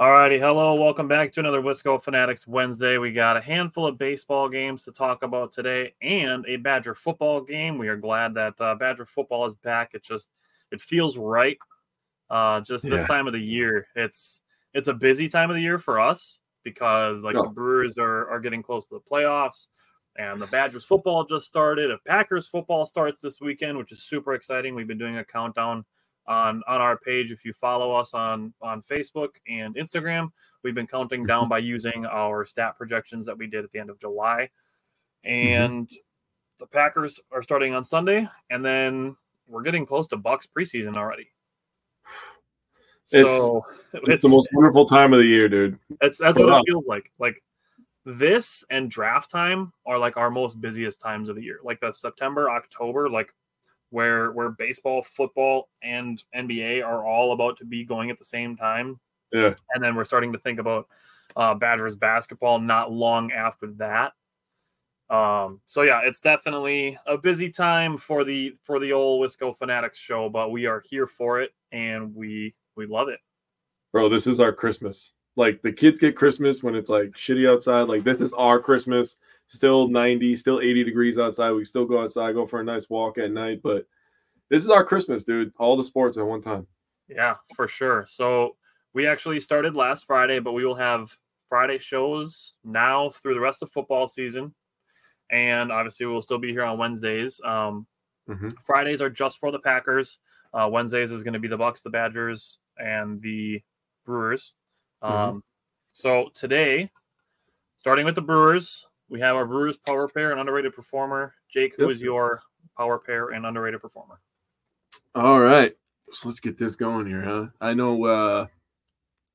Alrighty, hello, welcome back to another Wisco Fanatics Wednesday. We got a handful of baseball games to talk about today, and a Badger football game. We are glad that uh, Badger football is back. It just it feels right uh, just this time of the year. It's it's a busy time of the year for us because like the Brewers are are getting close to the playoffs, and the Badgers football just started. If Packers football starts this weekend, which is super exciting, we've been doing a countdown on on our page. If you follow us on on Facebook and Instagram, we've been counting down mm-hmm. by using our stat projections that we did at the end of July, mm-hmm. and the Packers are starting on Sunday, and then we're getting close to Bucks preseason already. It's- So It's, the most wonderful time of the year, dude. that's that's Hold what on. it uh, feels like. Like this and draft time are like our most busiest times of the year. Like the September, October, like where where baseball, football, and NBA are all about to be going at the same time. Yeah. And then we're starting to think about uh Badgers basketball not long after that. Um, so yeah, it's definitely a busy time for the for the old Wisco Fanatics show, but we are here for it and we we love it. Bro, this is our Christmas. Like the kids get Christmas when it's like shitty outside. Like this is our Christmas. Still 90, still 80 degrees outside. We still go outside, go for a nice walk at night. But this is our Christmas, dude. All the sports at one time. Yeah, for sure. So we actually started last Friday, but we will have Friday shows now through the rest of football season. And obviously, we'll still be here on Wednesdays. Um, Mhm. Fridays are just for the Packers. Uh, Wednesdays is going to be the Bucks, the Badgers, and the Brewers. Um, Mhm. So today, starting with the Brewers, we have our Brewers power pair and underrated performer. Jake, who Yep. is your power pair and underrated performer? All right. So let's get this going here, huh? I know uh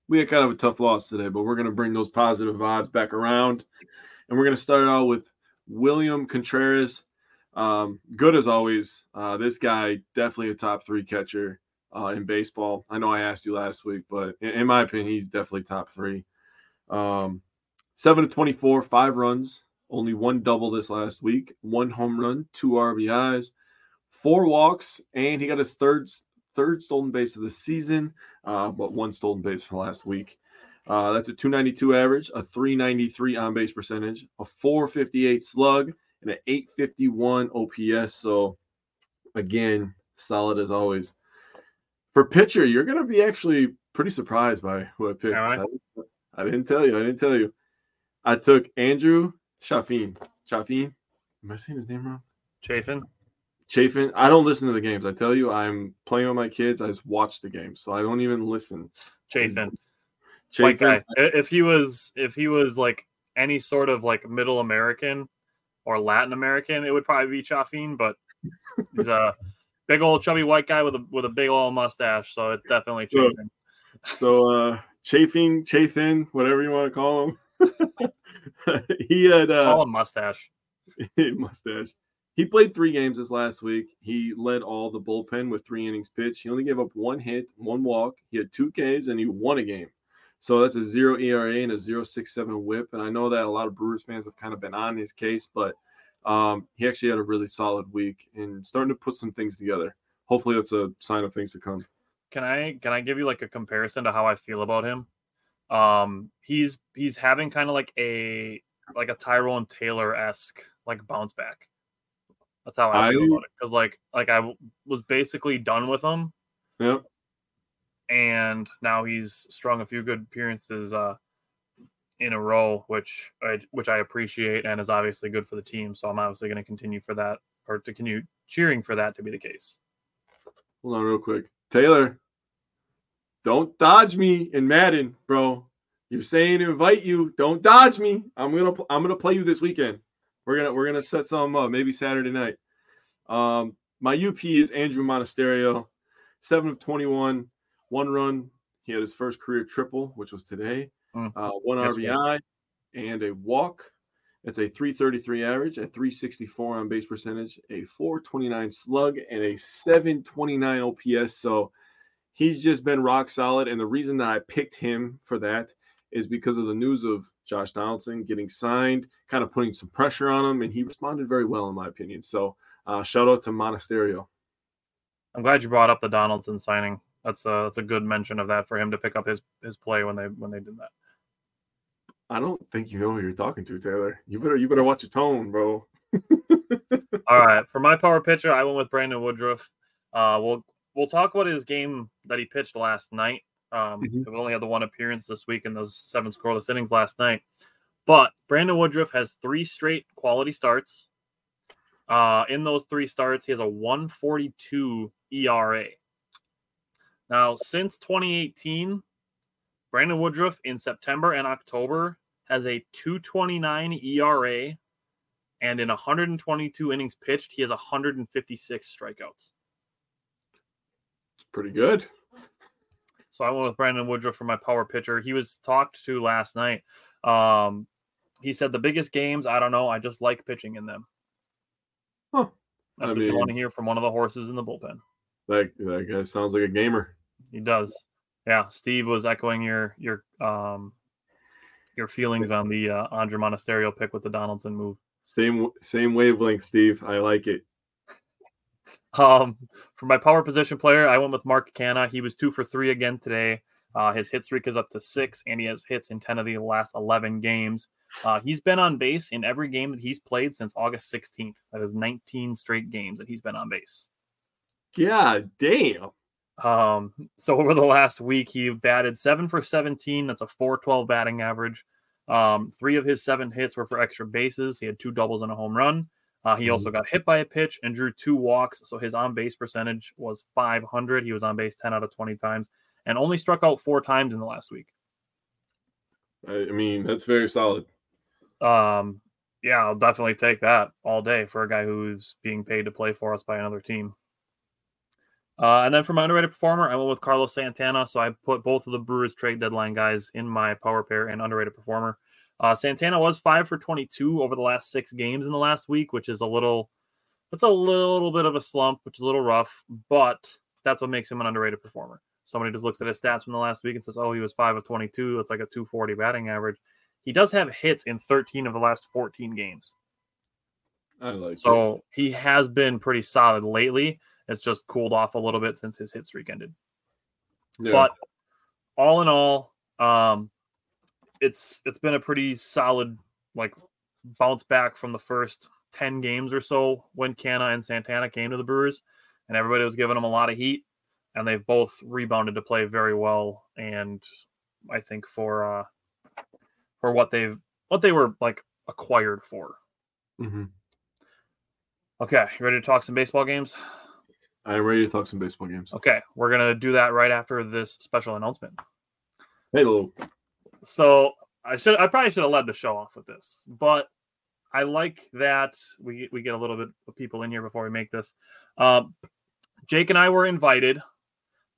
we had kind of a tough loss today, but we're gonna bring those positive vibes back around. And we're gonna start out with William Contreras. Um, good as always. Uh, this guy definitely a top three catcher uh, in baseball. I know I asked you last week, but in, in my opinion, he's definitely top three. Um, seven to twenty-four, five runs, only one double this last week, one home run, two RBIs, four walks, and he got his third third stolen base of the season, uh, but one stolen base for last week. Uh, that's a 292 average, a 393 on base percentage, a 458 slug, and an 851 OPS. So, again, solid as always. For pitcher, you're going to be actually pretty surprised by who I picked. I, I didn't tell you. I didn't tell you. I took Andrew Chaffin. Chaffin? Am I saying his name wrong? Chafin? Chafin. I don't listen to the games. I tell you, I'm playing with my kids. I just watch the games, so I don't even listen. Chafin. White Chafin, guy. I- If he was if he was like any sort of like middle American or Latin American, it would probably be Chafin, but he's a big old chubby white guy with a with a big old mustache, so it's definitely. Chafin. So uh Chafing, Chafin, whatever you want to call him. he had uh him mustache. mustache. He played three games this last week. He led all the bullpen with three innings pitched. He only gave up one hit, one walk. He had two Ks, and he won a game. So that's a zero ERA and a zero six seven whip. And I know that a lot of Brewers fans have kind of been on his case, but um, he actually had a really solid week and starting to put some things together. Hopefully that's a sign of things to come. Can I can I give you like a comparison to how I feel about him? Um, he's he's having kind of like a like a Tyrone Taylor esque like bounce back. That's how I, I feel about it. Because like like I was basically done with him. Yep. And now he's strung a few good appearances uh in a row, which I which I appreciate and is obviously good for the team. So I'm obviously going to continue for that or to continue cheering for that to be the case. Hold on, real quick, Taylor. Don't dodge me in Madden, bro. You're saying invite you. Don't dodge me. I'm gonna I'm gonna play you this weekend. We're gonna we're gonna set some up maybe Saturday night. Um, my UP is Andruw Monasterio, seven of 21, one run. He had his first career triple, which was today. Mm. Uh, one RBI and a walk. It's a 333 average, a 364 on base percentage, a 429 slug, and a 729 OPS. So he's just been rock solid. And the reason that I picked him for that is because of the news of Josh Donaldson getting signed, kind of putting some pressure on him, and he responded very well, in my opinion. So uh, shout out to Monasterio. I'm glad you brought up the Donaldson signing. That's a that's a good mention of that for him to pick up his his play when they when they did that. I don't think you know who you're talking to, Taylor. You better you better watch your tone, bro. All right, for my power pitcher, I went with Brandon Woodruff. Uh, we'll we'll talk about his game that he pitched last night. Um, mm-hmm. We only had the one appearance this week in those seven scoreless innings last night. But Brandon Woodruff has three straight quality starts. Uh, in those three starts, he has a 142 ERA. Now, since 2018, Brandon Woodruff in September and October has a 229 ERA, and in 122 innings pitched, he has 156 strikeouts. Pretty good. So I went with Brandon Woodruff for my power pitcher. He was talked to last night. Um, he said the biggest games, I don't know. I just like pitching in them. Huh. That's I what mean, you want to hear from one of the horses in the bullpen. That that guy sounds like a gamer. He does. Yeah, Steve was echoing your your um your feelings on the uh, Andre Monasterio pick with the Donaldson move. Same same wavelength, Steve. I like it. Um, for my power position player, I went with Mark Canha. He was two for three again today. Uh, his hit streak is up to six, and he has hits in 10 of the last 11 games. Uh, he's been on base in every game that he's played since August 16th. That is 19 straight games that he's been on base. Yeah, damn. Um, so over the last week, he batted seven for 17. That's a 412 batting average. Um, three of his seven hits were for extra bases. He had two doubles and a home run. Uh, he also mm-hmm. got hit by a pitch and drew two walks. So his on base percentage was 500. He was on base 10 out of 20 times and only struck out four times in the last week. I mean, that's very solid. Um, yeah, I'll definitely take that all day for a guy who's being paid to play for us by another team. Uh, and then for my underrated performer, I went with Carlos Santana. So I put both of the Brewers trade deadline guys in my power pair and underrated performer. Uh, Santana was five for 22 over the last six games in the last week, which is a little, that's a little bit of a slump, which is a little rough, but that's what makes him an underrated performer. Somebody just looks at his stats from the last week and says, oh, he was five of 22. That's like a 240 batting average. He does have hits in 13 of the last 14 games. I like so it. he has been pretty solid lately. It's just cooled off a little bit since his hit streak ended. Yeah. But all in all, um, it's it's been a pretty solid like bounce back from the first 10 games or so when Canha and Santana came to the Brewers and everybody was giving them a lot of heat and they've both rebounded to play very well and I think for uh for what they've what they were like acquired for. Mm-hmm. Okay, you ready to talk some baseball games? I'm ready to talk some baseball games. Okay, we're gonna do that right after this special announcement. Hey, Hello. So I should I probably should have led the show off with this, but I like that we we get a little bit of people in here before we make this. Um, Jake and I were invited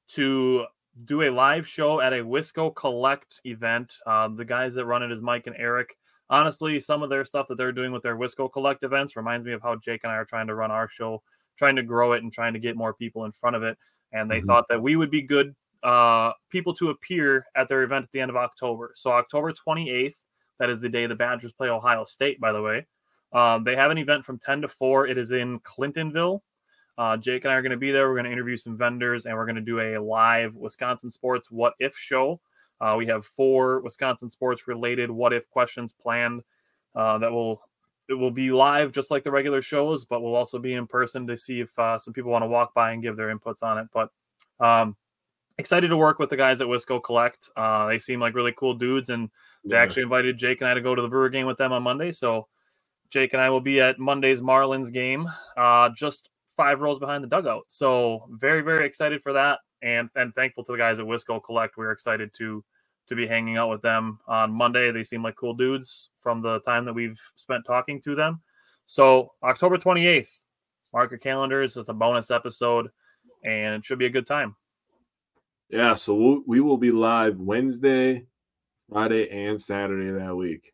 to do a live show at a Wisco Collect event. Uh, the guys that run it is Mike and Eric. Honestly, some of their stuff that they're doing with their Wisco Collect events reminds me of how Jake and I are trying to run our show trying to grow it and trying to get more people in front of it. And they mm-hmm. thought that we would be good uh, people to appear at their event at the end of October. So October 28th, that is the day the Badgers play Ohio State, by the way. Um, they have an event from 10 to 4. It is in Clintonville. Uh, Jake and I are going to be there. We're going to interview some vendors and we're going to do a live Wisconsin Sports What If show. Uh, we have four Wisconsin sports related what if questions planned uh, that will it will be live just like the regular shows, but we'll also be in person to see if uh, some people want to walk by and give their inputs on it. But um, excited to work with the guys at Wisco Collect. Uh, they seem like really cool dudes, and they Yeah. actually invited Jake and I to go to the Brewer game with them on Monday. So Jake and I will be at Monday's Marlins game, uh, just five rows behind the dugout. So very, very excited for that, and and thankful to the guys at Wisco Collect. We're excited to to be hanging out with them on Monday. They seem like cool dudes from the time that we've spent talking to them. So October twenty eighth, mark your calendars. It's a bonus episode, and it should be a good time. Yeah, so we'll, we will be live Wednesday, Friday, and Saturday that week.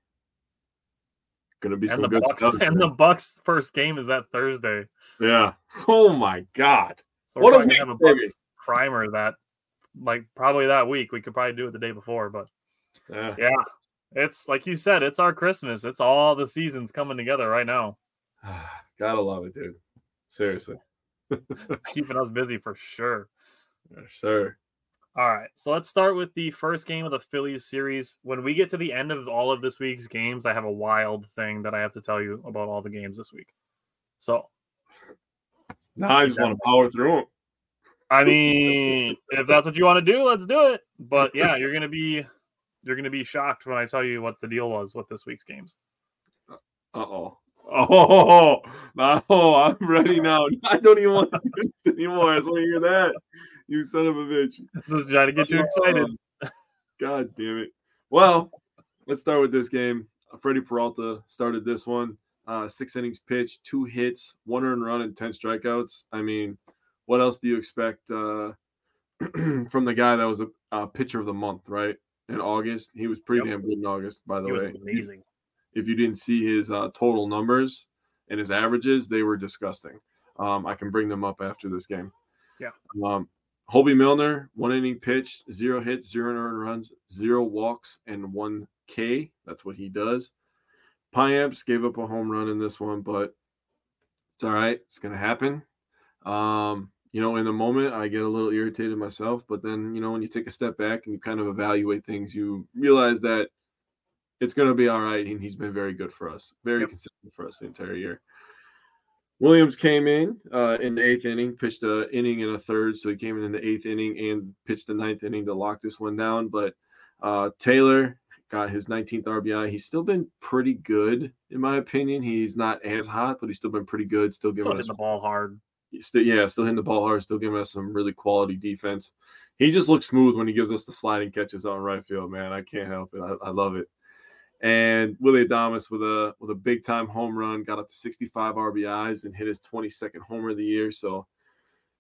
Gonna be And some good Bucks stuff. and the Bucks first game is that Thursday. yeah. Oh my God. So What we're a gonna have a. Bucks primer that like probably that week. We could probably do it the day before, but Yeah. yeah. It's like you said, it's our Christmas. It's all the seasons coming together right now. Gotta love it, dude. Seriously. Keeping us busy for sure. Yeah, sure. All right. So let's start with the first game of the Phillies series. When we get to the end of all of this week's games, I have a wild thing that I have to tell you about all the games this week. So, Now I just want to power through them. I mean, if that's what you want to do, let's do it. But yeah, you're gonna be you're gonna be shocked when I tell you what the deal was with this week's games. Uh oh. Oh no, I'm ready now. I don't even want to do this anymore. I just want to hear that. You son of a bitch. Just trying to get you excited. God damn it. Well, let's start with this game. Freddie Peralta started this one. Uh, six innings pitched, two hits, one earned run, and 10 strikeouts. I mean, what else do you expect uh, from the guy that was a, a pitcher of the month, right? In August. He was pretty Yep. damn good in August, by the He was way. amazing. If you didn't see his uh, total numbers and his averages, they were disgusting. Um, I can bring them up after this game. Yeah. Um, Hoby Milner, one inning pitched, zero hits, zero earned runs, zero walks, and one K. That's what he does. Payamps gave up a home run in this one, but it's all right. It's gonna happen. Um, you know, in the moment, I get a little irritated myself, but then you know, when you take a step back and you kind of evaluate things, you realize that it's gonna be all right, and he's been very good for us, very Yep. consistent for us the entire year. Williams came in uh, in the eighth inning, pitched a inning and a third, so he came in in the eighth inning and pitched the ninth inning to lock this one down. But uh, Taylor got his 19th RBI. He's still been pretty good, in my opinion. He's not as hot, but he's still been pretty good. Still Still giving hitting us the ball hard. still, yeah, still hitting the ball hard, still giving us some really quality defense. He just looks smooth when he gives us the sliding catches on right field, man. I can't help it. I, I love it. And Willie Adames with a with a big time home run, got up to 65 RBIs and hit his 22nd homer of the year. So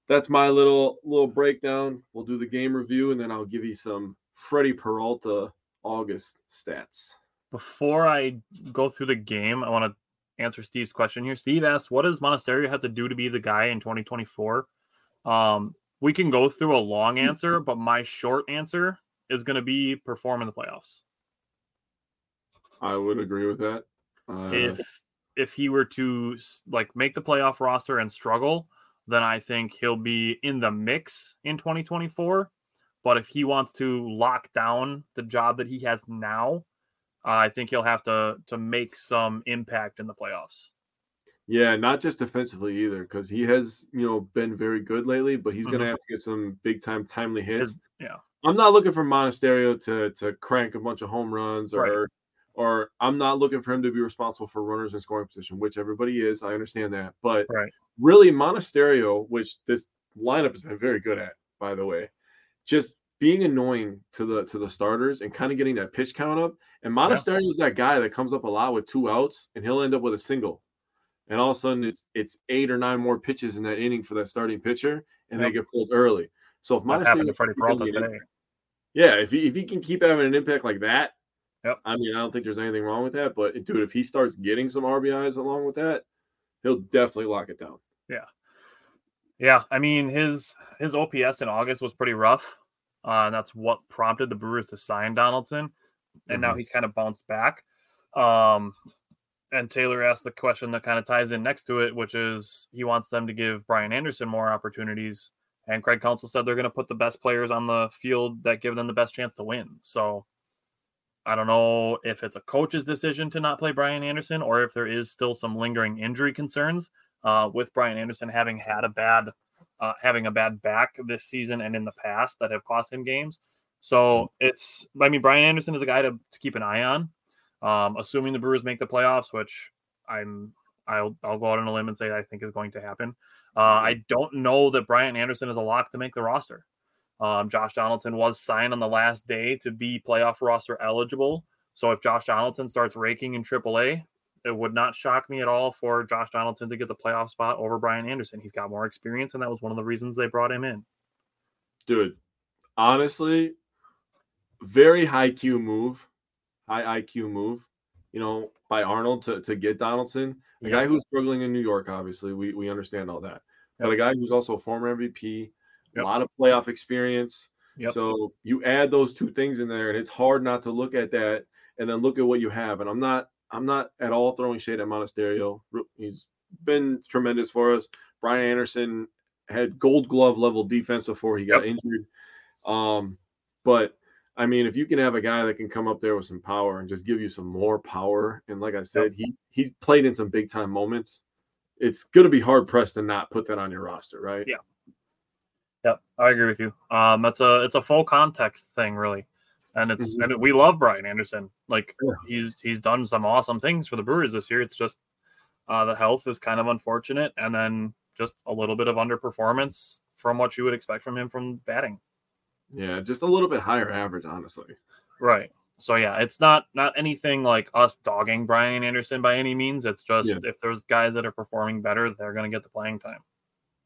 that's my little little breakdown. We'll do the game review and then I'll give you some Freddie Peralta August stats. Before I go through the game, I want to answer Steve's question here. Steve asked, "What does Monasterio have to do to be the guy in 2024?" Um, we can go through a long answer, but my short answer is going to be perform in the playoffs. I would agree with that. Uh, if if he were to like make the playoff roster and struggle, then I think he'll be in the mix in 2024. But if he wants to lock down the job that he has now, uh, I think he'll have to to make some impact in the playoffs. Yeah, not just defensively either, because he has, you know, been very good lately, but he's Mhm. gonna have to get some big time timely hits. His- yeah, I'm not looking for Monasterio to to crank a bunch of home runs or Right. Or I'm not looking for him to be responsible for runners in scoring position, which everybody is. I understand that. But Right. really Monasterio, which this lineup has been very good at, by the way, just being annoying to the to the starters and kind of getting that pitch count up. And Monasterio is that guy that comes up a lot with two outs and he'll end up with a single. And all of a sudden it's it's eight or nine more pitches in that inning for that starting pitcher, and they get pulled early. So if that happened to Monasterio Freddie Peralta today. yeah, if he if he can keep having an impact like that, Yep. I mean, I don't think there's anything wrong with that. But dude, if he starts getting some RBIs along with that, he'll definitely lock it down. Yeah, Yeah. I mean his his OPS in August was pretty rough. Uh, and that's what prompted the Brewers to sign Donaldson. And now Mhm. he's kind of bounced back. Um, and Taylor asked the question that kind of ties in next to it, which is he wants them to give Brian Anderson more opportunities. And Craig Counsell said they're going to put the best players on the field that give them the best chance to win. So I don't know if it's a coach's decision to not play Brian Anderson or if there is still some lingering injury concerns uh, with Brian Anderson having had a bad uh, having a bad back this season and in the past that have cost him games. So it's I mean Brian Anderson is a guy to, to keep an eye on. Um, assuming the Brewers make the playoffs, which I'm I'll I'll go out on a limb and say I think is going to happen. Uh, I don't know that Brian Anderson is a lock to make the roster. Um, Josh Donaldson was signed on the last day to be playoff roster eligible. So if Josh Donaldson starts raking in AAA, it would not shock me at all for Josh Donaldson to get the playoff spot over Brian Anderson. He's got more experience, and that was one of the reasons they brought him in. dude. Honestly, very high Q move, high IQ move. You know, by Arnold to, to get Donaldson, a guy who's struggling in New York. Obviously, we we understand all that. But a guy who's also a former MVP, a lot of playoff experience. Yep. So you add those two things in there, and it's hard not to look at that and then look at what you have. And I'm not I'm not at all throwing shade at Monasterio. He's been tremendous for us. Brian Anderson had gold glove level defense before he got injured. Um, but I mean, if you can have a guy that can come up there with some power and just give you some more power, and like I said, he he played in some big time moments. It's going to be hard pressed to not put that on your roster, right? Yeah. Yep, I agree with you. Um, that's a it's a full context thing, really, and it's Mhm. and we love Brian Anderson. Like Yeah. he's he's done some awesome things for the Brewers this year. It's just uh, the health is kind of unfortunate, and then just a little bit of underperformance from what you would expect from him from batting. Yeah, just a little bit higher average, honestly. Right. So yeah, it's not not anything like us dogging Brian Anderson by any means. It's just Yeah. if there's guys that are performing better, they're going to get the playing time.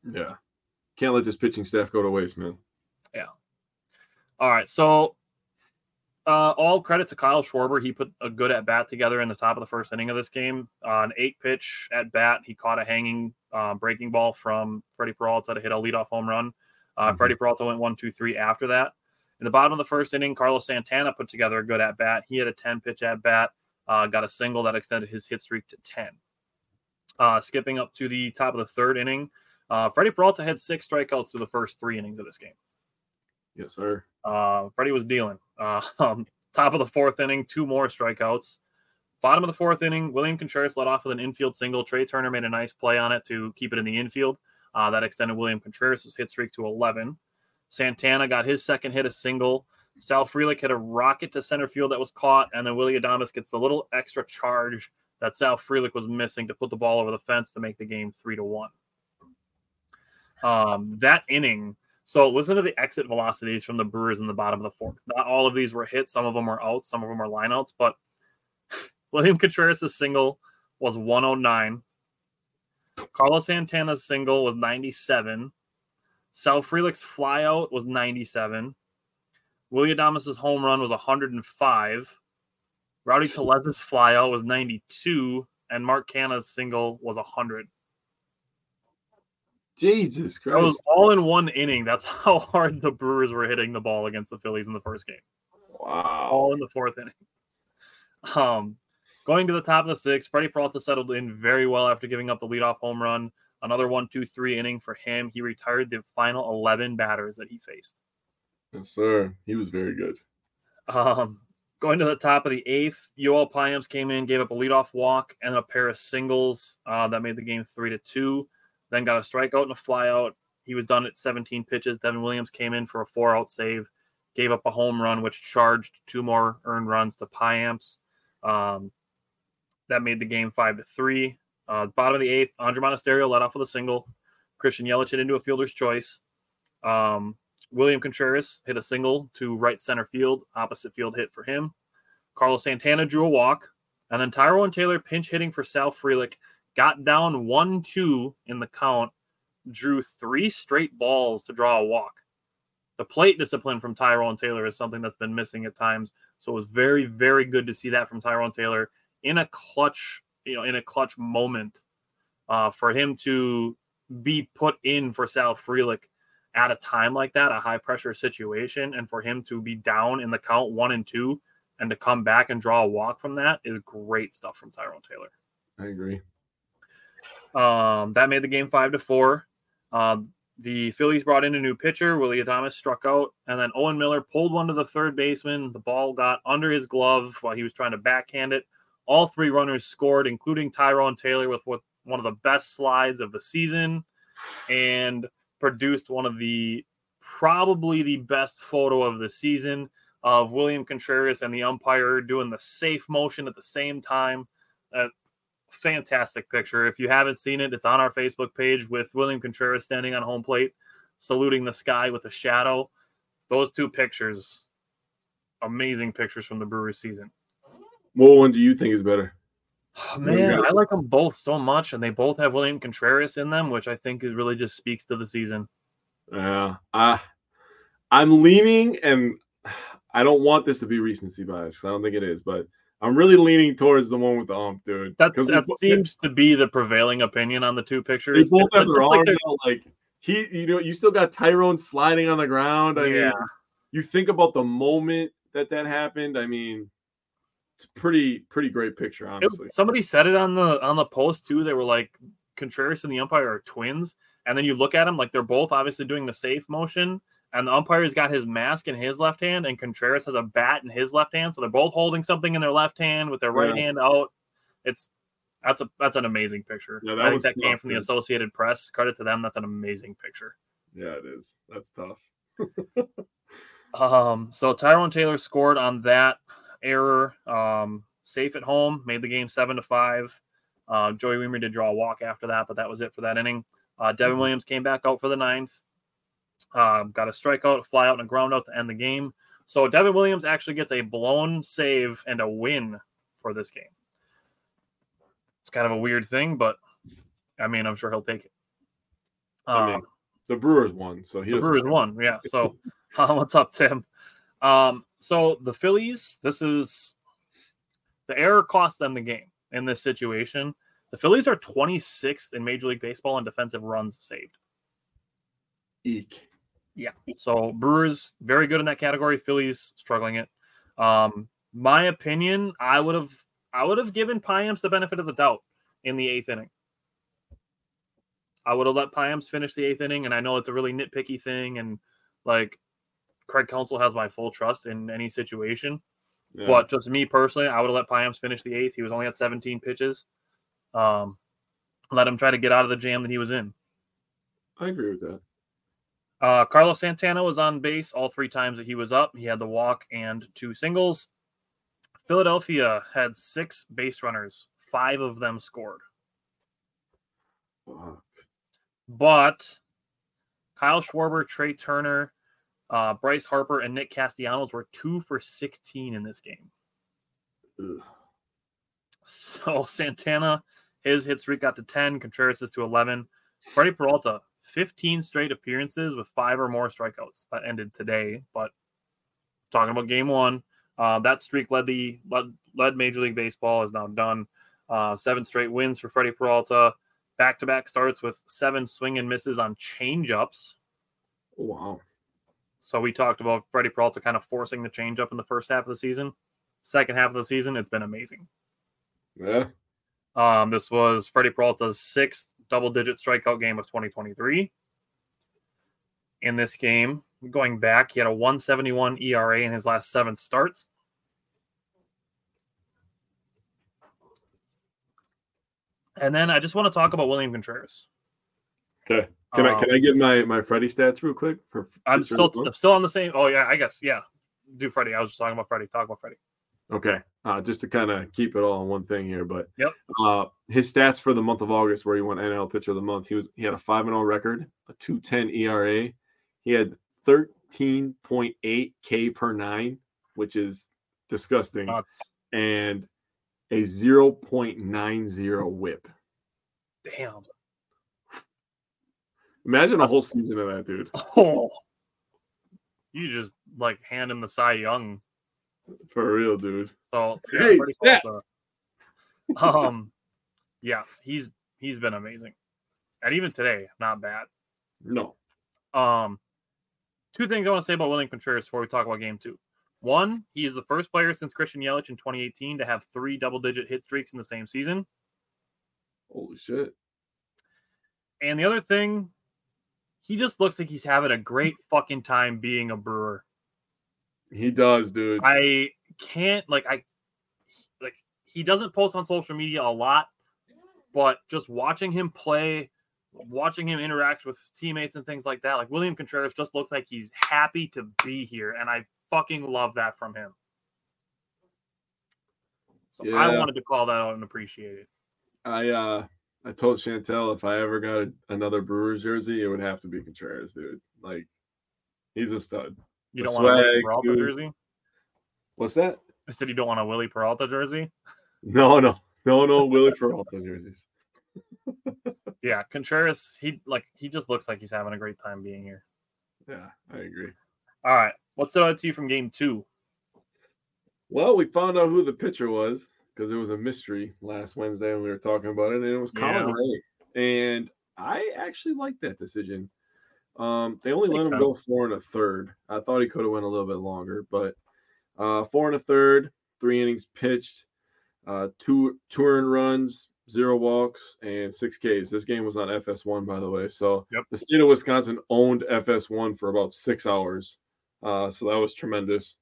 Yeah, can't let this pitching staff go to waste, man. Yeah. All right. So uh, all credit to Kyle Schwarber. He put a good at bat together in the top of the first inning of this game. An eight pitch at bat. He caught a hanging uh, breaking ball from Freddie Peralta to hit a leadoff home run. Uh, Mhm. Freddie Peralta went one, two, three after that. In the bottom of the first inning, Carlos Santana put together a good at bat. He had a 10 pitch at bat, uh, got a single that extended his hit streak to 10. Uh, skipping up to the top of the third inning, uh, Freddie Peralta had six strikeouts through the first three innings of this game. Yes, sir. Uh, Freddie was dealing. Uh, um, top of the fourth inning, two more strikeouts. Bottom of the fourth inning, William Contreras led off with an infield single. Trea Turner made a nice play on it to keep it in the infield. Uh, that extended William Contreras' hit streak to 11. Santana got his second hit, a single. Sal Frelick hit a rocket to center field that was caught, and then Willie Adames gets the little extra charge that Sal Frelick was missing to put the ball over the fence to make the game three to one. Um, that inning, so listen to the exit velocities from the Brewers in the bottom of the fourth. Not all of these were hits. Some of them were outs. Some of them were lineouts. But William Contreras' single was 109. Carlos Santana's single was 97. Sal Frelick's flyout was 97. Willie Adames' home run was 105. Rowdy Tellez's flyout was 92. And Mark Canha's single was 100. Jesus Christ! That was all in one inning. That's how hard the Brewers were hitting the ball against the Phillies in the first game. wow. All in the fourth inning. Um, going to the top of the sixth, Freddie Peralta settled in very well after giving up the leadoff home run. Another one, two, three inning for him. He retired the final 11 batters that he faced. Yes, sir. He was very good. Um, going to the top of the eighth, Yoel Payamps came in, gave up a leadoff walk and a pair of singles uh, that made the game three to two. Then got a strikeout and a flyout. He was done at 17 pitches. Devin Williams came in for a four out save, gave up a home run, which charged two more earned runs to Payamps. Um, that made the game five to three. Uh, bottom of the eighth, Andre Monasterio led off with a single. Christian Yelich into a fielder's choice. Um, William Contreras hit a single to right center field, opposite field hit for him. Carlos Santana drew a walk, and then Tyrone Taylor pinch hitting for Sal Frelick, got down 1 2 in the count, drew three straight balls to draw a walk. The plate discipline from Tyrone Taylor is something that's been missing at times. So it was very, very good to see that from Tyrone Taylor in a clutch, you know, in a clutch moment uh, for him to be put in for Sal Frelick at a time like that, a high pressure situation, and for him to be down in the count one and two and to come back and draw a walk from that is great stuff from Tyrone Taylor. I agree. Um, that made the game five to four. Um, the Phillies brought in a new pitcher. Willie Adames struck out, and then Owen Miller pulled one to the third baseman. The ball got under his glove while he was trying to backhand it. All three runners scored, including Tyrone Taylor with what one of the best slides of the season, and produced one of the probably the best photo of the season of William Contreras and the umpire doing the safe motion at the same time. Uh, fantastic picture. If you haven't seen it, it's on our Facebook page with William Contreras standing on home plate, saluting the sky with a shadow. Those two pictures, amazing pictures from the Brewers season. What one do you think is better? Oh, man, I like them both so much, and they both have William Contreras in them, which I think is really just speaks to the season. Yeah, uh, I'm leaning, and I don't want this to be recency bias. because I don't think it is, but I'm really leaning towards the one with the ump, dude. That's, that seems to be the prevailing opinion on the two pictures. They both have their arms like, like he, you know, you still got Tyrone sliding on the ground. I yeah. mean, you think about the moment that that happened. I mean, it's pretty pretty great picture, honestly. It, somebody said it on the on the post too. They were like Contreras and the umpire are twins, and then you look at them like they're both obviously doing the safe motion and the umpire's got his mask in his left hand, and Contreras has a bat in his left hand. So they're both holding something in their left hand with their right yeah. hand out. It's that's a that's an amazing picture. Yeah, I think that tough, came from the Associated Press. Credit to them. That's an amazing picture. Yeah, it is. That's tough. um, so Tyrone Taylor scored on that error. Um, safe at home, made the game seven to five. Uh, Joey Wiemer did draw a walk after that, but that was it for that inning. Uh, Devin mm-hmm. Williams came back out for the ninth. Um, got a strikeout, fly out, and a ground out to end the game. So Devin Williams actually gets a blown save and a win for this game. It's kind of a weird thing, but I mean, I'm sure he'll take it. Um, I mean, um, the Brewers won, so he the Brewers won. Yeah. So uh, what's up, Tim? Um, so the Phillies, this is the error cost them the game in this situation. The Phillies are 26th in Major League Baseball in defensive runs saved. Eek. Yeah. So Brewers very good in that category. Phillies struggling it. Um, my opinion, I would have I would have given Payamps the benefit of the doubt in the eighth inning. I would have let Payamps finish the eighth inning, and I know it's a really nitpicky thing, and like Craig Counsell has my full trust in any situation. Yeah. But just me personally, I would have let Payamps finish the eighth. He was only at 17 pitches. Um, let him try to get out of the jam that he was in. I agree with that. Uh, Carlos Santana was on base all three times that he was up. He had the walk and two singles. Philadelphia had six base runners, five of them scored. But Kyle Schwarber, Trea Turner, uh, Bryce Harper, and Nick Castellanos were two for 16 in this game. Ugh. So Santana, his hit streak got to 10, Contreras is to 11. Freddie Peralta, 15 straight appearances with five or more strikeouts. That ended today, but talking about game one, uh, that streak led the led, led Major League Baseball is now done. Uh, seven straight wins for Freddie Peralta. Back to back starts with seven swing and misses on changeups. Wow. So we talked about Freddie Peralta kind of forcing the changeup in the first half of the season. Second half of the season, it's been amazing. Yeah. Um, this was Freddie Peralta's sixth double digit strikeout game of 2023. In this game, going back, he had a 171 ERA in his last seven starts. And then I just want to talk about William Contreras. Okay. Can um, I can I give my my Freddie stats real quick? For, I'm still I'm still on the same. Oh yeah, I guess yeah. Do Freddie. I was just talking about Freddie. Talk about Freddie. Okay, uh, just to kind of keep it all in one thing here, but yep. Uh, his stats for the month of August, where he won NL Pitcher of the Month, he was he had a five and zero oh record, a two ten ERA, he had thirteen point eight K per nine, which is disgusting, Nuts. and a zero point nine zero WHIP. Damn. Imagine a whole season of that, dude. Oh, you just like hand him the Cy Young for real, dude. So yeah, hey, um, yeah, he's he's been amazing, and even today, not bad. No, Um, two things I want to say about William Contreras before we talk about game two. One, he is the first player since Christian Yelich in 2018 to have three double digit hit streaks in the same season. Holy shit. And the other thing, he just looks like he's having a great fucking time being a brewer. He does, dude. I can't like I like he doesn't post on social media a lot, but just watching him play, watching him interact with his teammates and things like that, like William Contreras just looks like he's happy to be here, and I fucking love that from him. So I wanted to call that out and appreciate it. I uh I told Chantel if I ever got another Brewers jersey, it would have to be Contreras, dude. Like he's a stud. You don't want a Willie swag, Peralta dude. jersey? What's that? I said you don't want a Willie Peralta jersey. No, no, no, no. Willie Peralta jerseys. Yeah, Contreras, he like he just looks like he's having a great time being here. Yeah, I agree. All right, what stood out to you from game two? Well, we found out who the pitcher was because it was a mystery last Wednesday when we were talking about it, and it was Colin Yeah. Rea. And I actually like that decision. Um, they only let him go four and a third. I thought he could have went a little bit longer, but uh, four and a third, three innings pitched, uh, two two earned runs, zero walks, and six Ks. This game was on FS1, by the way. So Yep. the state of Wisconsin owned FS1 for about six hours. Uh, so that was tremendous.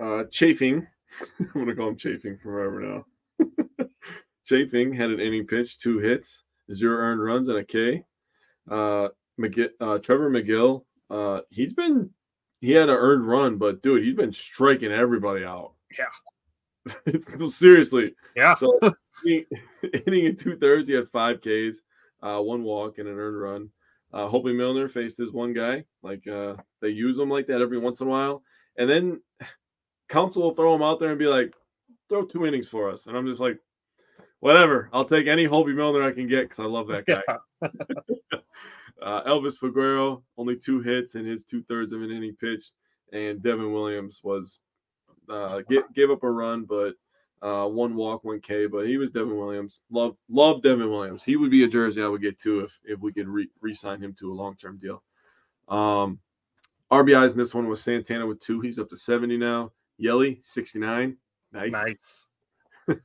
Uh, Chafing, I'm gonna call him Chafing forever now. Chafing had an inning pitch, two hits, zero earned runs, and a K. Uh, Megill, uh, Trevor Megill, uh, he's been he had an earned run, but dude, he's been striking everybody out. Yeah, seriously. Yeah, So inning, inning and two thirds, he had five Ks, uh, one walk, and an earned run. Uh, Hoby Milner faced his one guy. Like uh, they use him like that every once in a while, and then Counsell will throw him out there and be like, "Throw two innings for us," and I'm just like, "Whatever, I'll take any Hoby Milner I can get because I love that guy." yeah. Uh, Elvis Peguero only two hits in his two thirds of an inning pitched, and Devin Williams was uh, gave, gave up a run, but uh, one walk, one K. But he was Devin Williams. Love love Devin Williams. He would be a jersey I would get too if if we could re- re-sign him to a long term deal. Um, RBIs in this one was Santana with two. He's up to seventy now. Yelly sixty nine. Nice. nice.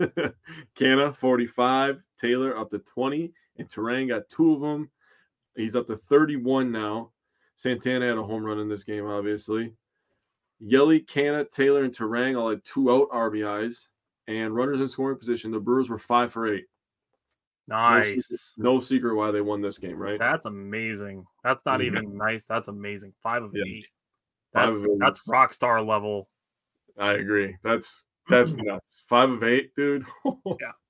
Canha 45, Taylor up to 20, and Turang got two of them. He's up to 31 now. Santana had a home run in this game, obviously. Yelly, Canha, Taylor, and Turang all had two out RBIs and runners in scoring position. The Brewers were five for eight. No Nice. No secret why they won this game, right? That's amazing. That's not Mhm. even nice. That's amazing. Five of Yeah. eight. That's of eight. that's rock star level. I agree. That's that's nuts. Five of eight, dude.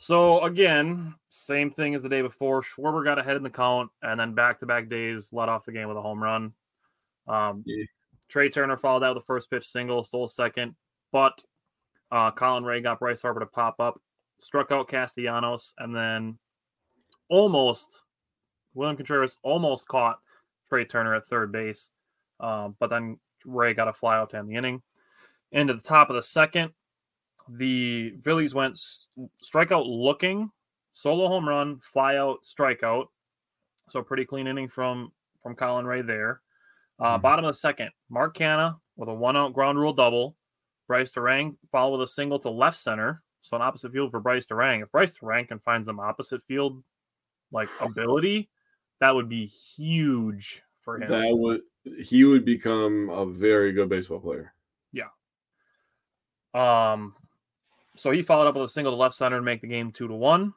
So again, same thing as the day before. Schwarber got ahead in the count, and then back-to-back days led off the game with a home run. Um, Yeah. Trea Turner followed out with the first pitch single, stole second, but uh, Colin Rea got Bryce Harper to pop up, struck out Castellanos, and then almost William Contreras almost caught Trea Turner at third base, um, but then Rea got a fly out to end the inning. Into the top of the second, the Phillies went strikeout looking, solo home run, fly out, strikeout. So pretty clean inning from from Colin Rea there. Uh, Mhm. Bottom of the second, Mark Canha with a one out ground rule double. Brice Turang followed with a single to left center. So an opposite field for Brice Turang. If Brice Turang can find some opposite field like ability, that would be huge for him. that would he would become a very good baseball player. Yeah. Um, so he followed up with a single to left center to make the game two to one.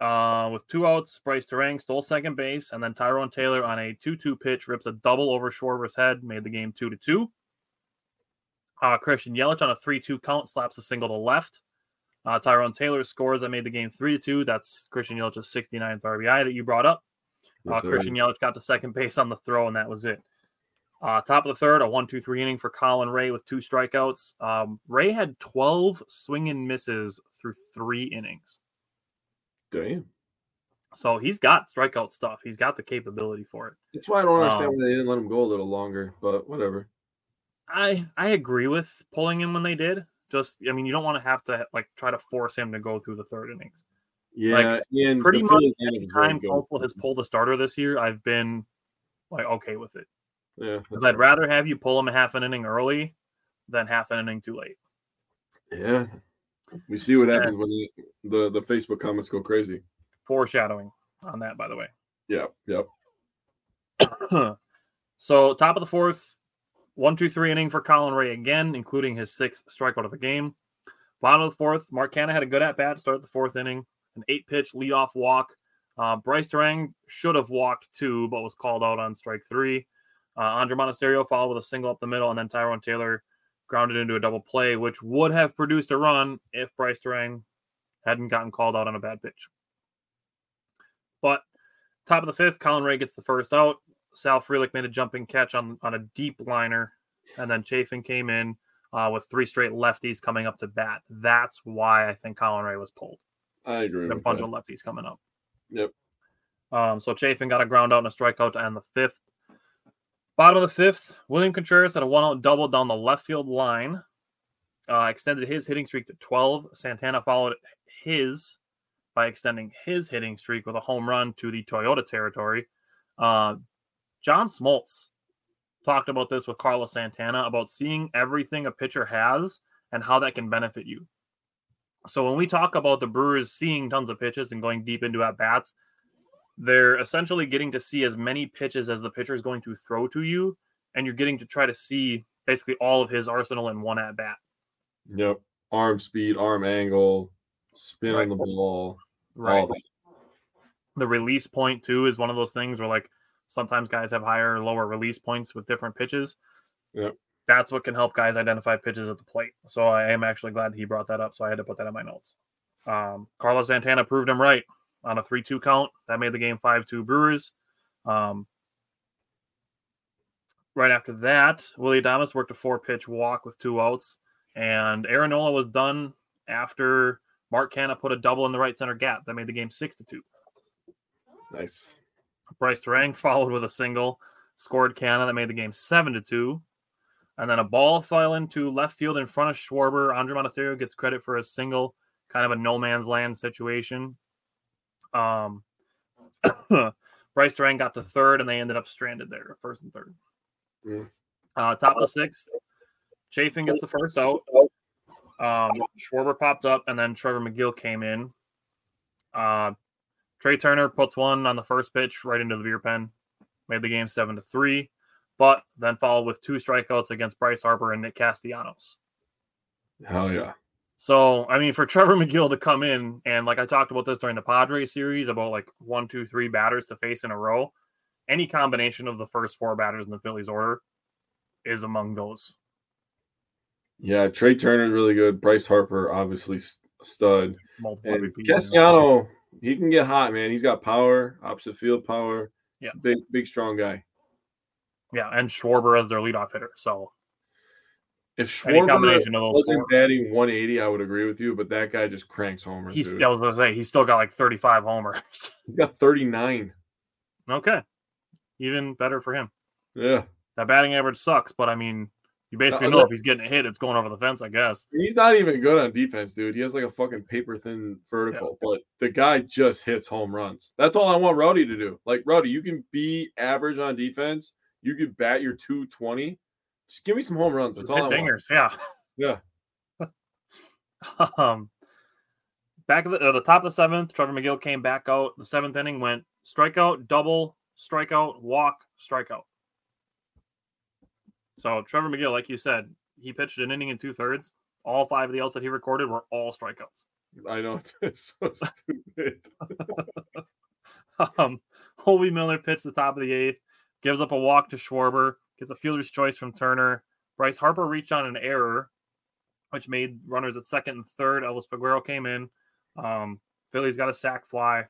Uh, with two outs, Brice Turang stole second base, and then Tyrone Taylor on a 2 2 pitch rips a double over Schwarber's head, made the game 2 to 2. Uh, Christian Yelich on a 3 2 count slaps a single to left. Uh, Tyrone Taylor scores that made the game 3 to 2. That's Christian Yelich's 69th RBI that you brought up. Uh. Christian Yelich got to second base on the throw, and that was it. Uh, top of the third, a one-two-three inning for Colin Rea with two strikeouts. Um, Rea had 12 swing and misses through three innings. Damn. So he's got strikeout stuff. He's got the capability for it. That's why I don't understand Um, why they didn't let him go a little longer, but whatever. I I agree with pulling him when they did. Just I mean, you don't want to have to like try to force him to go through the third innings. Yeah, Like, Pretty much any lineup is very time good. Has pulled a starter this year, I've been like okay with it. Yeah, Because I'd rather have you pull him a half an inning early than half an inning too late. Yeah, we see what happens when the, the the Facebook comments go crazy. Foreshadowing on that, by the way. Yeah, yep. so top of the fourth, one, two, three inning for Colin Rea again, including his sixth strikeout of the game. Bottom of the fourth, Mark Canha had a good at bat to start the fourth inning, an eight pitch leadoff walk. Uh, Brice Turang should have walked two, but was called out on strike three. Uh, Andruw Monasterio followed with a single up the middle, and then Tyrone Taylor grounded into a double play, which would have produced a run if Brice Turang hadn't gotten called out on a bad pitch. But top of the fifth, Colin Rea gets the first out. Sal Frelick made a jumping catch on, on a deep liner, and then Chafin came in uh, with three straight lefties coming up to bat. That's why I think Colin Rea was pulled. I agree. A bunch that. of lefties coming up. Yep. Um, so Chafin got a ground out and a strikeout to end the fifth. Bottom of the fifth, William Contreras had a one out double down the left field line, uh, extended his hitting streak to 12. Santana followed his by extending his hitting streak with a home run to the Toyota territory. Uh, John Smoltz talked about this with Carlos Santana about seeing everything a pitcher has and how that can benefit you. So when we talk about the Brewers seeing tons of pitches and going deep into at bats, they're essentially getting to see as many pitches as the pitcher is going to throw to you, and you're getting to try to see basically all of his arsenal in one at bat. Yep. Arm speed, arm angle, spin Right. on the ball. Right. The release point too is one of those things where like sometimes guys have higher or lower release points with different pitches. Yep. That's what can help guys identify pitches at the plate. So I am actually glad he brought that up. So I had to put that in my notes. Um, Carlos Santana proved him right on a 3 2 count. That made the game 5 2 Brewers. Um, right after that, Willie Adames worked a four pitch walk with two outs. And Aaron Nola was done after Mark Canha put a double in the right center gap. That made the game 6 to 2. Nice. Brice Turang followed with a single, scored Canha that made the game seven to two. And then a ball fell into left field in front of Schwarber. Andruw Monasterio gets credit for a single, kind of a no man's land situation. Um, Brice Turang got to third, and they ended up stranded there, first and third. Mm. Uh, top of the sixth, Chafin gets the first out. Um, Schwarber popped up, and then Trevor Megill came in. Uh, Trea Turner puts one on the first pitch right into the beer pen, made the game seven to three, but then followed with two strikeouts against Bryce Harper and Nick Castellanos. Hell yeah. So, I mean, for Trevor Megill to come in and like I talked about this during the Padres series about like one, two, three batters to face in a row, any combination of the first four batters in the Phillies order is among those. Yeah, Trea Turner's really good. Bryce Harper, obviously stud. Multiple And. Castellano, he can get hot, man. He's got power, opposite field power. Yeah. Big, big, strong guy. Yeah, and Schwarber as their leadoff hitter. So If any Schwarber combination of those wasn't batting 180, I would agree with you, but that guy just cranks homers. He's. I was gonna say he's still got like 35 homers. He's got 39. okay. Even better for him. Yeah. That batting average sucks, but I mean, you basically know if he's getting a hit, it's going over the fence, I guess. He's not even good on defense, dude. He has like a fucking paper thin vertical, but the guy just hits home runs. That's all I want Rowdy to do. Like Rowdy, you can be average on defense. You can bat your 220. Just give me some home runs. That's all I Hit want. yeah. Yeah. um, back at the, uh, the top of the seventh, Trevor Megill came back out. The seventh inning went strikeout, double, strikeout, walk, strikeout. So Trevor Megill, like you said, he pitched an inning and two thirds. All five of the outs that he recorded were all strikeouts. I know. It's so stupid. Um, Hoby Milner pitched the top of the eighth, gives up a walk to Schwarber, gets a fielder's choice from Turner. Bryce Harper reached on an error, which made runners at second and third. Elvis Peguero came in. Um, Phillies got a sack fly,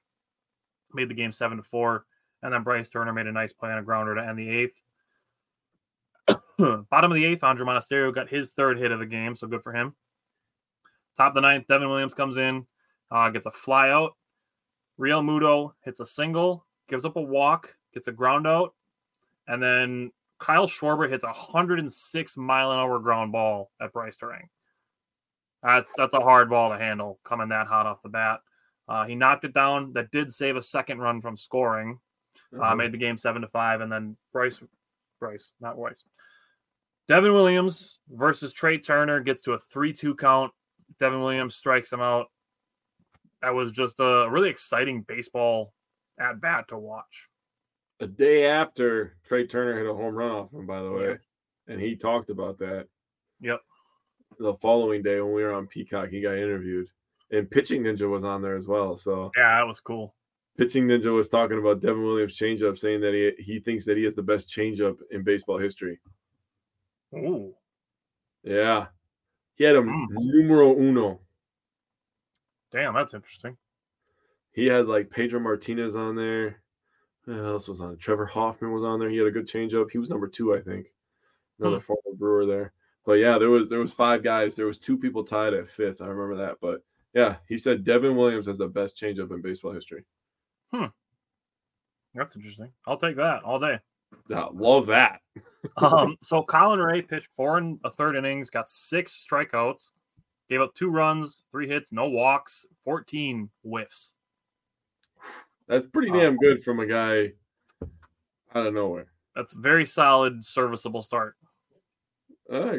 made the game seven to four, and then Bryce Turner made a nice play on a grounder to end the eighth. Bottom of the eighth, Andruw Monasterio got his third hit of the game, so good for him. Top of the ninth, Devin Williams comes in, uh, gets a fly out. Realmuto hits a single, gives up a walk, gets a ground out, and then Kyle Schwarber hits a 106 mile an hour ground ball at Brice Turang. That's that's a hard ball to handle coming that hot off the bat. Uh, he knocked it down. That did save a second run from scoring. Uh, Uh-huh. made the game seven to five, and then Bryce, Bryce, not Bryce. Devin Williams versus Trea Turner gets to a three-two count. Devin Williams strikes him out. That was just a really exciting baseball at bat to watch. A day after Trea Turner hit a home run off him, by the way, Yeah. and he talked about that. Yep. The following day when we were on Peacock, he got interviewed, and Pitching Ninja was on there as well. So Yeah, that was cool. Pitching Ninja was talking about Devin Williams' changeup, saying that he he thinks that he has the best changeup in baseball history. Ooh. Yeah, he had a Mm. numero uno. Damn, that's interesting. He had like Pedro Martinez on there. Who else was on? Trevor Hoffman was on there. He had a good changeup. He was number two, I think. Another Hmm. former Brewer there. But yeah, there was there was five guys. There was two people tied at fifth. I remember that. But yeah, he said Devin Williams has the best changeup in baseball history. Hmm. That's interesting. I'll take that all day. Yeah, love that. Um, so Colin Rea pitched four and a third innings, got six strikeouts, gave up two runs, three hits, no walks, 14 whiffs. That's pretty Uh, damn good from a guy out of nowhere. That's a very solid, serviceable start.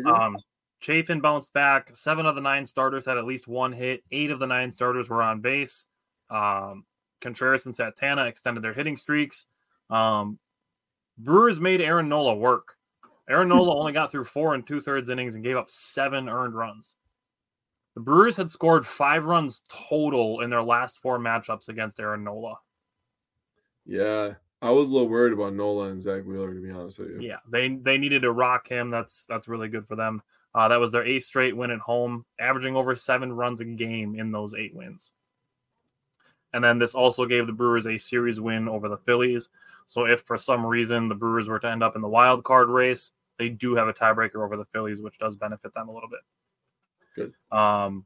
Um, Chafin bounced back. Seven of the nine starters had at least one hit. Eight of the nine starters were on base. Um, Contreras and Santana extended their hitting streaks. Um, Brewers made Aaron Nola work. Aaron Nola only got through four and two thirds innings and gave up seven earned runs. The Brewers had scored five runs total in their last four matchups against Aaron Nola. Yeah, I was a little worried about Nola and Zack Wheeler, to be honest with you. Yeah, they they needed to rock him. That's that's really good for them. Uh, that was their eighth straight win at home, averaging over seven runs a game in those eight wins. And then this also gave the Brewers a series win over the Phillies. So if for some reason the Brewers were to end up in the wild card race, they do have a tiebreaker over the Phillies, which does benefit them a little bit. Good. Um,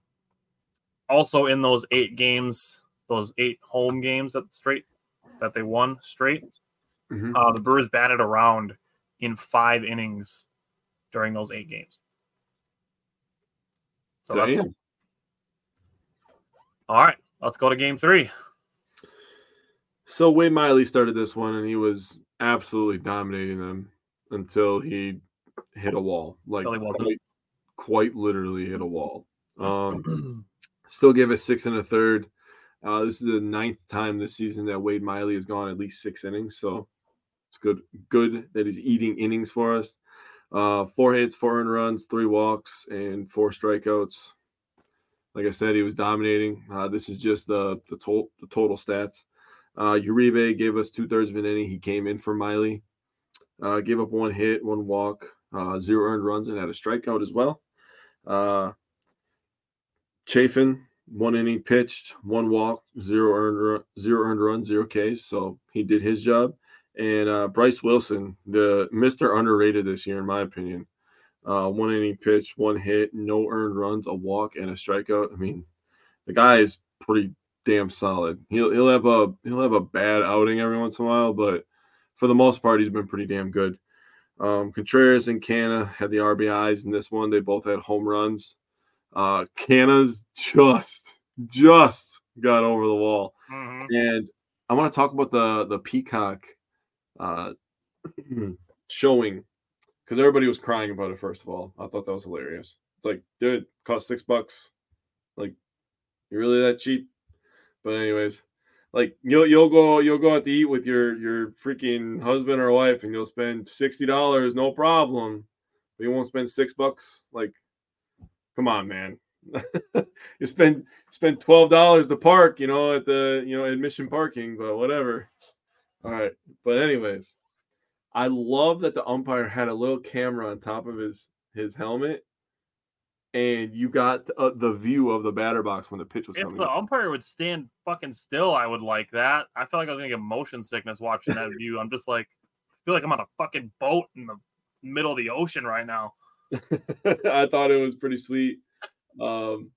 also in those eight games, those eight home games that straight that they won straight, Mhm. uh, the Brewers batted around in five innings during those eight games. So that's cool. all right. Let's go to game three. So Wade Miley started this one, and he was absolutely dominating them until he hit a wall. Like Until he wasn't. quite, quite literally hit a wall. Um, still gave us six and a third. Uh, this is the ninth time this season that Wade Miley has gone at least six innings, so it's good. Good that he's eating innings for us. Uh, four hits, four earned runs, three walks, and four strikeouts. Like I said, he was dominating. Uh, this is just the the, the total stats. Uh, Uribe gave us two thirds of an inning. He came in for Miley. Uh, gave up one hit, one walk, uh, zero earned runs, and had a strikeout as well. Uh, Chafin, one inning pitched, one walk, zero earned run, zero earned run, zero Ks. So he did his job. And uh, Bryce Wilson, the Mister underrated this year, in my opinion. Uh, one inning pitch, one hit, no earned runs, a walk, and a strikeout. I mean, the guy is pretty damn solid. He'll he'll have a he'll have a bad outing every once in a while, but for the most part, he's been pretty damn good. Um, Contreras and Canha had the RBIs in this one. They both had home runs. Uh, Canha's just just got over the wall, Mhm. and I want to talk about the the Peacock uh, showing because everybody was crying about it. First of all, I thought that was hilarious. It's like, dude, cost six bucks. Like, you really that cheap? But anyways, like you'll you'll go you'll go out to eat with your your freaking husband or wife, and you'll spend sixty dollars, no problem. But you won't spend six bucks. Like, come on, man. you spend spend twelve dollars to park, you know, at the you know admission parking, but whatever. All right, but anyways, I love that the umpire had a little camera on top of his his helmet, and you got uh, the view of the batter box when the pitch was If coming. the umpire would stand fucking still, I would like that. I feel like I was gonna get motion sickness watching that view. I'm just like, I feel like I'm on a fucking boat in the middle of the ocean right now. I thought it was pretty sweet. Um,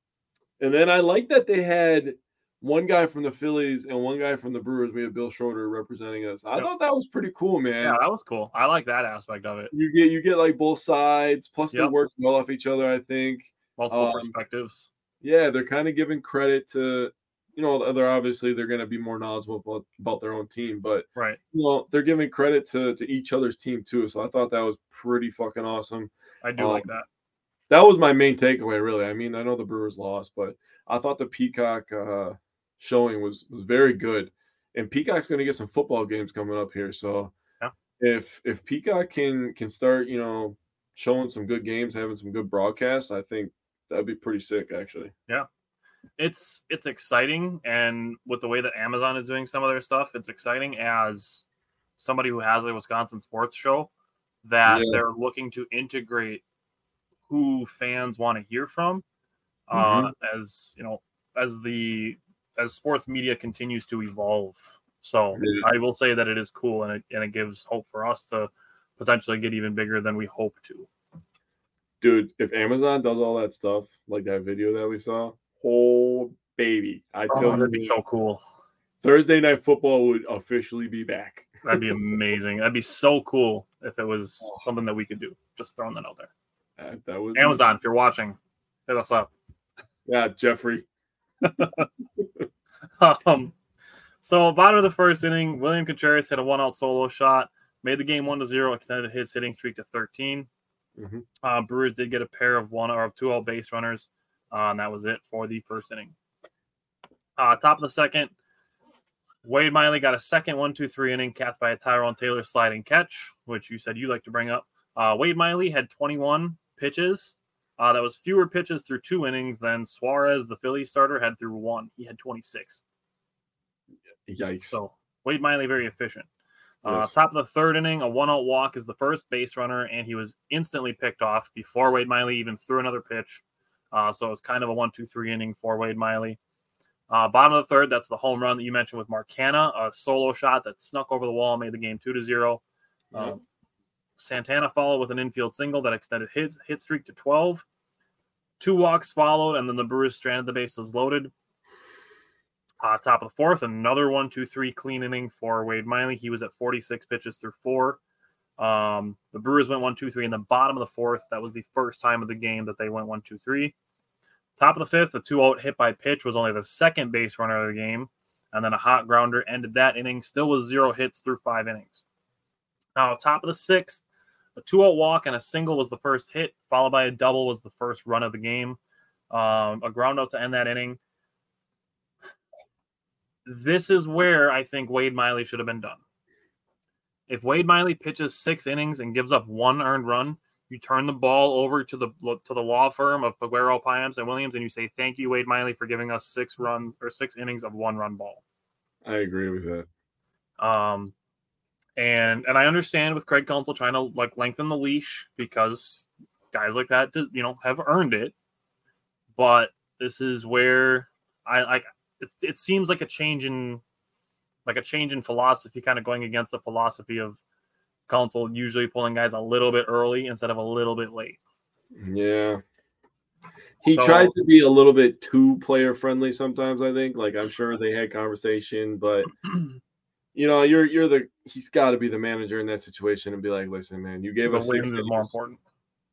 and then I like that they had one guy from the Phillies and one guy from the Brewers. We had Bill Schroeder representing us. I Yep. thought that was pretty cool, man. Yeah, that was cool. I like that aspect of it. You get you get like both sides. Plus, they work well off each other. I think. Multiple Um, perspectives. Yeah, they're kind of giving credit to you know, they're obviously they're going to be more knowledgeable about, about their own team, but Right. you know, they're giving credit to to each other's team too. So I thought that was pretty fucking awesome. I do Um, like that. That was my main takeaway, really. I mean, I know the Brewers lost, but I thought the Peacock uh, showing was was very good. And Peacock's going to get some football games coming up here, so Yeah. if if Peacock can can start, you know, showing some good games, having some good broadcasts, I think that'd be pretty sick, actually. Yeah, it's it's exciting and with the way that amazon is doing some of their stuff it's exciting as somebody who has a wisconsin sports show that Yeah. they're looking to integrate who fans want to hear from uh, Mm-hmm. as you know as the as sports media continues to evolve so Yeah. i will say that it is cool and it, and it gives hope for us to potentially get even bigger than we hope to Dude, if Amazon does all that stuff, like that video that we saw, oh baby, I oh, tell that'd you, be so cool Thursday night football would officially be back. That'd be amazing. That'd be so cool if it was something that we could do. Just throwing that out there. That, that was Amazon, if you're watching, hit us up. Yeah, Jeffrey. Um, so bottom of the first inning, William Contreras hit a one-out solo shot, made the game one to zero, extended his hitting streak to 13. Mhm. Uh, Brewers did get a pair of one or two out base runners, uh, and that was it for the first inning. Uh, top of the second, Wade Miley got a second one, two, three inning capped by a Tyrone Taylor sliding catch, which you said you like to bring up. Uh, Wade Miley had 21 pitches. Uh, that was fewer pitches through two innings than Suarez, the Philly starter, had through one. He had 26. Yikes. So Wade Miley very efficient. Uh, Yes. top of the third inning, a one-out walk is the first base runner, and he was instantly picked off before Wade Miley even threw another pitch. Uh, so it was kind of a one-two-three inning for Wade Miley. Uh, bottom of the third, that's the home run that you mentioned with Mark Canha, a solo shot that snuck over the wall, made the game two to zero. Yeah. Um, Santana followed with an infield single that extended his hit streak to 12. Two walks followed, and then the Brewers stranded the bases loaded. Uh, top of the fourth, another one, two, three clean inning for Wade Miley. He was at 46 pitches through four. Um, the Brewers went one, two, three in the bottom of the fourth. That was the first time of the game that they went one, two, three. Top of the fifth, a two out hit by pitch was only the second base runner of the game. And then a hot grounder ended that inning, still with zero hits through five innings. Now, top of the sixth, a two out walk and a single was the first hit, followed by a double was the first run of the game. Um, a ground out to end that inning. This is where I think Wade Miley should have been done. If Wade Miley pitches six innings and gives up one earned run, you turn the ball over to the to the law firm of Peguero, Payamps, and Williams, and you say, "Thank you, Wade Miley, for giving us six runs or six innings of one run ball." I agree with that. Um, and and I understand with Craig Counsell trying to like lengthen the leash because guys like that, do- you know, have earned it. But this is where I like it. It seems like a change in like a change in philosophy, kind of going against the philosophy of Counsell usually pulling guys a little bit early instead of a little bit late. Yeah. He So- tries to be a little bit too player friendly sometimes, I think. Like I'm sure they had conversation, but you know, you're you're the he's got to be the manager in that situation and be like, "Listen, man, you gave us six is more important.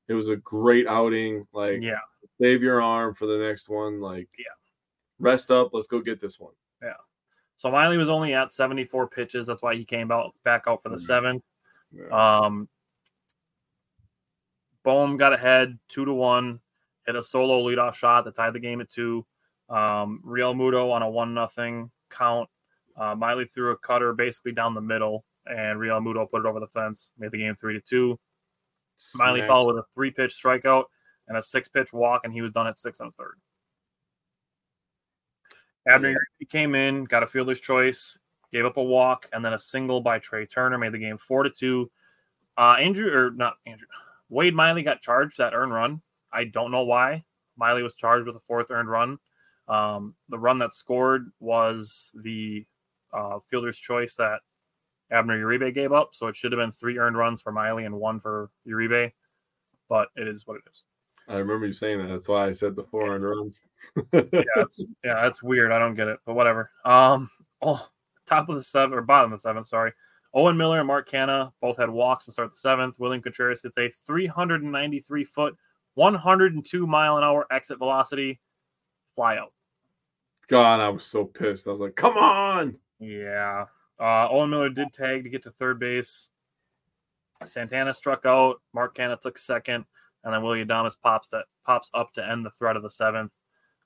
It was a great outing. Like, Yeah. save your arm for the next one. Like, Yeah. rest up. Let's go get this one." Yeah. So Miley was only at 74 pitches. That's why he came out back out for the Mhm. seventh. Yeah. Um, Bohm got ahead two to one, hit a solo leadoff shot that tied the game at two. Um, Realmuto on a one nothing count. Uh, Miley threw a cutter basically down the middle, and Realmuto put it over the fence, made the game three to two. Miley followed with a three pitch strikeout and a six pitch walk, and he was done at six and a third. Abner Yeah. Came in, got a fielder's choice, gave up a walk, and then a single by Trea Turner made the game four to two. Uh, Andrew or not Andrew, Wade Miley got charged that earned run. I don't know why. Miley was charged with a fourth earned run. Um, the run that scored was the uh, fielder's choice that Abner Uribe gave up. So it should have been three earned runs for Miley and one for Uribe. But it is what it is. I remember you saying that. That's why I said the four earned runs. yeah, it's, yeah, that's weird. I don't get it, but whatever. Um, oh, top of the seventh or bottom of the seventh. Sorry, Owen Miller and Mark Canha both had walks to start the seventh. William Contreras hits a 393 foot, 102 mile an hour exit velocity fly out. God, I was so pissed. I was like, come on. Yeah. Uh, Owen Miller did tag to get to third base. Santana struck out. Mark Canha took second, and then Willy Adames pops that pops up to end the threat of the seventh.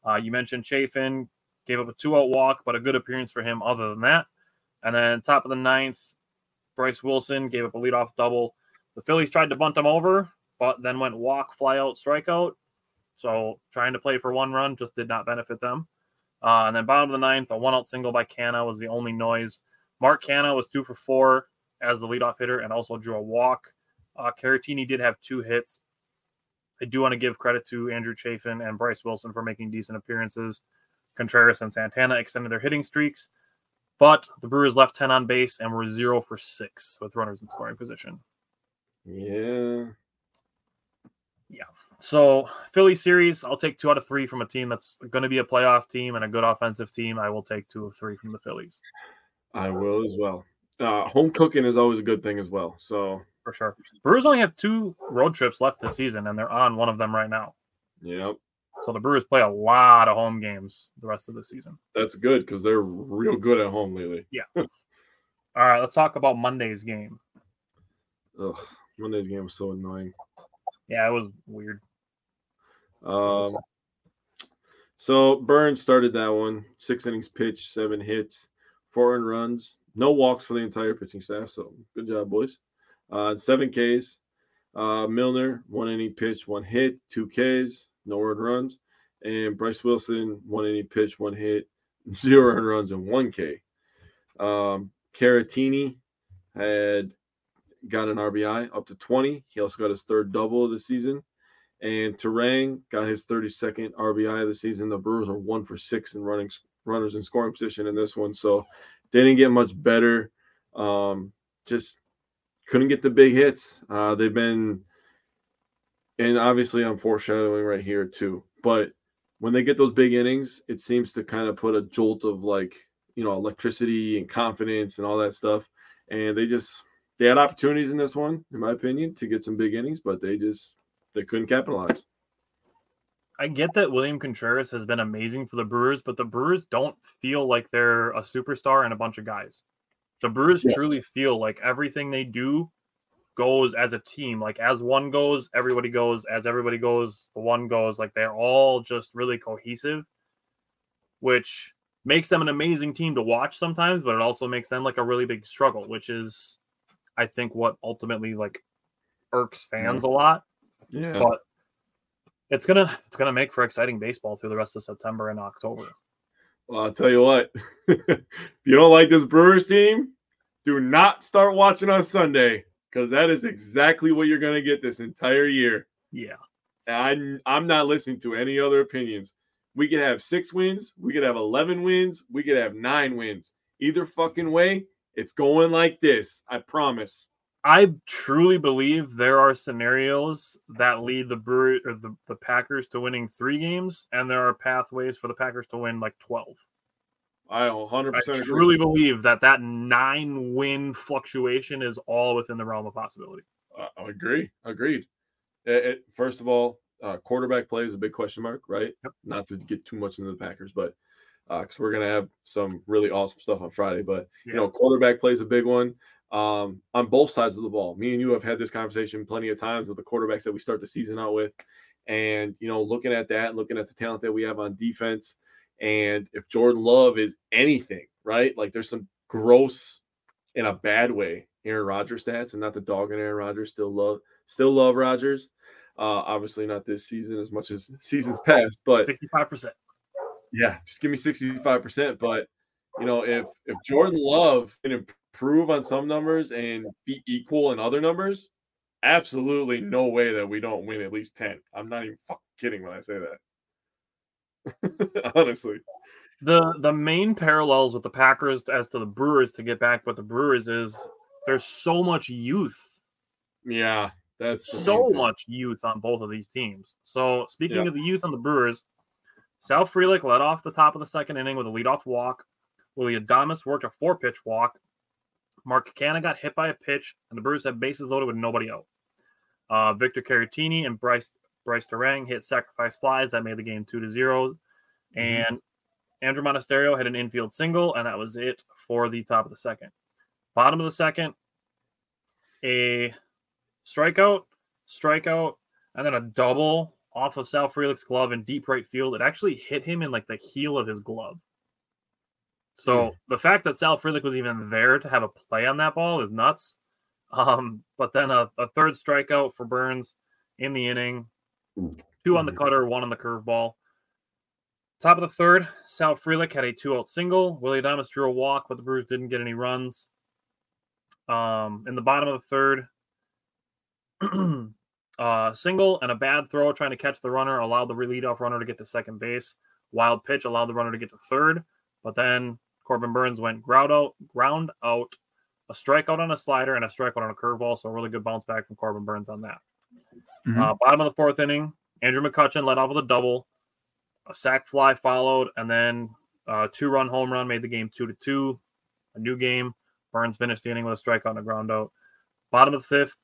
Uh, you mentioned Chafin gave up a two-out walk, but a good appearance for him. Other than that, and then top of the ninth, Bryce Wilson gave up a leadoff double. The Phillies tried to bunt him over, but then went walk, fly out, strikeout. So trying to play for one run just did not benefit them. Uh, and then bottom of the ninth, a one-out single by Canha was the only noise. Mark Canha was two for four as the leadoff hitter and also drew a walk. Uh, Caratini did have two hits. I do want to give credit to Andrew Chafin and Bryce Wilson for making decent appearances. Contreras and Santana extended their hitting streaks, but the Brewers left 10 on base and were zero for six with runners in scoring position. Yeah. Yeah. So, Philly series, I'll take two out of three from a team that's going to be a playoff team and a good offensive team. I will take two of three from the Phillies. I will as well. Uh, home cooking is always a good thing as well. So, for sure. Brewers only have two road trips left this season, and they're on one of them right now. Yep. So the Brewers play a lot of home games the rest of the season. That's good because they're real good at home lately. Yeah. All right, let's talk about Monday's game. Ugh, Monday's game was so annoying. Yeah, it was weird. Um, so Burnes started that one. Six innings pitched, seven hits, four earned runs, no walks for the entire pitching staff. So good job, boys. Uh, seven Ks. Uh, Milner, one inning pitch, one hit, two Ks, no earned runs. And Bryce Wilson, one inning pitch, one hit, zero earned runs, and one K. Um, Caratini had got an RBI up to 20. He also got his third double of the season. And Turang got his 32nd RBI of the season. The Brewers are one for six in running runners in scoring position in this one. So they didn't get much better. Um, just couldn't get the big hits. Uh, they've been, and obviously I'm foreshadowing right here too. But when they get those big innings, it seems to kind of put a jolt of like, you know, electricity and confidence and all that stuff. And they just, they had opportunities in this one, in my opinion, to get some big innings, but they just they couldn't capitalize. I get that William Contreras has been amazing for the Brewers, but the Brewers don't feel like they're a superstar and a bunch of guys. The Brewers yeah. truly feel like everything they do goes as a team. Like as one goes, everybody goes. As everybody goes, the one goes. Like they're all just really cohesive, which makes them an amazing team to watch sometimes, but it also makes them like a really big struggle, which is I think what ultimately like irks fans a lot. Yeah. But it's gonna it's gonna make for exciting baseball through the rest of September and October. Well, I'll tell you what. if you don't like this Brewers team, do not start watching on Sunday because that is exactly what you're gonna get this entire year. Yeah. I'm I'm not listening to any other opinions. We could have six wins, we could have eleven wins, we could have nine wins. Either fucking way, it's going like this. I promise. I truly believe there are scenarios that lead the Brewer or the, the Packers to winning three games, and there are pathways for the Packers to win like 12. I 100% I truly believe that that nine win fluctuation is all within the realm of possibility. I agree. Agreed. It, it, first of all, uh, quarterback play is a big question mark, right? Yep. Not to get too much into the Packers, but because uh, we're gonna have some really awesome stuff on Friday. But yeah. you know, quarterback play is a big one um, on both sides of the ball. Me and you have had this conversation plenty of times with the quarterbacks that we start the season out with, and you know, looking at that, looking at the talent that we have on defense, and if Jordan Love is anything, right? Like there's some gross in a bad way Aaron Rodgers stats, and not the dog and Aaron Rodgers. Still love, still love Rodgers. Uh, obviously not this season as much as seasons past, but 65%. Yeah, just give me 65%. But you know, if if Jordan Love can improve on some numbers and be equal in other numbers, absolutely no way that we don't win at least 10. I'm not even fucking kidding when I say that. Honestly. The the main parallels with the Packers as to the Brewers to get back with the Brewers is there's so much youth. Yeah, that's so much youth on both of these teams. So speaking yeah. of the youth on the Brewers, Sal Frelick led off the top of the second inning with a leadoff walk. Willy Adames worked a four pitch walk. Mark Canha got hit by a pitch, and the Brewers had bases loaded with nobody out. Uh, Victor Caratini and Bryce Brice Turang hit sacrifice flies that made the game two to 0 mm-hmm. And Andruw Monasterio had an infield single, and that was it for the top of the second. Bottom of the second, a strikeout, strikeout, and then a double off of Sal Frelick's glove in deep right field. It actually hit him in like the heel of his glove. So Mm. the fact that Sal Frelick was even there to have a play on that ball is nuts. Um, but then a, a third strikeout for Burnes in the inning, two on the Mhm. cutter, one on the curveball. Top of the third, Sal Frelick had a two out single. Willie Adames drew a walk, but the Brewers didn't get any runs. Um, in the bottom of the third, uh, single and a bad throw trying to catch the runner allowed the leadoff runner to get to second base. Wild pitch allowed the runner to get to third, but then Corbin Burnes went ground out, ground out, a strikeout on a slider and a strikeout on a curveball. So a really good bounce back from Corbin Burnes on that. Mhm. Uh, bottom of the fourth inning, Andrew McCutchen led off with a double, a sac fly followed, and then a two-run home run made the game two to two. A new game. Burnes finished the inning with a strikeout and a ground out. Bottom of the fifth,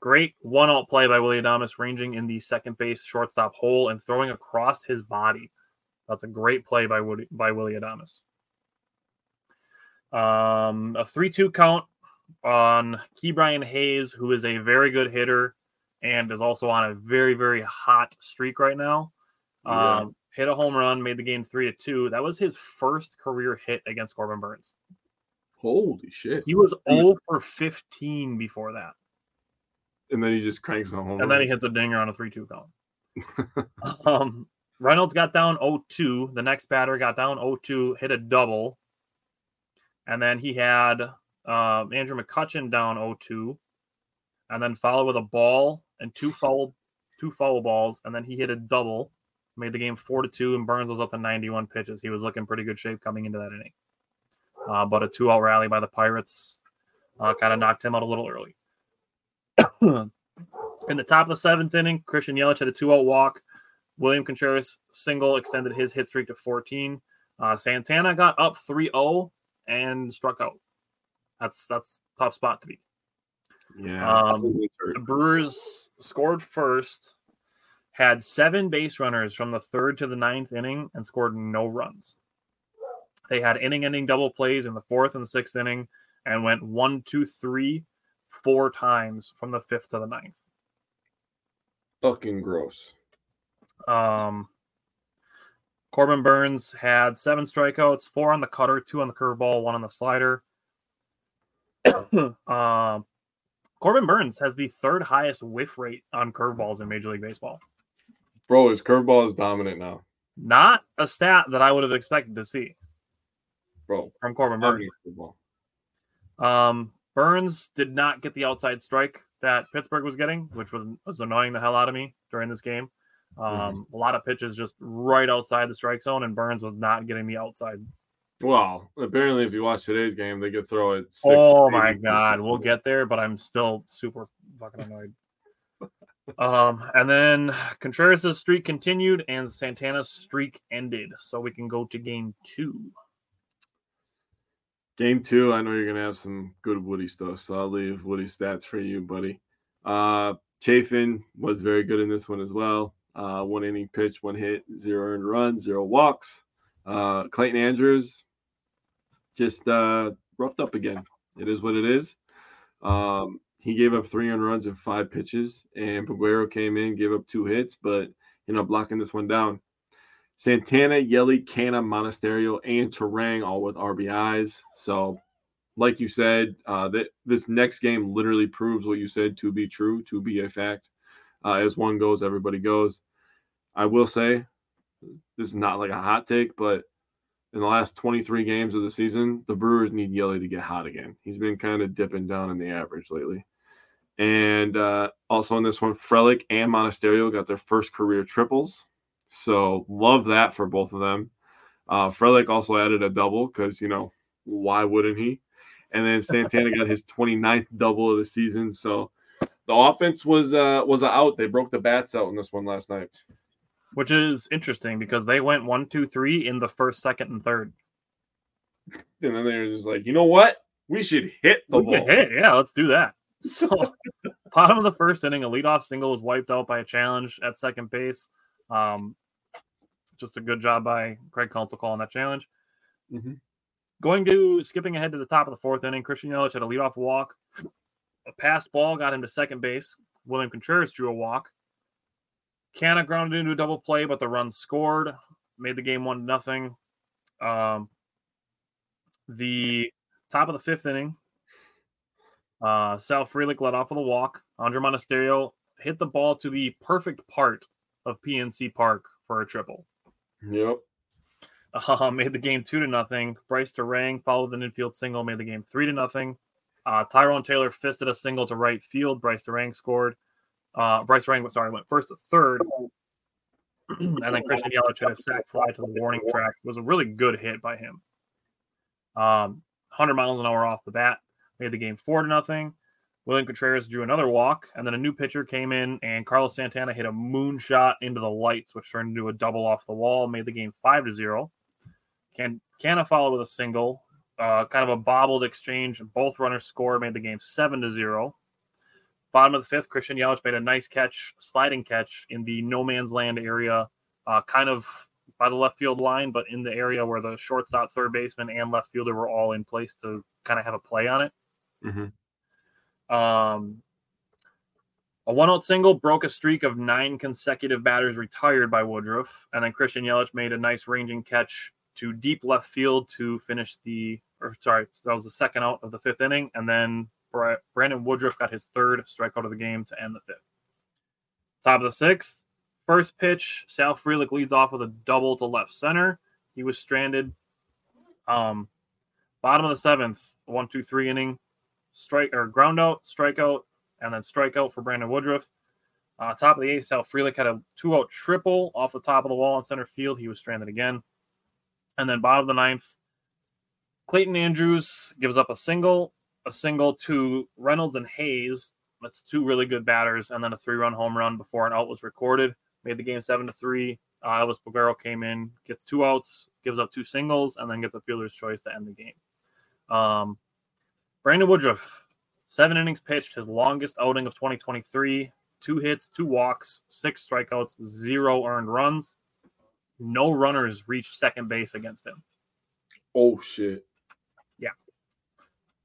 great one-out play by Willie Adames, ranging in the second base shortstop hole and throwing across his body. That's a great play by Woody, by Willie Adames. Um, a three-two count on Ke'Bryan Hayes, who is a very good hitter and is also on a very very hot streak right now. Yeah. Um, hit a home run, made the game three to two. That was his first career hit against Corbin Burnes. Holy shit! He was 0 for 15 before that, And then he just cranks a home. Run. And then he hits a dinger on a three-two count. um, Reynolds got down 0-2. The next batter got down 0-2, hit a double, and then he had um, Andrew McCutchen down 0-2, and then followed with a ball and two foul, two foul balls, and then he hit a double, made the game four to two, and Burnes was up to 91 pitches. He was looking pretty good shape coming into that inning, uh, but a two-out rally by the Pirates uh, kind of knocked him out a little early. In the top of the seventh inning, Christian Yelich had a two-out walk. William Contreras single extended his hit streak to 14. Uh, Santana got up 3-0 and struck out. That's that's tough spot to be. Yeah. Um, The Brewers scored first, had seven base runners from the third to the ninth inning, and scored no runs. They had inning-ending double plays in the fourth and sixth inning, and went one, two, three, four times from the fifth to the ninth. Fucking gross. Um, Corbin Burnes had seven strikeouts, four on the cutter, two on the curveball, one on the slider. um, Corbin Burnes has the third highest whiff rate on curveballs in Major League Baseball. Bro, his curveball is dominant now. Not a stat that I would have expected to see Bro, from Corbin Burnes. Um, Burnes did not get the outside strike that Pittsburgh was getting, which was, was annoying the hell out of me during this game. Um, A lot of pitches just right outside the strike zone, and Burnes was not getting the outside Well, apparently, if you watch today's game, they could throw it. Six, oh eight my god, we'll get there, but I'm still super fucking annoyed. um, and then Contreras' streak continued and Santana's streak ended, so we can go to game two. Game two, I know you're gonna have some good Woody stuff, so I'll leave Woody stats for you, buddy. Uh Chafin was very good in this one as well. Uh one inning pitch, one hit, zero earned runs, zero walks. Uh Clayton Andrews just uh roughed up again. It is what it is. Um he gave up three earned runs in five pitches, and Peguero came in, gave up two hits, but you know, blocking this one down. Santana, Yelly, Canha, Monasterio, and Turang all with RBIs. So, like you said, uh, that this next game literally proves what you said to be true, to be a fact. Uh, as one goes, everybody goes. I will say, this is not like a hot take, but in the last 23 games of the season, the Brewers need Yelly to get hot again. He's been kind of dipping down in the average lately. And uh, also in this one, Frelick and Monasterio got their first career triples. So love that for both of them. Uh, Frelick also added a double because, you know, why wouldn't he? And then Santana got his 29th double of the season. So the offense was uh, was out. They broke the bats out in this one last night. Which is interesting because they went one, two, three in the first, second, and third. And then they were just like, you know what? We should hit the We ball. hit, yeah, let's do that. So, bottom of the first inning, a leadoff single was wiped out by a challenge at second base. Um, Just a good job by Craig Counsell calling that challenge. Mhm. Going to skipping ahead to the top of the fourth inning, Christian Yelich had a leadoff walk. A pass ball got him to second base. William Contreras drew a walk. Canha grounded into a double play, but the run scored, made the game one nothing. Um, the top of the fifth inning, uh, Sal Frelick led off with a walk. Andruw Monasterio hit the ball to the perfect part of PNC Park for a triple. Yep. Uh, made the game two to nothing. Brice Turang followed the infield single, made the game three to nothing. Uh, Tyrone Taylor fisted a single to right field. Brice Turang scored. Uh, Brice Turang, sorry, went first to third. and then Christian Yelich had a sac fly to the warning track. It was a really good hit by him. Um, 100 miles an hour off the bat. Made the game four to nothing. William Contreras drew another walk, and then a new pitcher came in, and Carlos Santana hit a moonshot into the lights, which turned into a double off the wall, made the game five to zero. Can Canha follow with a single, uh, kind of a bobbled exchange. Both runners scored, made the game seven to zero. Bottom of the fifth, Christian Yelich made a nice catch, sliding catch in the no man's land area, uh, kind of by the left field line, but in the area where the shortstop, third baseman, and left fielder were all in place to kind of have a play on it. Mhm. Um, a one out single broke a streak of nine consecutive batters retired by Woodruff. And then Christian Yelich made a nice ranging catch to deep left field to finish the, or sorry, that was the second out of the fifth inning. And then Brandon Woodruff got his third strikeout of the game to end the fifth. Top of the sixth, first pitch, Sal Frelick leads off with a double to left center. He was stranded. Um, bottom of the seventh, one, two, three inning, strike or ground out, strikeout, and then strikeout for Brandon Woodruff. Uh, top of the eighth, Sal Frelick had a two out triple off the top of the wall in center field. He was stranded again. And then bottom of the ninth, Clayton Andrews gives up a single, a single to Reynolds and Hayes. That's two really good batters, and then a three run home run before an out was recorded. Made the game seven to three. Uh, Elvis Peguero came in, gets two outs, gives up two singles, and then gets a fielder's choice to end the game. Um, Brandon Woodruff, seven innings pitched, his longest outing of 2023. Two hits, two walks, six strikeouts, zero earned runs. No runners reached second base against him. Oh shit.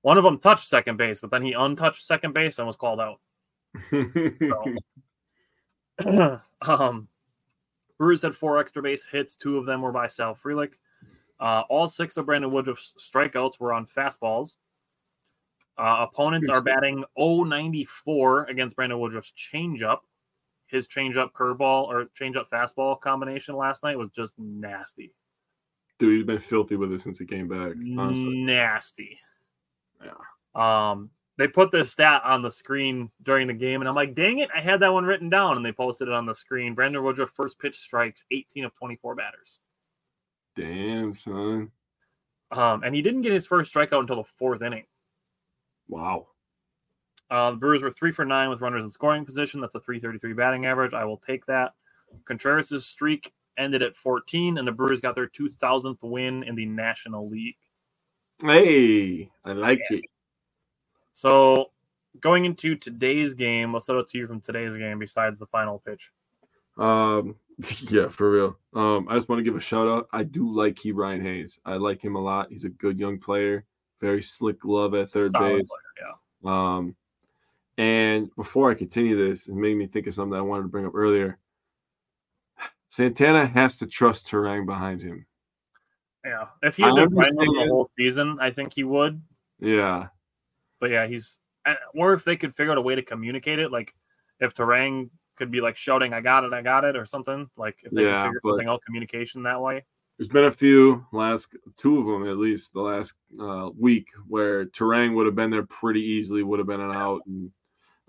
One of them touched second base, but then he untouched second base and was called out. So, um, Brewers had four extra base hits. Two of them were by Sal Frelick. Uh, all six of Brandon Woodruff's strikeouts were on fastballs. Uh, opponents are batting 094 against Brandon Woodruff's changeup. His changeup curveball or changeup fastball combination last night was just nasty. Dude, he's been filthy with it since he came back. Honestly. Nasty. Yeah. Um, they put this stat on the screen during the game, and I'm like, dang it, I had that one written down, and they posted it on the screen. Brandon Woodruff first pitch strikes 18 of 24 batters. Damn, son. Um, and he didn't get his first strikeout until the fourth inning. Wow. Uh, the Brewers were three for nine with runners in scoring position. That's a 333 batting average. I will take that. Contreras' streak ended at 14, and the Brewers got their 2000th win in the National League. Hey, I like it. So, going into today's game, what's up to you from today's game besides the final pitch? Um, yeah, for real. Um, I just want to give a shout out. I do like Ke'Bryan Hayes. I like him a lot. He's a good young player, very slick glove at third Solid base. player, Um, and before I continue this, it made me think of something I wanted to bring up earlier. Santana has to trust Turang behind him. Yeah. If he had been playing him the whole season, I think he would. Yeah, But yeah, he's uh, or if they could figure out a way to communicate it, like if Turang could be like shouting, "I got it, I got it," or something. Like if they Yeah, could figure something out, communication that way. there's been a few last two of them at least the last uh, week where Turang would have been there pretty easily, would have been an out, and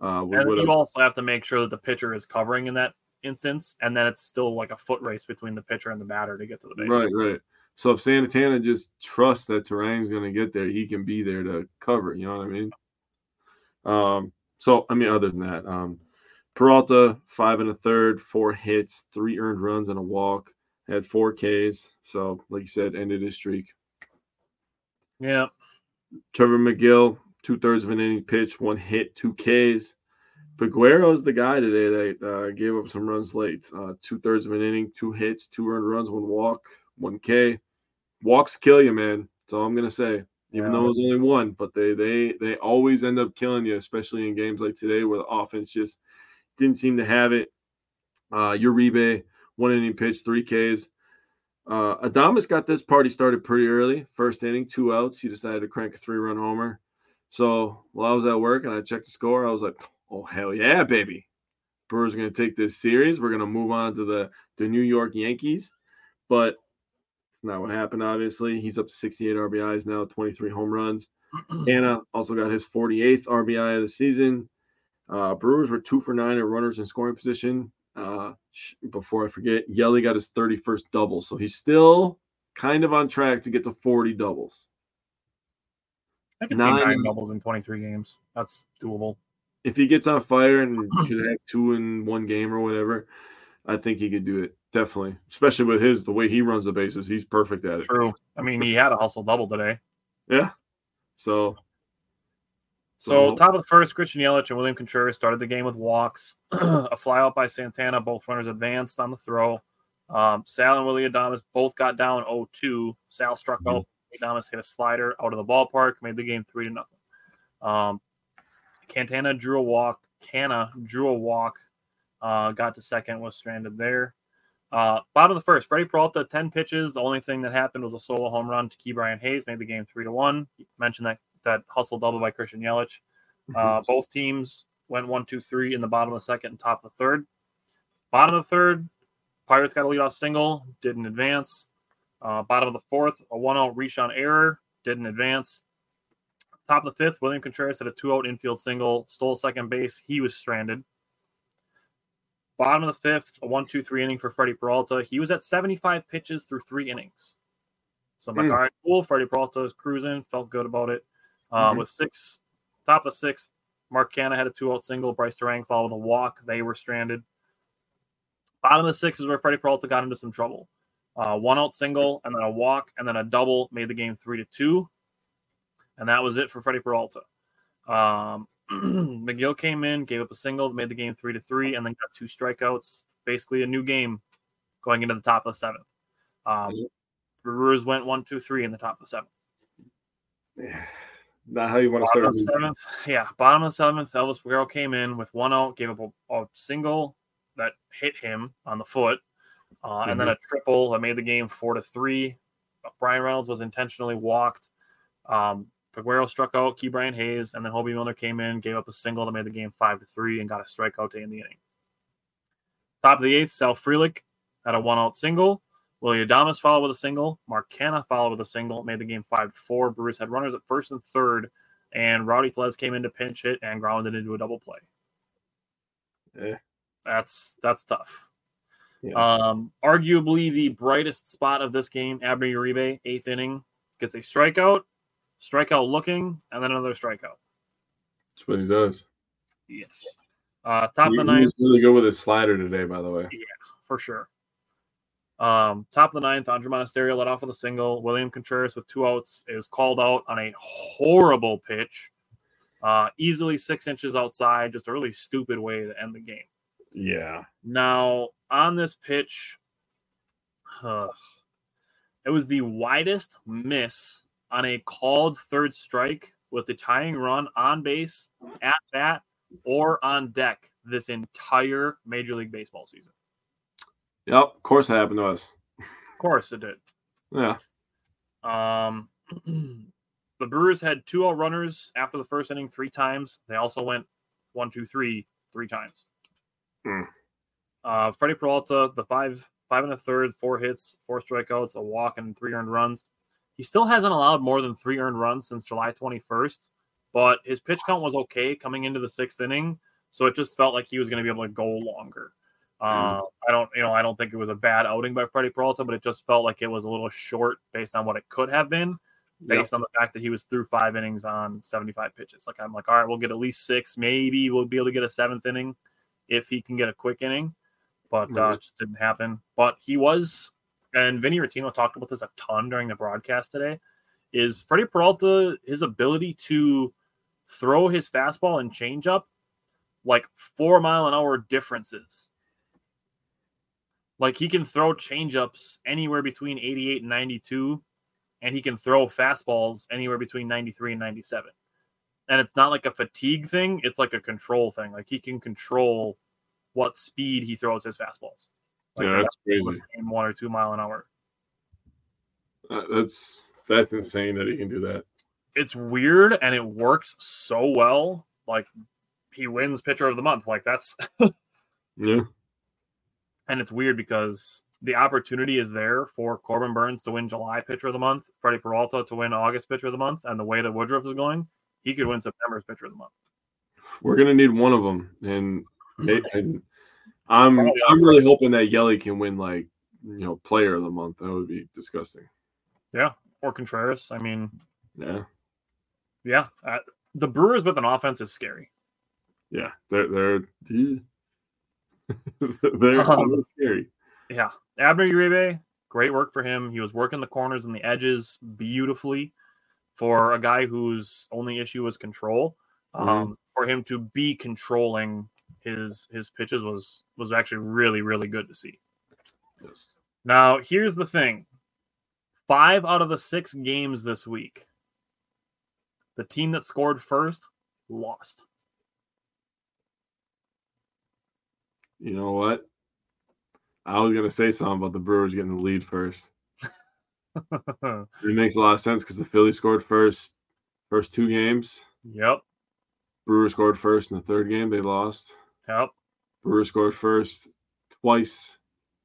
uh, we And would you also have to make sure that the pitcher is covering in that instance, and then it's still like a foot race between the pitcher and the batter to get to the base. Right, right. So if Santana just trusts that Turang's going to get there, he can be there to cover. You know what I mean? Um. So I mean, other than that, um, Peralta five and a third, four hits, three earned runs, and a walk. Had four Ks. So like you said, ended his streak. Yeah. Trevor Megill, two thirds of an inning pitch, one hit, two Ks. Peguero's the guy today that uh, gave up some runs late. Uh, two thirds of an inning, two hits, two earned runs, one walk, one K. Walks kill you, man. That's all I'm gonna say. Even Yeah. though it was only one, but they they they always end up killing you, especially in games like today where the offense just didn't seem to have it. Uh, Uribe, one inning pitch, three Ks. Uh, Adames got this party started pretty early. First inning, two outs. He decided to crank a three run homer. So while I was at work and I checked the score, I was like, oh, hell yeah, baby. Brewers are going to take this series. We're going to move on to the, the New York Yankees. But it's not what happened, obviously. He's up to 68 RBIs now, 23 home runs. Anna also got his 48th RBI of the season. Uh, Brewers were two for nine at runners in scoring position. Uh, before I forget, Yelly got his 31st double. So he's still kind of on track to get to 40 doubles. I can see Nine- nine doubles in 23 games. That's doable. If he gets on fire and could have two in one game or whatever, I think he could do it. Definitely. Especially with his the way he runs the bases. He's perfect at it. True. I mean, he had a hustle double today. Yeah. So So So- top of the first, Christian Yelich and William Contreras started the game with walks. a fly out by Santana. Both runners advanced on the throw. Um, Sal and Willie Adames both got down 0-2. Sal struck out. Adames hit a slider out of the ballpark, made the game three to nothing. Um, Cantana drew a walk. Canha drew a walk. Uh, got to second, was stranded there. Uh, bottom of the first, Freddie Peralta, 10 pitches. The only thing that happened was a solo home run to Ke'Bryan Hayes, made the game three to one. You mentioned that that hustle double by Christian Yelich. Uh, both teams went one, two, three in the bottom of the second and top of the third. Bottom of the third, Pirates got a leadoff single, didn't advance. Uh, bottom of the fourth, a one out reach on error, didn't advance. Top of the fifth, William Contreras had a two out infield single, stole second base. He was stranded. Bottom of the fifth, a one, two, three inning for Freddie Peralta. He was at 75 pitches through three innings. So I'm like, Hmm. all right, cool. Freddie Peralta is cruising, felt good about it. Uh, Mhm. With six, top of the sixth, Mark Canha had a two out single. Brice Turang followed a walk. They were stranded. Bottom of the sixth is where Freddie Peralta got into some trouble. Uh, one out single, and then a walk, and then a double made the game three to two. And that was it for Freddie Peralta. Um, Megill came in, gave up a single, made the game three to three, and then got two strikeouts. Basically, a new game going into the top of the seventh. Um, Brewers went one, two, three in the top of the seventh. not how you want to start. seventh, yeah. Bottom of the seventh, Elvis Peguero came in with one out, gave up a, a single that hit him on the foot, uh, and then a triple that made the game four to three. Brian Reynolds was intentionally walked. Um, Peguero struck out Ke'Bryan Hayes, and then Hoby Milner came in, gave up a single that made the game five to three, and got a strikeout to end the inning. Top of the eighth, Sal Frelick had a one out single. Willie Adames followed with a single. Mark Canha followed with a single, made the game five to four. Brewers had runners at first and third, and Rowdy Tellez came in to pinch hit and grounded into a double play. Eh. That's that's tough. Yeah. Um, arguably the brightest spot of this game, Abner Uribe, eighth inning, gets a strikeout, strikeout looking, and then another strikeout. That's what he does. Yes. Uh, top of the ninth, really good with his slider today, by the way. Yeah, for sure. Um, top of the ninth, Andruw Monasterio led off with a single. William Contreras with two outs is called out on a horrible pitch, uh, easily six inches outside. Just a really stupid way to end the game. Yeah. Now, on this pitch, uh, it was the widest miss on a called third strike with the tying run on base, at bat, or on deck this entire Major League Baseball season. Yep. Of course, it happened to us. Of course, it did. Yeah. Um, the Brewers had two out runners after the first inning three times. They also went one, two, three, three times. Hmm. Uh, Freddie Peralta, the five, five and a third, four hits, four strikeouts, a walk, and three earned runs. He still hasn't allowed more than three earned runs since July 21st, but his pitch count was okay coming into the sixth inning, so it just felt like he was going to be able to go longer. Uh, I don't, you know, I don't think it was a bad outing by Freddie Peralta, but it just felt like it was a little short based on what it could have been, based on the fact that he was through five innings on 75 pitches. Like I'm like, all right, we'll get at least six, maybe we'll be able to get a seventh inning if he can get a quick inning, but uh, it just didn't happen. But he was, and Vinny Rottino talked about this a ton during the broadcast today. Is Freddie Peralta his ability to throw his fastball and changeup like four mile an hour differences. Like he can throw changeups anywhere between 88 and 92, and he can throw fastballs anywhere between 93 and 97. And it's not like a fatigue thing, it's like a control thing. Like he can control what speed he throws his fastballs. Like Yeah, that's crazy. one or two mile an hour. Uh, that's that's insane that he can do that. It's weird and it works so well. Like he wins pitcher of the month. Like that's Yeah. and it's weird because the opportunity is there for Corbin Burnes to win July pitcher of the month, Freddie Peralta to win August pitcher of the month, and the way that Woodruff is going, he could win September's pitcher of the month. We're gonna need one of them, and, and I'm I'm really hoping that Yelly can win like you know player of the month. That would be disgusting. Yeah, or Contreras. I mean, Yeah, yeah, uh, the Brewers with an offense is scary. yeah, they're they're they're a Um, little scary. Yeah, Abner Uribe, great work for him. He was working the corners and the edges beautifully for a guy whose only issue was control. Um, For him to be controlling his his pitches was was actually really really good to see. Now, here's the thing five out of the six games this week, the team that scored first lost. You know what? I was gonna say something about the Brewers getting the lead first. It makes a lot of sense because the Phillies scored first, first two games. yep. Brewers scored first in the third game. They lost. Yep. Brewers scored first twice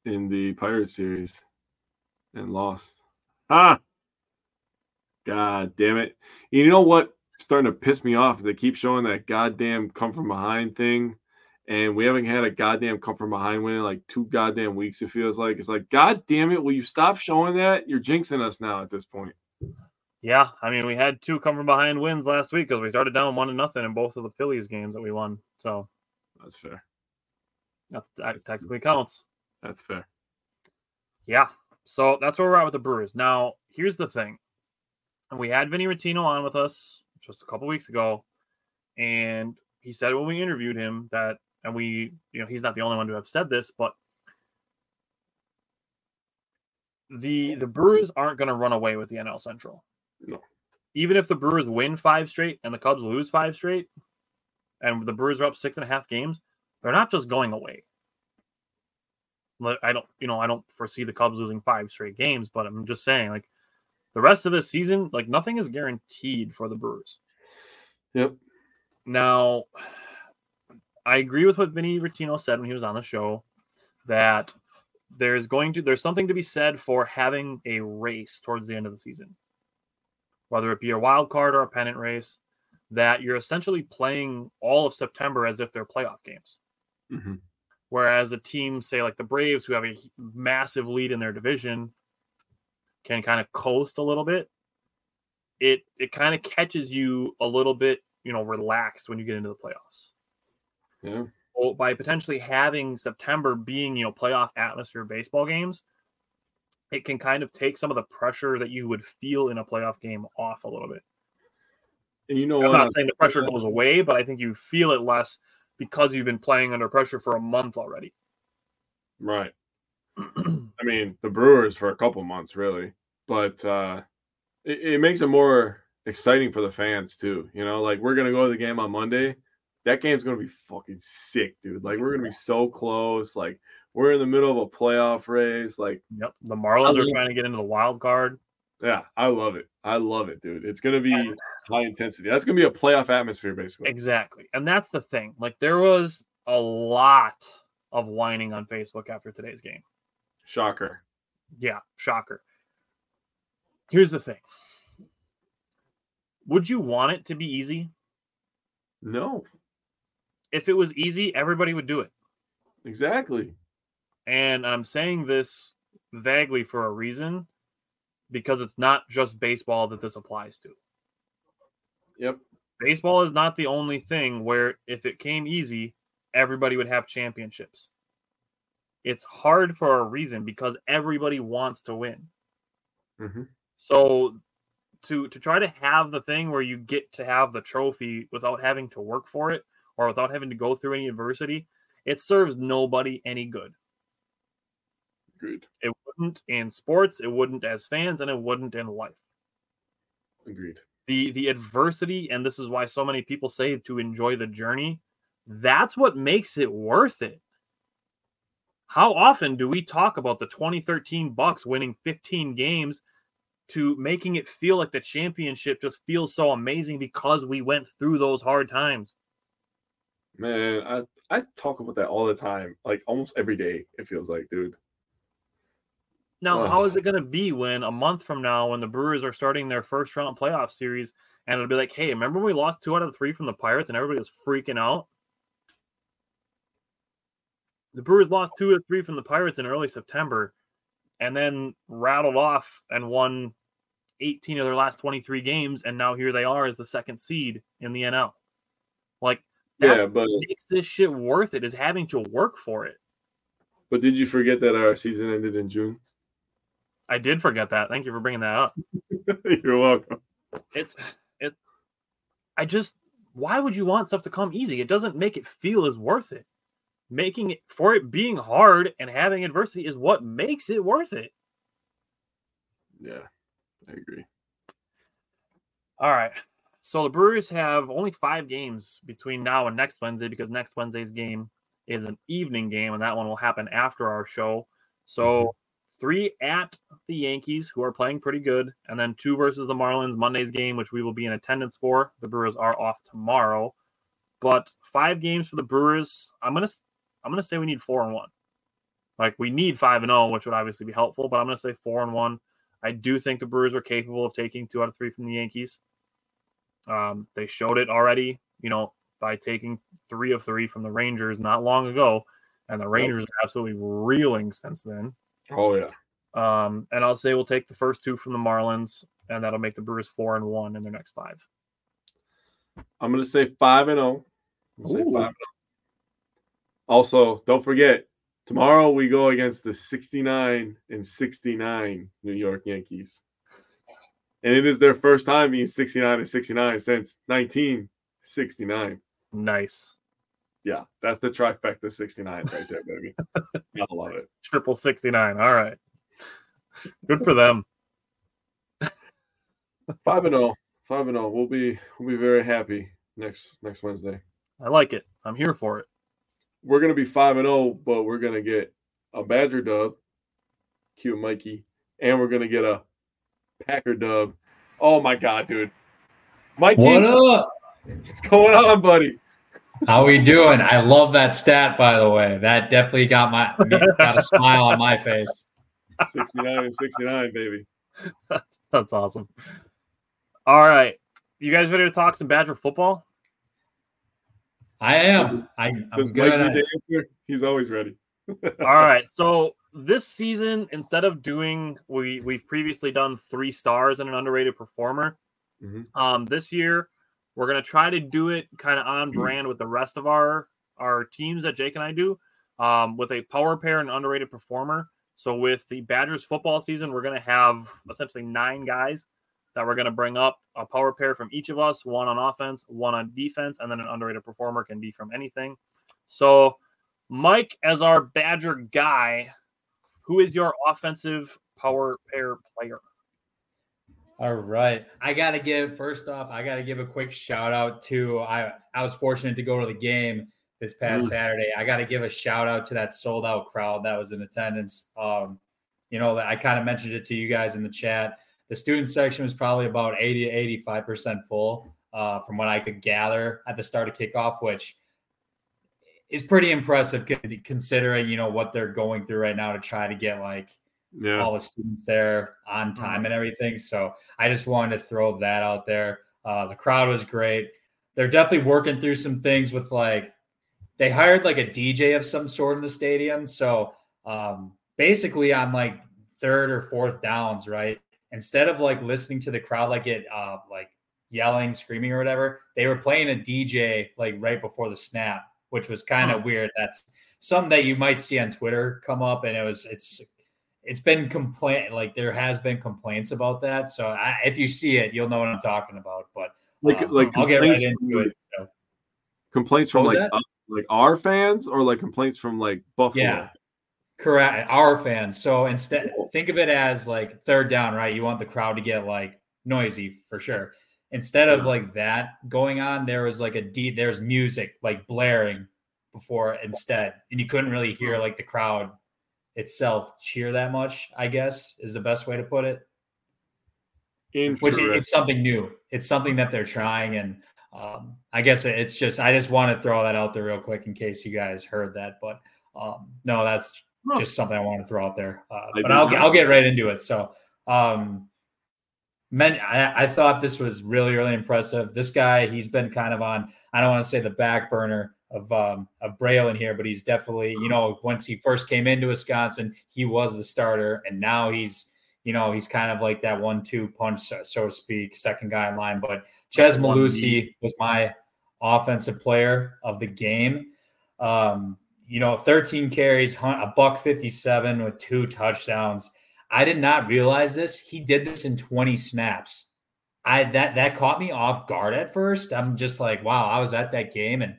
in the Pirates series and lost. Ah, God damn it! You know what? Starting to piss me off. is They keep showing that goddamn come from behind thing, and we haven't had a goddamn come from behind win in like two goddamn weeks. It feels like it's like, God damn it! Will you stop showing that? You're jinxing us now at this point. Yeah. I mean, we had two come from behind wins last week because we started down one to nothing in both of the Phillies games that we won. So That's fair. that's, that technically counts. That's fair. Yeah. So that's where we're at with the Brewers. Now, here's the thing. And we had Vinny Rottino on with us just a couple weeks ago, and he said when we interviewed him that, and we, you know, he's not the only one to have said this, but the the Brewers aren't going to run away with the NL Central. No. Even if the Brewers win five straight and the Cubs lose five straight, and the Brewers are up six and a half games, they're not just going away. I don't, you know, I don't foresee the Cubs losing five straight games, but I'm just saying, like, the rest of this season, like, nothing is guaranteed for the Brewers. Yep. Now, I agree with what Vinny Rottino said when he was on the show that there's going to there's something to be said for having a race towards the end of the season, whether it be a wild card or a pennant race. That you're essentially playing all of September as if they're playoff games. hmm Whereas a team, say like the Braves, who have a massive lead in their division, can kind of coast a little bit. It it kind of catches you a little bit, you know, relaxed when you get into the playoffs. Yeah. Well, by potentially having September being, you know, playoff atmosphere baseball games, it can kind of take some of the pressure that you would feel in a playoff game off a little bit. And you know I'm not saying the pressure goes away, but I think you feel it less because you've been playing under pressure for a month already. Right. I mean, the Brewers for a couple months, really, but uh, it, it makes it more exciting for the fans too. You know, like we're gonna go to the game on Monday. That game's gonna be fucking sick, dude. Like we're gonna be so close. Like we're in the middle of a playoff race. Like, Yep. The Marlins are trying to get into the wild card. Yeah, I love it. I love it, dude. It's gonna be high intensity. That's gonna be a playoff atmosphere, basically. Exactly. And that's the thing. Like there was a lot of whining on Facebook after today's game. Shocker. Yeah, shocker. Here's the thing. Would you want it to be easy? No, If it was easy, everybody would do it. exactly. And I'm saying this vaguely for a reason because it's not just baseball that this applies to. Yep. Baseball is not the only thing where if it came easy, everybody would have championships. It's hard for a reason because everybody wants to win. Mhm. So to to try to have the thing where you get to have the trophy without having to work for it or without having to go through any adversity, it serves nobody any good. Agreed. It wouldn't in sports, it wouldn't as fans, and it wouldn't in life. Agreed. The the adversity, and this is why so many people say to enjoy the journey, that's what makes it worth it. How often do we talk about the 2013 Bucks winning 15 games to making it feel like the championship just feels so amazing because we went through those hard times? Man, I I talk about that all the time, like almost every day. It feels like, dude. Now, Ugh. how is it going to be when a month from now, when the Brewers are starting their first round playoff series, and it'll be like, hey, remember when we lost two out of three from the Pirates and everybody was freaking out? The Brewers lost two or three from the Pirates in early September and then rattled off and won 18 of their last 23 games. And now here they are as the second seed in the NL. Like, Yeah, but what makes this shit worth it is having to work for it. but did you forget that our season ended in June? I did forget that. Thank you for bringing that up. You're welcome. it's it i just why would you want stuff to come easy it doesn't make it feel as worth it making it for it being hard and having adversity is what makes it worth it Yeah, I agree. all right so the brewers have only five games between now and next wednesday because next wednesday's game is an evening game and that one will happen after our show so three at the Yankees, who are playing pretty good, and then two versus the Marlins Monday's game, which we will be in attendance for. The Brewers are off tomorrow, but five games for the Brewers. I'm gonna I'm gonna say we need four and one. Like we need five and zero, which would obviously be helpful, but I'm gonna say four and one. I do think the Brewers are capable of taking two out of three from the Yankees. Um, they showed it already, you know, by taking three of three from the Rangers not long ago, and the Rangers are absolutely reeling since then. Oh yeah. Um, and I'll say we'll take the first two from the Marlins, and that'll make the Brewers four and one in their next five. I'm gonna say five and zero. I'll say five and 0. Also, don't forget tomorrow we go against the 69 and 69 New York Yankees, and it is their first time being 69 and 69 since 1969. Nice. Yeah, that's the trifecta 69 right there, baby. I love it. Triple 69. All right. Good for them. Five and zero. Five and zero. We'll be we'll be very happy next next Wednesday. I like it. I'm here for it. We're gonna be five and zero, but we're gonna get a Badger dub, cute Mikey, and we're gonna get a Packer dub. Oh my god, dude, Mikey, What up? what's going on, buddy? How we doing? I love that stat, by the way. That definitely got my got a smile on my face. Sixty nine and sixty nine, baby. That's awesome. All right. You guys ready to talk some Badger football? I am. I, I'm Mike good. need at- to answer? He's always ready. All right. So this season, instead of doing we we've previously done three stars and an underrated performer. Mhm. Um, this year we're gonna try to do it kind of on brand with the rest of our our teams that Jake and I do. Um, with a power pair and underrated performer. So with the Badgers football season, we're gonna have essentially nine guys that we're gonna bring up a power pair from each of us, one on offense, one on defense, and then an underrated performer can be from anything. So Mike, as our Badger guy, who is your offensive power pair player? All right. I got to give first off, I got to give a quick shout out to I I was fortunate to go to the game this past Mm. Saturday. I got to give a shout out to that sold out crowd that was in attendance. Um you know, I kind of mentioned it to you guys in the chat. The student section was probably about 80 to 85% full uh, from what I could gather at the start of kickoff, which is pretty impressive considering, you know, what they're going through right now to try to get like Yeah, all the students there on time and everything. So I just wanted to throw that out there. Uh, the crowd was great. They're definitely working through some things with like they hired like a DJ of some sort in the stadium. So um, basically on like third or fourth downs, right? Instead of like listening to the crowd like it uh, like yelling, screaming or whatever, they were playing a DJ like right before the snap, which was kind of weird. That's something that you might see on Twitter come up, and it was it's it's been complaint like there has been complaints about that. So I, if you see it, you'll know what I'm talking about. But like uh, like I'll get right complaints into from- it. So. Complaints from like uh, like our fans or like complaints from like Buffalo. Yeah. Correct. Our fans. So instead, think of it as like third down, right? You want the crowd to get like noisy for sure. Instead of like that going on, there was like a D, there's music like blaring before instead. And you couldn't really hear like the crowd itself cheer that much, I guess is the best way to put it. Which it's something new. It's something that they're trying. And um, I guess it's just, I just want to throw that out there real quick in case you guys heard that. But um, no, that's Huh. just something I want to throw out there. Uh, but I'll. I'll get right into it. So, um, men, I, I thought this was really, really impressive. This guy, he's been kind of on, I don't want to say the back burner of, um, of Braylon here, but he's definitely, you know, once he first came into Wisconsin, he was the starter. And now he's, you know, he's kind of like that one two punch, so, to speak, second guy in line. But Chez Mellusi was my offensive player of the game. Um, you know, 13 carries, a buck 57 with two touchdowns. I did not realize this. He did this in 20 snaps. I that that caught me off guard at first. I'm just like, wow, I was at that game and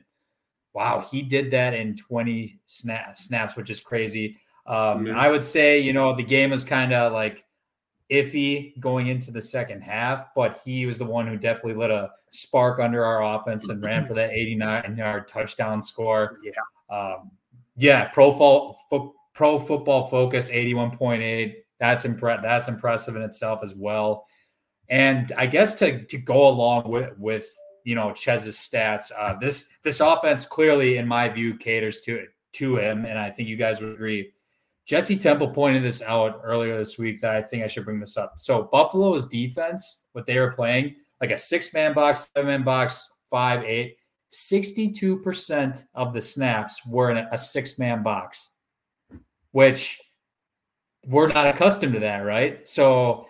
wow, he did that in 20 sna- snaps, which is crazy. Um, Mhm. I would say, you know, the game was kind of like iffy going into the second half, but he was the one who definitely lit a spark under our offense and ran for that 89 yard touchdown score. Yeah. Um, yeah, pro, fo- fo- pro football focus 81.8. That's impre- that's impressive in itself as well. And I guess to to go along with with you know Chez's stats, uh, this this offense clearly, in my view, caters to to him, and I think you guys would agree. Jesse Temple pointed this out earlier this week that I think I should bring this up. So Buffalo's defense, what they were playing, like a six man box, seven man box, five, eight, 62% of the snaps were in a, six man box, which we're not accustomed to that, right? So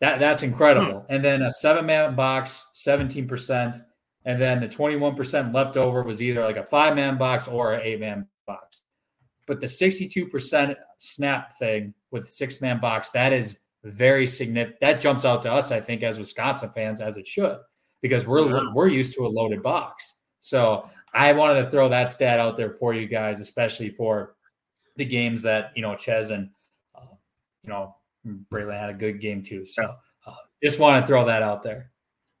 that that's incredible. And then a seven man box, 17%. And then the 21% left over was either like a five man box or an eight man box. But the 62% snap thing with six man box, that is very significant. That jumps out to us, I think, as Wisconsin fans, as it should, because we're Yeah. we're used to a loaded box. So I wanted to throw that stat out there for you guys, especially for the games that you know Chez and uh, you know Braylon had a good game too. So uh, just want to throw that out there.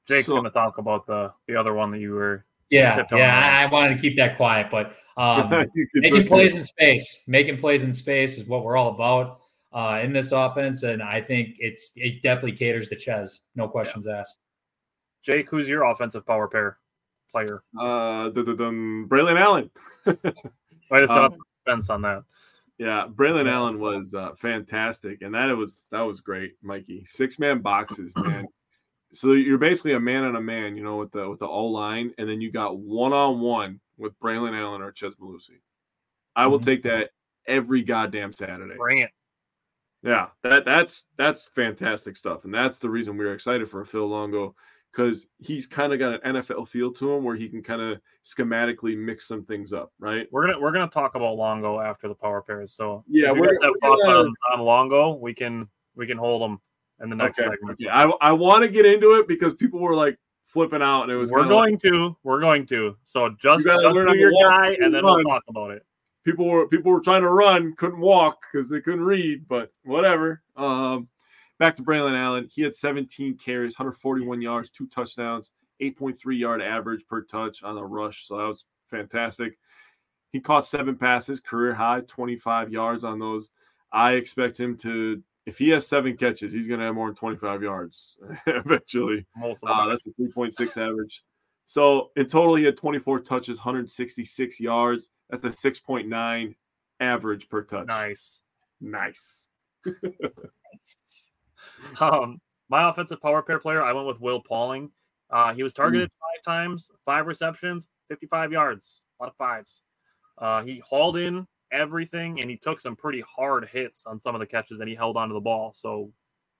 Jake's So- going to talk about the the other one that you were. Yeah, yeah. going. I, I wanted to keep that quiet, but um, making take plays it. in space, making plays in space is what we're all about uh, in this offense, and I think it's it definitely caters to Chez. No questions asked. Jake, who's your offensive power pair player? Uh, the, the, the Braylon Allen. Way to set Um, up suspense on that. Yeah, Braylon Allen was uh, fantastic, and that was that was great, Mikey. Six man boxes, man. So you're basically a man on a man, you know, with the with the O line, and then you got one on one with Braylon Allen or Chez Mellusi. I will Mhm. take that every goddamn Saturday. Bring it. Yeah, that that's that's fantastic stuff, and that's the reason we are excited for Phil Longo because he's kind of got an NFL feel to him where he can kind of schematically mix some things up, right? We're gonna we're gonna talk about Longo after the power pairs. So Yeah, guys have thoughts gonna- on, on Longo, we can we can hold them in the next Okay, segment. okay. I I want to get into it because people were like flipping out, and it was We're kinda like- going to we're going to. So just gotta just do your guy, and and then we'll talk about it. people were people were trying to run, couldn't walk because they couldn't read, but whatever. Um, back to Braylon Allen. He had 17 carries, 141 yards, two touchdowns, 8.3 yard average per touch on the rush. So that was fantastic. He caught seven passes, career high, 25 yards on those. I expect him to, if he has seven catches, he's going to have more than 25 yards eventually. Most of Uh, that's a 3.6 average. So in total, he had 24 touches, 166 yards. That's a 6.9 average per touch. nice. Nice. Um, my offensive power pair player, I went with Will Pauling. Uh, he was targeted five times, five receptions, 55 yards, a lot of fives. Uh, he hauled in everything and he took some pretty hard hits on some of the catches and he held onto the ball. So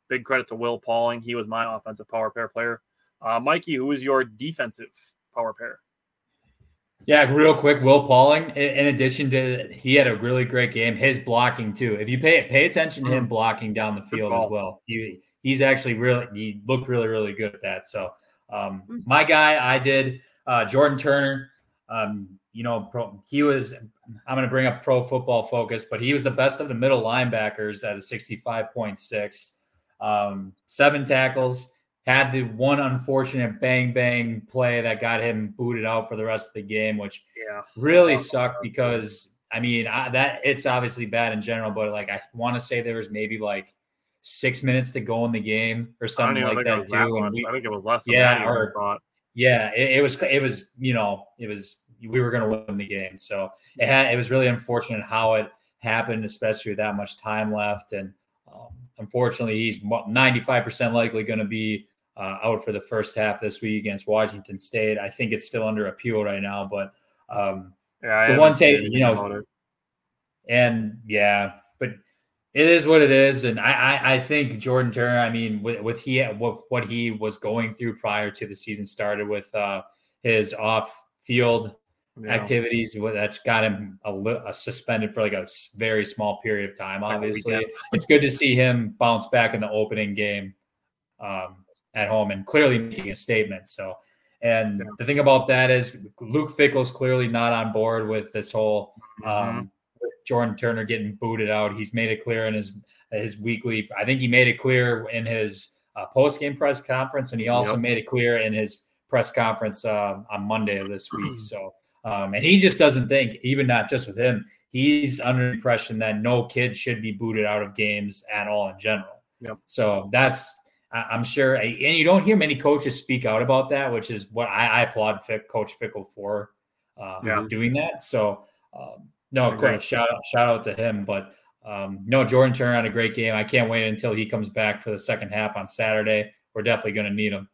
big credit to Will Pauling. He was my offensive power pair player. Uh, Mikey, who is your defensive power pair? Yeah, real quick, Will Pauling. In addition to, he had a really great game. His blocking too. If you pay pay attention to him blocking down the field as well, he he's actually really he looked really really good at that. So um, my guy, I did uh, Jordan Turner. Um, you know, pro, he was. I'm going to bring up Pro Football Focus, but he was the best of the middle linebackers at a 65.6, um, seven tackles. Had the one unfortunate bang bang play that got him booted out for the rest of the game, which Yeah. really sucked because I mean I, that it's obviously bad in general, but like I want to say there was maybe like six minutes to go in the game or something like that that too. And we, I think it was less than Yeah, that. I or- thought. yeah, it, it was it was you know it was we were going to win the game, so it had it was really unfortunate how it happened, especially with that much time left, and um, unfortunately he's ninety five percent likely going to be uh, out for the first half this week against Washington State. I think it's still under appeal right now, but um, Yeah, the one take- you know, and yeah, but it is what it is. And I, I, I think Jordan Turner, I mean, with, with he what, what he was going through prior to the season started with uh, his off field Yeah. activities, that's got him a, a suspended for like a very small period of time. Obviously, it's good to see him bounce back in the opening game um, at home and clearly making a statement. So. And the thing about that is Luke Fickell's clearly not on board with this whole Mhm. um, with Jordan Turner getting booted out. He's made it clear in his his weekly. I think he made it clear in his uh, post game press conference, and he also Yep. made it clear in his press conference uh, on Monday of this week. So, um, and he just doesn't think, even not just with him, he's under the impression that no kid should be booted out of games at all in general. Yep. So that's. I- I'm sure, and you don't hear many coaches speak out about that, which is what I, I applaud Fick, Coach Fickell for uh, Yeah. doing that. So, um, no, Agree. great shout out, shout out to him. But um, no, Jordan Turner had a great game. I can't wait until he comes back for the second half on Saturday. We're definitely going to need him.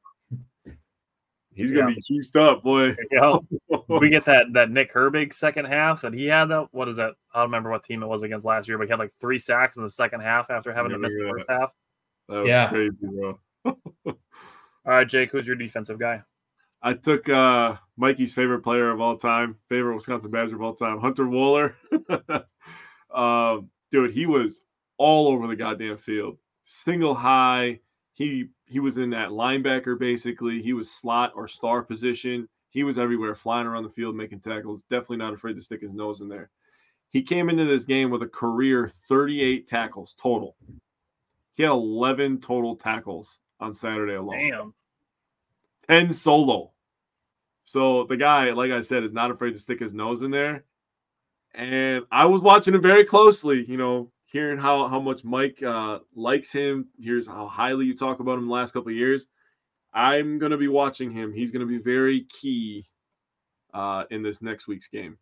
He's gonna be juiced up, boy. Yeah. we get that that Nick Herbig second half that he had that what is that? I don't remember what team it was against last year, but he had like three sacks in the second half after having to miss the Remember first half. That was Yeah. crazy, bro. All right, Jake, who's your defensive guy? I took uh, Mikey's favorite player of all time, favorite Wisconsin Badger of all time, Hunter Wohler. um, dude, he was all over the goddamn field, single high. He he was in that linebacker basically. He was slot or star position. He was everywhere, flying around the field, making tackles. Definitely not afraid to stick his nose in there. He came into this game with a career 38 tackles total. He had 11 total tackles on Saturday alone. Damn. 10 solo. So the guy, like I said, is not afraid to stick his nose in there. And I was watching him very closely, you know, hearing how how much Mike uh, likes him. Here's how highly you talk about him the last couple of years. I'm gonna be watching him. He's gonna be very key uh, in this next week's game.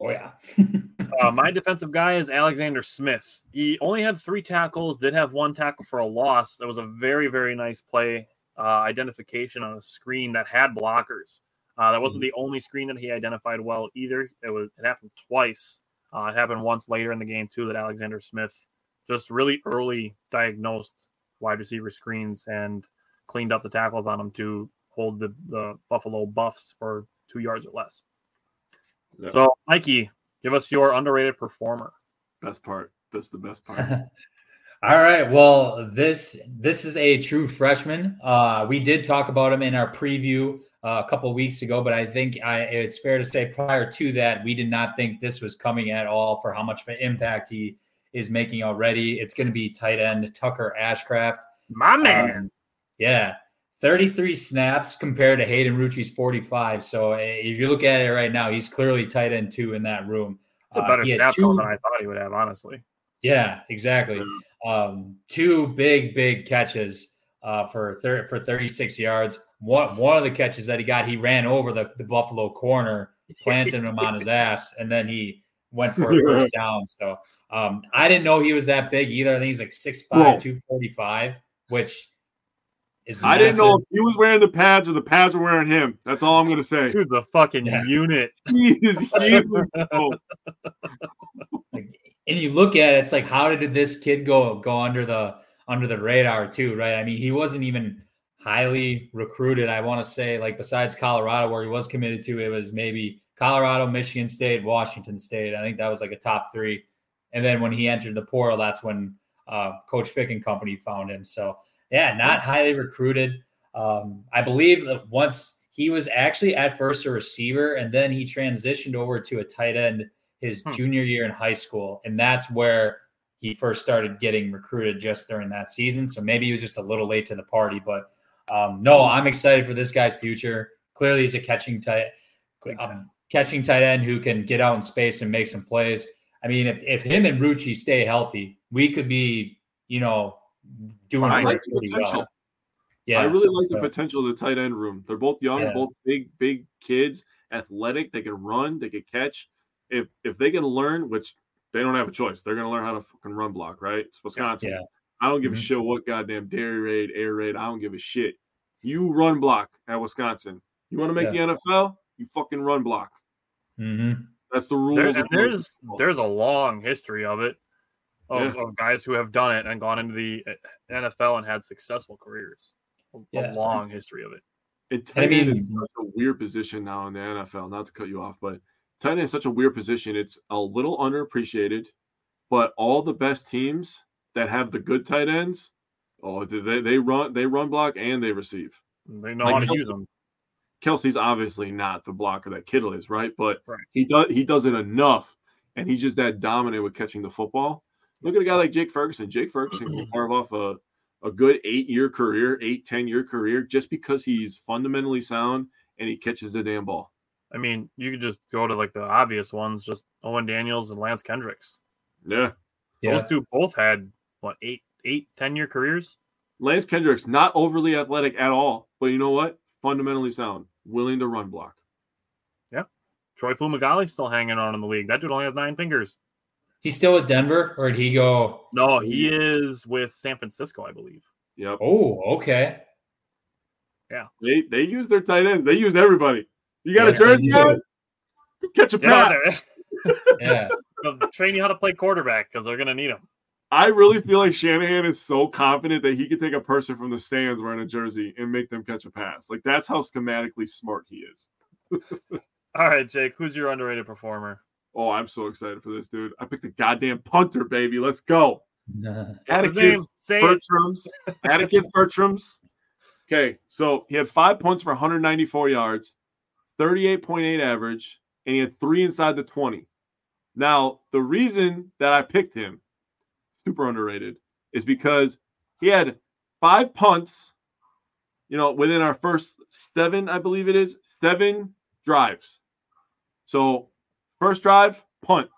Oh yeah, Uh, my defensive guy is Alexander Smith. He only had three tackles, did have one tackle for a loss. That was a very, very nice play uh, identification on a screen that had blockers. Uh, that wasn't the only screen that he identified well either. It was it happened twice. Uh, it happened once later in the game too that Alexander Smith just really early diagnosed wide receiver screens and cleaned up the tackles on them to hold the, the Buffalo Buffs for two yards or less. Yeah. So, Mikey, give us your underrated performer. Best part. That's the best part. All right. Well, this this is a true freshman. Uh, we did talk about him in our preview uh, a couple of weeks ago, but I think I, it's fair to say prior to that, we did not think this was coming at all for how much of an impact he is making already. It's going to be tight end Tucker Ashcraft. My man. Um, yeah. 33 snaps compared to Hayden Rucci's 45. So uh, if you look at it right now, he's clearly tight end two in that room. it's a uh, better had snap two- than I thought he would have, honestly. Yeah, exactly. Um, two big, big catches uh, for thir- for 36 yards. One one of the catches that he got, he ran over the, the Buffalo corner, planted him on his ass, and then he went for a first down. So um, I didn't know he was that big either. I think he's like 6'5", Whoa. 245, which is I didn't know if he was wearing the pads or the pads were wearing him. That's all I'm gonna say. Dude's a fucking Yeah. unit. He is huge. Like, and you look at it, it's like, how did this kid go go under the under the radar too, right? I mean, he wasn't even highly recruited. I want to say, like, besides Colorado, where he was committed to, it was maybe Colorado, Michigan State, Washington State. I think that was like a top three. And then when he entered the portal, that's when uh, Coach Fick and company found him. So yeah, not highly recruited. Um, I believe that once he was actually at first a receiver, and then he transitioned over to a tight end his Hmm. junior year in high school, and that's where he first started getting recruited just during that season. So maybe he was just a little late to the party, but um, no, I'm excited for this guy's future. Clearly, he's a catching tight, um, catching tight end who can get out in space and make some plays. I mean, if, if him and Rucci stay healthy, we could be, you know, doing I like the potential. well. Yeah, I really like the potential of the tight end room. They're both young, Yeah. both big, big kids, athletic. They can run, they can catch. If if they can learn, which they don't have a choice, they're gonna learn how to fucking run block, right? It's Wisconsin. Yeah. I don't give a Mhm. shit what goddamn dairy raid, air raid. I don't give a shit. You run block at Wisconsin. You want to make the NFL? You fucking run block. Mhm. That's the rules. There, of there's football. there's a long history of it of, Yeah. of guys who have done it and gone into the uh, NFL and had successful careers. A, a long history of it. And And I tight end mean- is such a weird position now in the NFL. Not to cut you off, but tight end is such a weird position. It's a little underappreciated, but all the best teams that have the good tight ends, oh, they they run they run block and they receive. They know Like how to Kelce- use them. Kelce's obviously not the blocker that Kittle is, right? But Right. he does he does it enough, and he's just that dominant with catching the football. Look at a guy like Jake Ferguson. Jake Ferguson can mm-hmm. carve off a, a good eight year career, eight, 10 year career, just because he's fundamentally sound and he catches the damn ball. I mean, you could just go to like the obvious ones, just Owen Daniels and Lance Kendricks. Yeah. Yeah. Those two both had what eight, eight, ten year careers. Lance Kendricks, not overly athletic at all, but you know what? Fundamentally sound, willing to run block. Yeah. Troy Fumagalli's still hanging on in the league. That dude only has nine fingers. He's still with Denver, or did he go? No, he is with San Francisco, I believe. Yep. Oh, okay. Yeah. They they use their tight ends. They use everybody. You got Yes, a jersey on? Catch a pass. they're- Yeah. they'll train you how to play quarterback because they're gonna need him. I really feel like Shanahan is so confident that he could take a person from the stands wearing a jersey and make them catch a pass. Like that's how schematically smart he is. All right, Jake, who's your underrated performer? Oh, I'm so excited for this dude. I picked the goddamn punter, baby. Let's go. What's his Atticus name? Say it. Bertrams. Atticus Bertrams. Okay, so he had five punts for 194 yards, 38.8 average, and he had three inside the 20. Now, the reason that I picked him, super underrated, is because he had five punts, you know, within our first seven, I believe it is, seven drives. So, first drive, punt,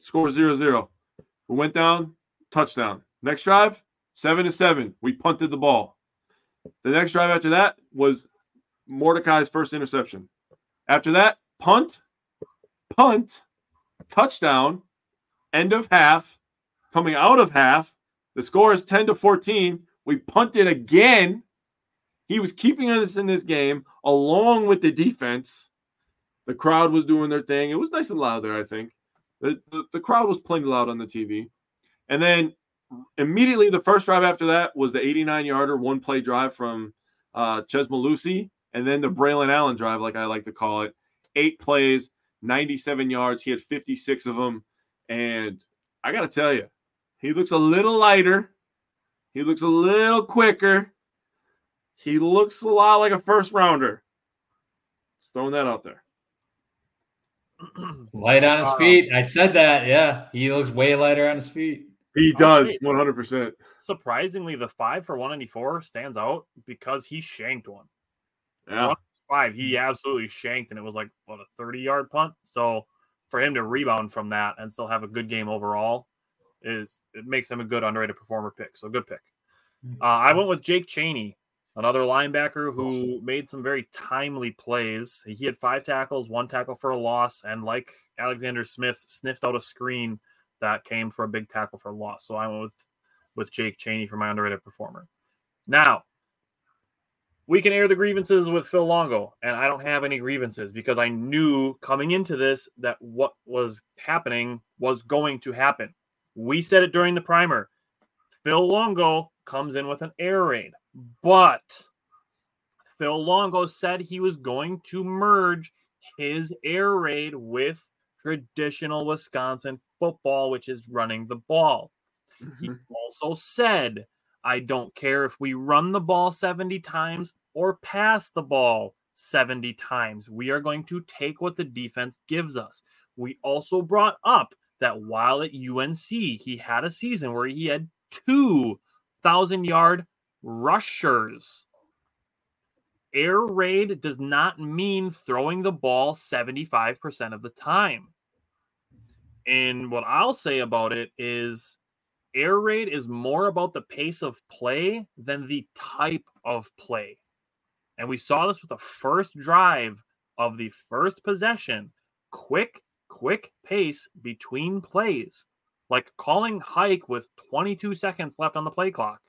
score zero zero. We went down, touchdown. Next drive, seven to seven. We punted the ball. The next drive after that was Mordecai's first interception. After that, punt, punt, touchdown, end of half, coming out of half. The score is 10 to 14. We punted again. He was keeping us in this game along with the defense. The crowd was doing their thing. It was nice and loud there, I think. The, the, the crowd was plenty loud on the TV. And then immediately the first drive after that was the 89 yarder one play drive from uh, Chez Mellusi, and then the Braylon Allen drive, like I like to call it. Eight plays, 97 yards. He had 56 of them. And I got to tell you, he looks a little lighter. He looks a little quicker. He looks a lot like a first rounder. Just throwing that out there. Light on his Uh, feet. I said that. Yeah. He looks way lighter on his feet. He does, 100%. Surprisingly, the five for 194 stands out because he shanked one. Yeah. Five, he absolutely shanked, and it was like what a 30 yard punt. So for him to rebound from that and still have a good game overall is it makes him a good underrated performer pick. So good pick. Uh, I went with Jake Chaney, another linebacker who made some very timely plays. He had five tackles, one tackle for a loss, and like Alexander Smith, sniffed out a screen that came for a big tackle for a loss. So I went with with Jake Chaney for my underrated performer. Now, we can air the grievances with Phil Longo, and I don't have any grievances because I knew coming into this that what was happening was going to happen. We said it during the primer. Phil Longo comes in with an air raid, but Phil Longo said he was going to merge his air raid with traditional Wisconsin football, which is running the ball. He mm-hmm. also said, I don't care if we run the ball 70 times or pass the ball 70 times. We are going to take what the defense gives us. We also brought up that while at UNC, he had a season where he had two thousand yard rushers. Air raid does not mean throwing the ball 75% of the time. And what I'll say about it is air raid is more about the pace of play than the type of play. And we saw this with the first drive of the first possession. Quick, quick pace between plays, like calling hike with 22 seconds left on the play clock.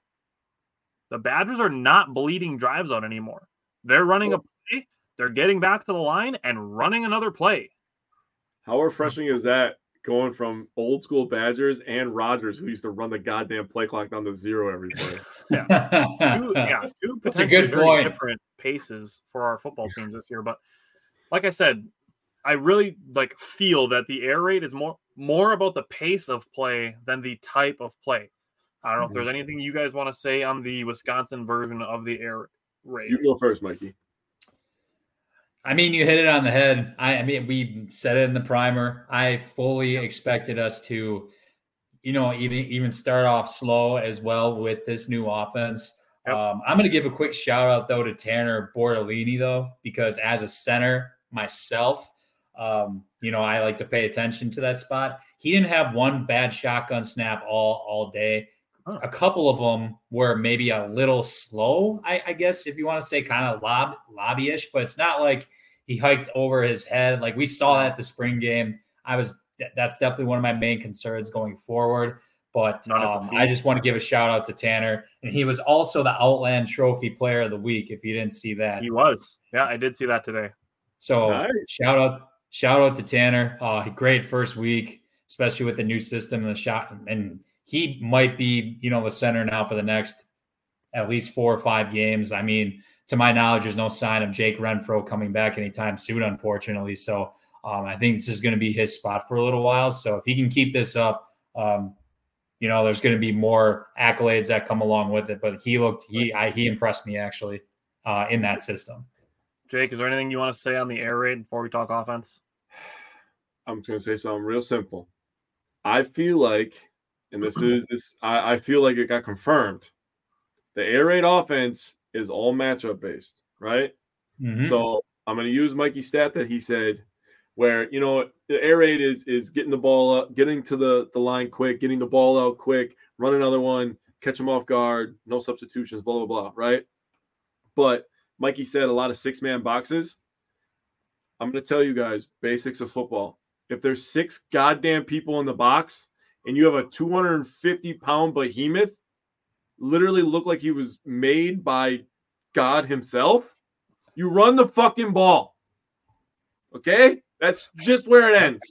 The Badgers are not bleeding drives out anymore. They're running a play, they're getting back to the line and running another play. How refreshing is that going from old school Badgers and Rodgers, who used to run the goddamn play clock down to zero every play? yeah, two, yeah, two potentially good very point. different paces for our football teams this year. But like I said, I really like feel that the air raid is more more about the pace of play than the type of play. I don't know if Mm-hmm. there's anything you guys want to say on the Wisconsin version of the air raid. You go first, Mikey. I mean, you hit it on the head. I, I mean, we said it in the primer. I fully expected us to, you know, even even start off slow as well with this new offense. Yep. Um, I'm going to give a quick shout out though to Tanner Bortolini though, because as a center myself, um, you know, I like to pay attention to that spot. He didn't have one bad shotgun snap all all day. Oh. A couple of them were maybe a little slow, I, I guess, if you want to say kind of lob lobbyish, but it's not like he hiked over his head. Like we saw that the spring game. I was that's definitely one of my main concerns going forward. But Not at the um. I just want to give a shout out to Tanner, and he was also the Outland Trophy Player of the Week. If you didn't see that, He was. Yeah, I did see that today. so Nice. shout out, shout out to Tanner. Uh, great first week, especially with the new system and the shot. And he might be, you know, the center now for the next at least four or five games. I mean, to my knowledge, there's no sign of Jake Renfro coming back anytime soon, unfortunately. So um, I think this is going to be his spot for a little while. So if he can keep this up, um, you know, there's going to be more accolades that come along with it. But he looked, he, I, he impressed me actually uh, in that system. Jake, is there anything you want to say on the air raid before we talk offense? I'm just gonna say something real simple. I feel like, and this is this, I, I feel like it got confirmed. The air raid offense is all matchup based, right? Mhm. So I'm going to use Mikey's stat that he said, where you know the air raid is is getting the ball up, getting to the the line quick, getting the ball out quick, run another one, catch them off guard, no substitutions, blah blah blah, right? But Mikey said a lot of six man boxes. I'm going to tell you guys basics of football. If there's six goddamn people in the box and you have a 250 pound behemoth, literally look like he was made by God himself, you run the fucking ball. Okay? That's just where it ends.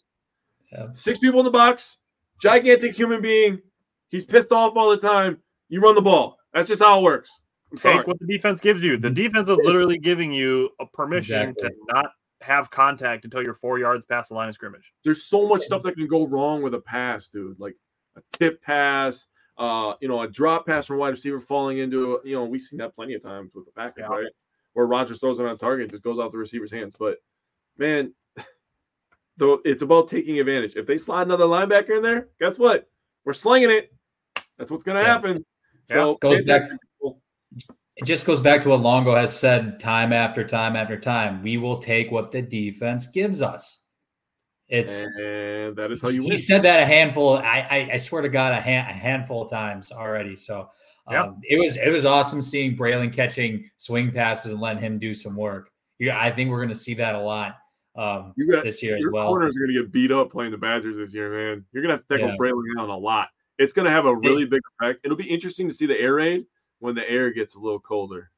Yeah. Six people in the box, gigantic human being. He's pissed off all the time. You run the ball. That's just how it works. I'm sorry. Take what the defense gives you. The defense is literally giving you a permission Exactly. to not have contact until you're four yards past the line of scrimmage. There's so much stuff that can go wrong with a pass, dude. Like a tip pass, uh, you know, a drop pass from wide receiver falling into, a, you know, we've seen that plenty of times with the Packers, Yeah. right? Where Rodgers throws it on target, just goes out the receiver's hands. But man, though it's about taking advantage. If they slide another linebacker in there, guess what? We're slinging it. That's what's going to Yeah. happen. So Goes back- attention, people. It just goes back to what Longo has said time after time after time. We will take what the defense gives us. It's and that is how you he win. said that a handful. I I, I swear to God, a, hand, a handful of times already. So um, Yeah. it was it was awesome seeing Braylon catching swing passes and letting him do some work. Yeah, I think we're going to see that a lot um, got this year as your well. corners are going to get beat up playing the Badgers this year, man. You're going to have to tackle Yeah. Braylon Allen a lot. It's going to have a really big effect. It'll be interesting to see the air raid when the air gets a little colder.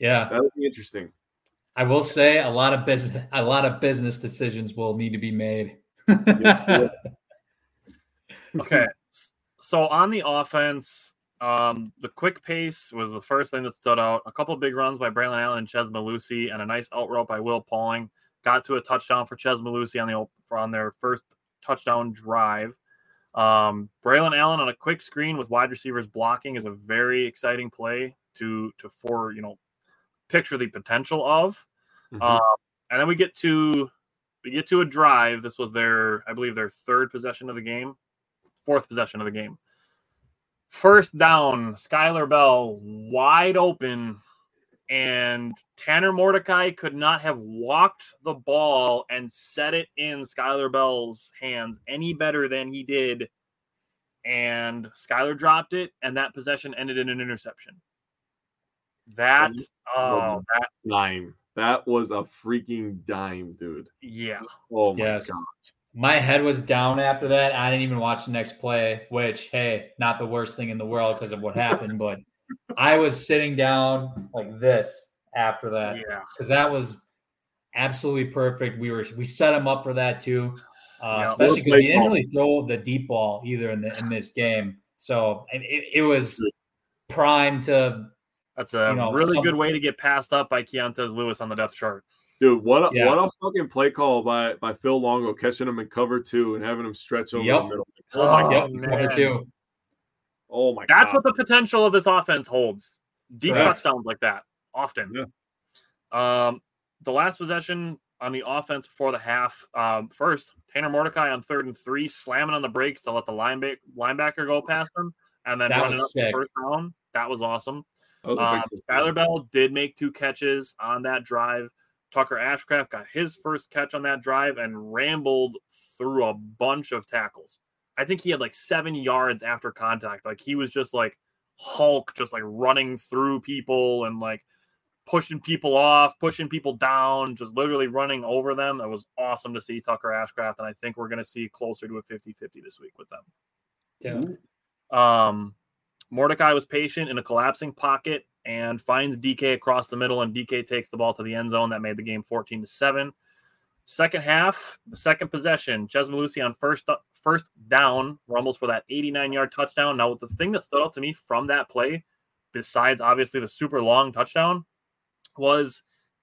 Yeah, That'll be interesting. I will say a lot of business a lot of business decisions will need to be made. Yeah. Okay. So on the offense, um, the quick pace was the first thing that stood out. A couple big runs by Braylon Allen and Chez Mellusi, and a nice out route by Will Pauling. Got to a touchdown for Chez Mellusi on the on their first touchdown drive. Um, Braylon Allen on a quick screen with wide receivers blocking is a very exciting play to to for you know picture the potential of. Mhm. Um, and then we get to we get to a drive. This was their, I believe, their third possession of the game, fourth possession of the game. First down, Skyler Bell wide open, and Tanner Mordecai could not have walked the ball and set it in Skyler Bell's hands any better than he did. And Skyler dropped it, and that possession ended in an interception. That, oh, that, dime. That was a freaking dime, dude. yeah. Oh my Yes. god. My head was down after that. I didn't even watch the next play, which, hey, not the worst thing in the world because of what happened, but I was sitting down like this after that Yeah. because that was absolutely perfect. We were we set him up for that too, uh, Yeah. especially because play we didn't call. really throw the deep ball either in the in this game. So and it, it was prime to That's a You know, really some- good way to get passed up by Keontez Lewis on the depth chart. Dude, what a Yeah. what a fucking play call by by Phil Longo catching him in cover two and having him stretch over Yep. the middle. Oh, my yep, man. cover two. Oh my god That's god. what the potential of this offense holds. Deep Correct. touchdowns like that often. Yeah. Um, the last possession on the offense before the half. Um, first, Tanner Mordecai on third and three, slamming on the brakes to let the linebacker linebacker go past him, and then That running was up the first down. That was awesome. That was a Um, big Skyler Bell did make two catches on that drive. Tucker Ashcraft got his first catch on that drive and rambled through a bunch of tackles. I think he had like seven yards after contact. Like he was just like Hulk, just like running through people and like pushing people off, pushing people down, just literally running over them. That was awesome to see Tucker Ashcraft. And I think we're going to see closer to a 50 50 this week with them. Yeah. Um, Mordecai was patient in a collapsing pocket and finds DK across the middle, and DK takes the ball to the end zone. That made the game 14 to 7. Second half, the second possession, Chez Mellusi on first first down, rumbles for that 89 yard touchdown. Now, the thing that stood out to me from that play, besides obviously the super long touchdown, was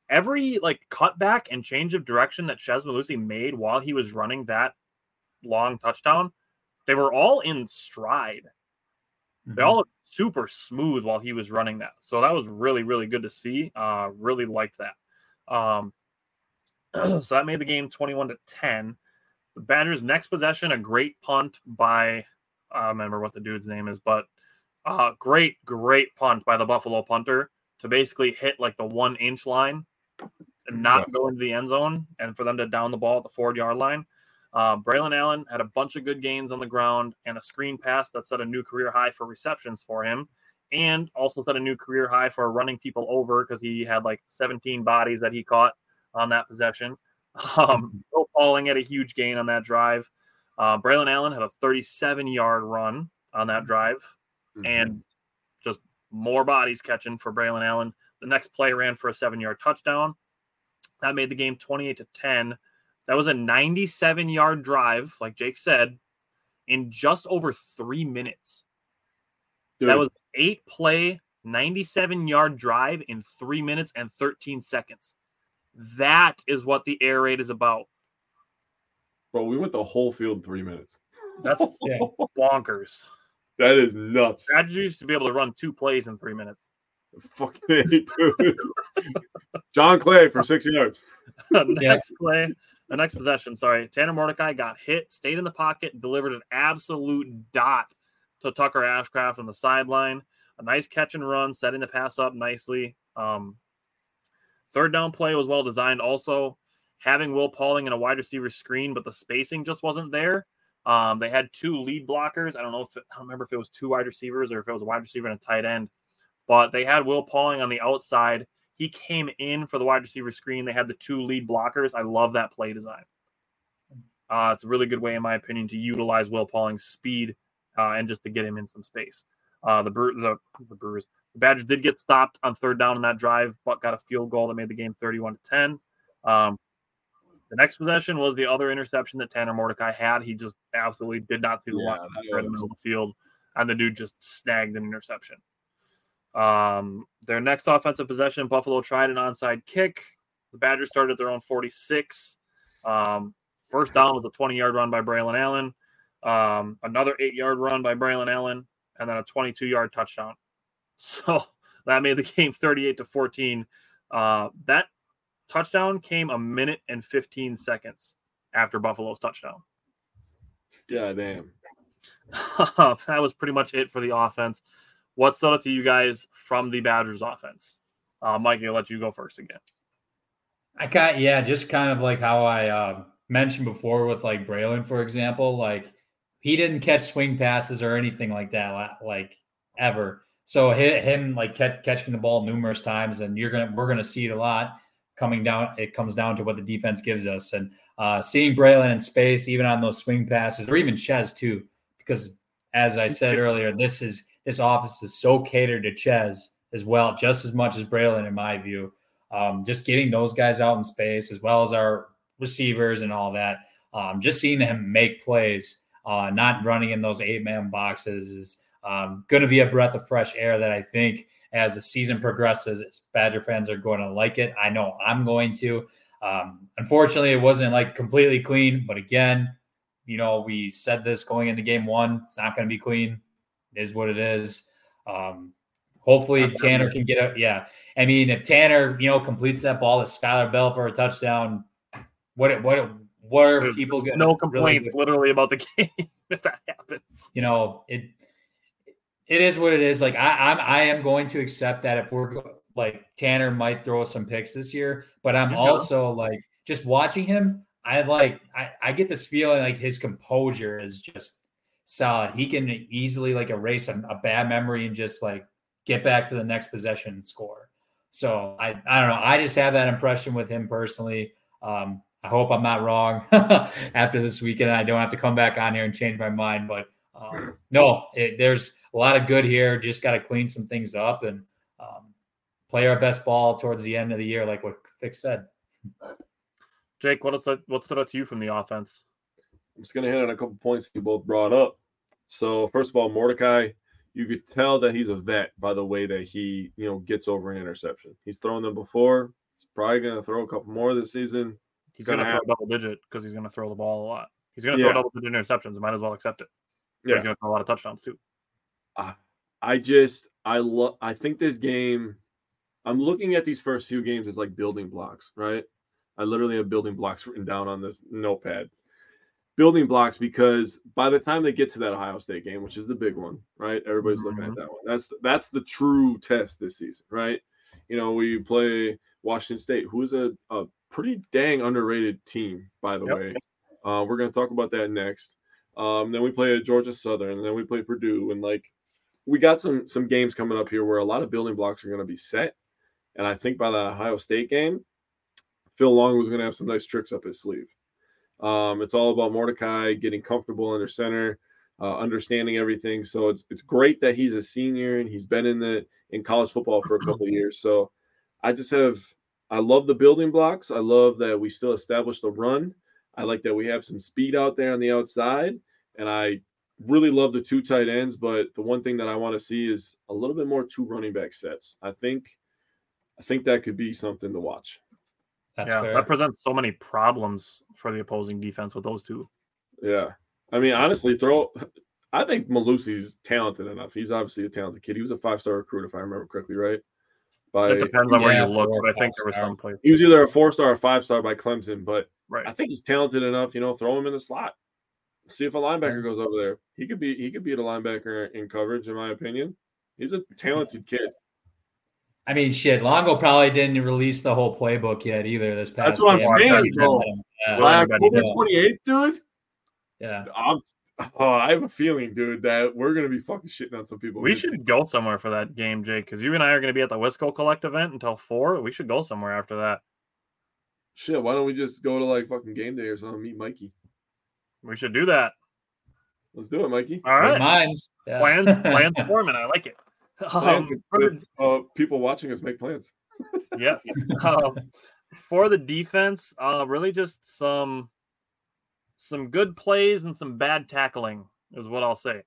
every like cutback and change of direction that Chez Mellusi made while he was running that long touchdown, they were all in stride. They all looked super smooth while he was running that. So that was really, really good to see. Uh, really liked that. Um, so that made the game 21 to 10. The Badgers' next possession, a great punt by, I don't remember what the dude's name is, but uh, great, great punt by the Buffalo punter to basically hit like the one inch line and not go into the end zone and for them to down the ball at the forward yard line. Uh, Braylon Allen had a bunch of good gains on the ground and a screen pass that set a new career high for receptions for him, and also set a new career high for running people over because he had like 17 bodies that he caught on that possession. Um, Will Pauling had a huge gain on that drive. Uh, Braylon Allen had a 37 yard run on that drive, Mhm. and just more bodies catching for Braylon Allen. The next play ran for a seven yard touchdown. That made the game 28 to 10. That was a 97 yard drive, like Jake said, in just over three minutes. Dude, That was eight play, 97 yard drive in three minutes and 13 seconds. That is what the air raid is about. bro, we went the whole field in three minutes. That's Yeah. bonkers. That is nuts. Badgers used to be able to run two plays in three minutes. Fucking A, dude. John Clay for six yards. next play, the next possession, sorry. Tanner Mordecai got hit, stayed in the pocket, delivered an absolute dot to Tucker Ashcraft on the sideline. A nice catch and run, setting the pass up nicely. Um, third down play was well designed. Also, having Will Pauling in a wide receiver screen, but the spacing just wasn't there. Um, they had two lead blockers. I don't know if it, I don't remember if it was two wide receivers or if it was a wide receiver and a tight end, but they had Will Pauling on the outside. He came in for the wide receiver screen. They had the two lead blockers. I love that play design. Uh, it's a really good way, in my opinion, to utilize Will Pauling's speed uh, and just to get him in some space. Uh, the, Bre- the the Brewers, Badgers did get stopped on third down in that drive, but got a field goal that made the game 31 to 10. Um, the next possession was the other interception that Tanner Mordecai had. He just absolutely did not see the Yeah, line in the middle of the field, and the dude just snagged an interception. Um, their next offensive possession, Buffalo tried an onside kick. The Badgers started at their own 46. Um, first down was a 20 yard run by Braylon Allen, um, another eight yard run by Braylon Allen, and then a 22 yard touchdown. So that made the game 38 to 14. Uh, that touchdown came a minute and 15 seconds after Buffalo's touchdown. Yeah, damn. that was pretty much it for the offense. What stood out to you guys from the Badgers offense? Uh, Mikey, I'll let you go first again. I got yeah, just kind of like how I uh, mentioned before with like Braylon, for example. Like he didn't catch swing passes or anything like that, like ever. So him like catching the ball numerous times, and you're gonna we're gonna see it a lot coming down. It comes down to what the defense gives us, and uh, seeing Braylon in space, even on those swing passes, or even Chez too, because as I said earlier, this is this office is so catered to Chez as well, just as much as Braylon, in my view. Um, just getting those guys out in space, as well as our receivers and all that. Um, just seeing him make plays, uh, not running in those eight man boxes, is um, going to be a breath of fresh air that I think as the season progresses, Badger fans are going to like it. I know I'm going to. Um, unfortunately, it wasn't like completely clean, but again, you know, we said this going into game one. It's not going to be clean. It is what it is. Um, hopefully, Tanner can get a yeah. I mean, if Tanner, you know, completes that ball to Skyler Bell for a touchdown, what what what are There's people going no complaints really literally about the game if that happens. You know, it it is what it is. Like I, I'm, I am going to accept that if we're like Tanner might throw some picks this year, but I'm also like just watching him. I like I, I get this feeling like his composure is just solid. He can easily like erase a, a bad memory and just like get back to the next possession and score. So I I don't know. I just have that impression with him personally. Um, I hope I'm not wrong after this weekend. I don't have to come back on here and change my mind. But um, no, it, there's a lot of good here. Just got to clean some things up and um, play our best ball towards the end of the year, like what Fix said. Jake, what, is that, what stood out to you from the offense? I'm just going to hit on a couple points you both brought up. So, first of all, Mordecai, you could tell that he's a vet by the way that he, you know, gets over an interception. He's thrown them before. He's probably going to throw a couple more this season. He's going to throw double digit because he's going to throw the ball a lot. He's going to throw yeah. double digit interceptions. Might as well accept it. Yeah. He's going to throw a lot of touchdowns too. I just I love I think this game I'm looking at these first few games as like building blocks, right? I literally have building blocks written down on this notepad. Building blocks because by the time they get to that Ohio State game, which is the big one, right? Everybody's mm-hmm. looking at mm-hmm. that one. That's that's the true test this season, right? You know, we play Washington State, who is a, a pretty dang underrated team, by the yep. way. Uh, we're going to talk about that next. Um, then we play at Georgia Southern, and then we play Purdue, and like we got some some games coming up here where a lot of building blocks are going to be set. And I think by the Ohio State game, Phil Long was going to have some nice tricks up his sleeve. Um, it's all about Mordecai getting comfortable under center, uh, understanding everything. So it's it's great that he's a senior and he's been in the in college football for a couple years. So I just have I love the building blocks. I love that we still established the run. I like that we have some speed out there on the outside, and I really love the two tight ends, but the one thing that I want to see is a little bit more two running back sets. I think I think that could be something to watch. That's yeah, fair. that presents so many problems for the opposing defense with those two. Yeah. I mean, honestly, throw I think Mellusi's talented enough. He's obviously a talented kid. He was a five star recruit, if I remember correctly, right? By, it depends on yeah, where you look, but I think there was some place. He was either a four star or five star by Clemson, but right. I think he's talented enough, you know, throw him in the slot. See if a linebacker goes over there. He could be he could be a linebacker in coverage, in my opinion. He's a talented kid. I mean, shit. Longo probably didn't release the whole playbook yet either. This past. That's what I'm saying. Bro. Yeah. October 28th, dude. Yeah. I'm, oh, I have a feeling, dude, that we're gonna be fucking shitting on some people. We should go somewhere for that game, Jake, because you and I are gonna be at the Wisco Collect event until four. We should go somewhere after that. Shit, why don't we just go to like fucking game day or something? Meet Mikey. We should do that. Let's do it, Mikey. All right. Minds. Yeah. Plans, plans forming. I like it. Um, with, uh, people watching us make plans. yes. Um, for the defense, uh, really just some some good plays and some bad tackling is what I'll say.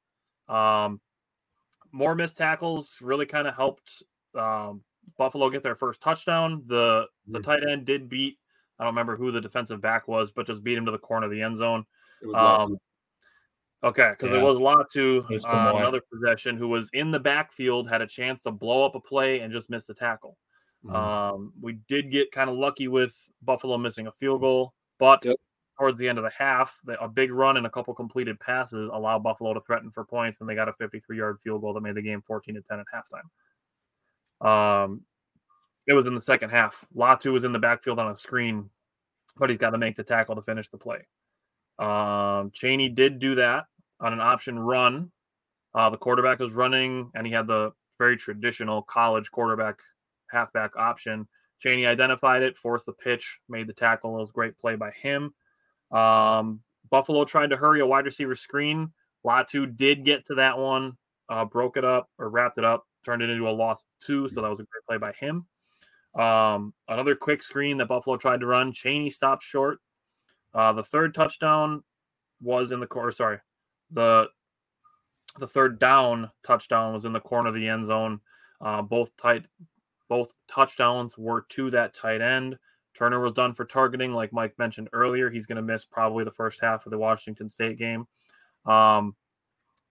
Um, more missed tackles really kind of helped um, Buffalo get their first touchdown. The the mm-hmm. tight end did beat I don't remember who the defensive back was, but just beat him to the corner of the end zone. Um, okay, because yeah. it was Latu, uh, another possession, who was in the backfield, had a chance to blow up a play and just missed the tackle. Mhm. Um, we did get kind of lucky with Buffalo missing a field goal, but Yep. towards the end of the half, a big run and a couple completed passes allowed Buffalo to threaten for points, and they got a 53 yard field goal that made the game 14 to 10 at halftime. Um, it was in the second half. Latu was in the backfield on a screen, but he's got to make the tackle to finish the play. Um, Chaney did do that on an option run. Uh, the quarterback was running, and he had the very traditional college quarterback halfback option. Chaney identified it, forced the pitch, made the tackle. It was a great play by him. Um, Buffalo tried to hurry a wide receiver screen. Latu did get to that one, uh, broke it up or wrapped it up, turned it into a loss two. So that was a great play by him. Um, another quick screen that Buffalo tried to run. Chaney stopped short. Uh, the third touchdown was in the corner. Sorry, the the third down touchdown was in the corner of the end zone. Uh, both tight, both touchdowns were to that tight end. Turner was done for targeting, like Mike mentioned earlier. He's going to miss probably the first half of the Washington State game. Um,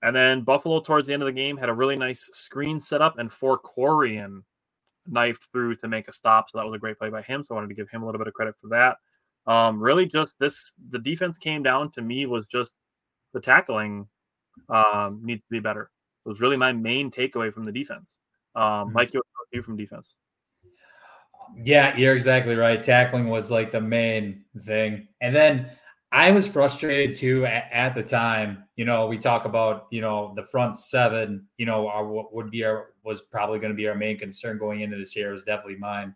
and then Buffalo, towards the end of the game, had a really nice screen set up, and for Fourqurean knifed through to make a stop. So that was a great play by him. So I wanted to give him a little bit of credit for that. Um, really, just this the defense came down to me was just the tackling um, needs to be better. It was really my main takeaway from the defense. Um, Mike, you from defense? Yeah, you're exactly right. Tackling was like the main thing. And then I was frustrated too at, at the time. You know, we talk about, you know, the front seven, you know, our, what would be our, was probably going to be our main concern going into this year was definitely mine.